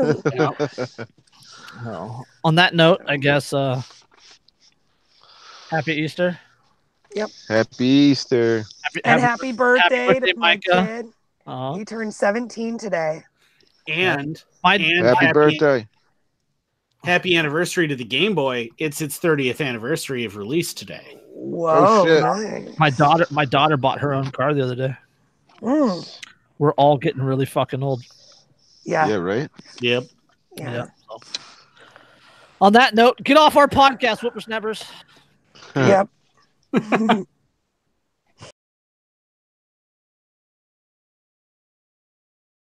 Well, on that note, I guess uh happy Easter. Yep. Happy Easter. Happy, and happy- happy birthday, birthday, to my kid. uh, He turned 17 today. And my and Happy birthday. Happy anniversary to the Game Boy. It's its 30th anniversary of release today. Whoa. shit. nice. my daughter my daughter bought her own car the other day. Mm, We're all getting really fucking old. yeah. Yeah, right. Yep. Yeah. Yeah. On that note, get off our podcast, whippersnappers. Yep.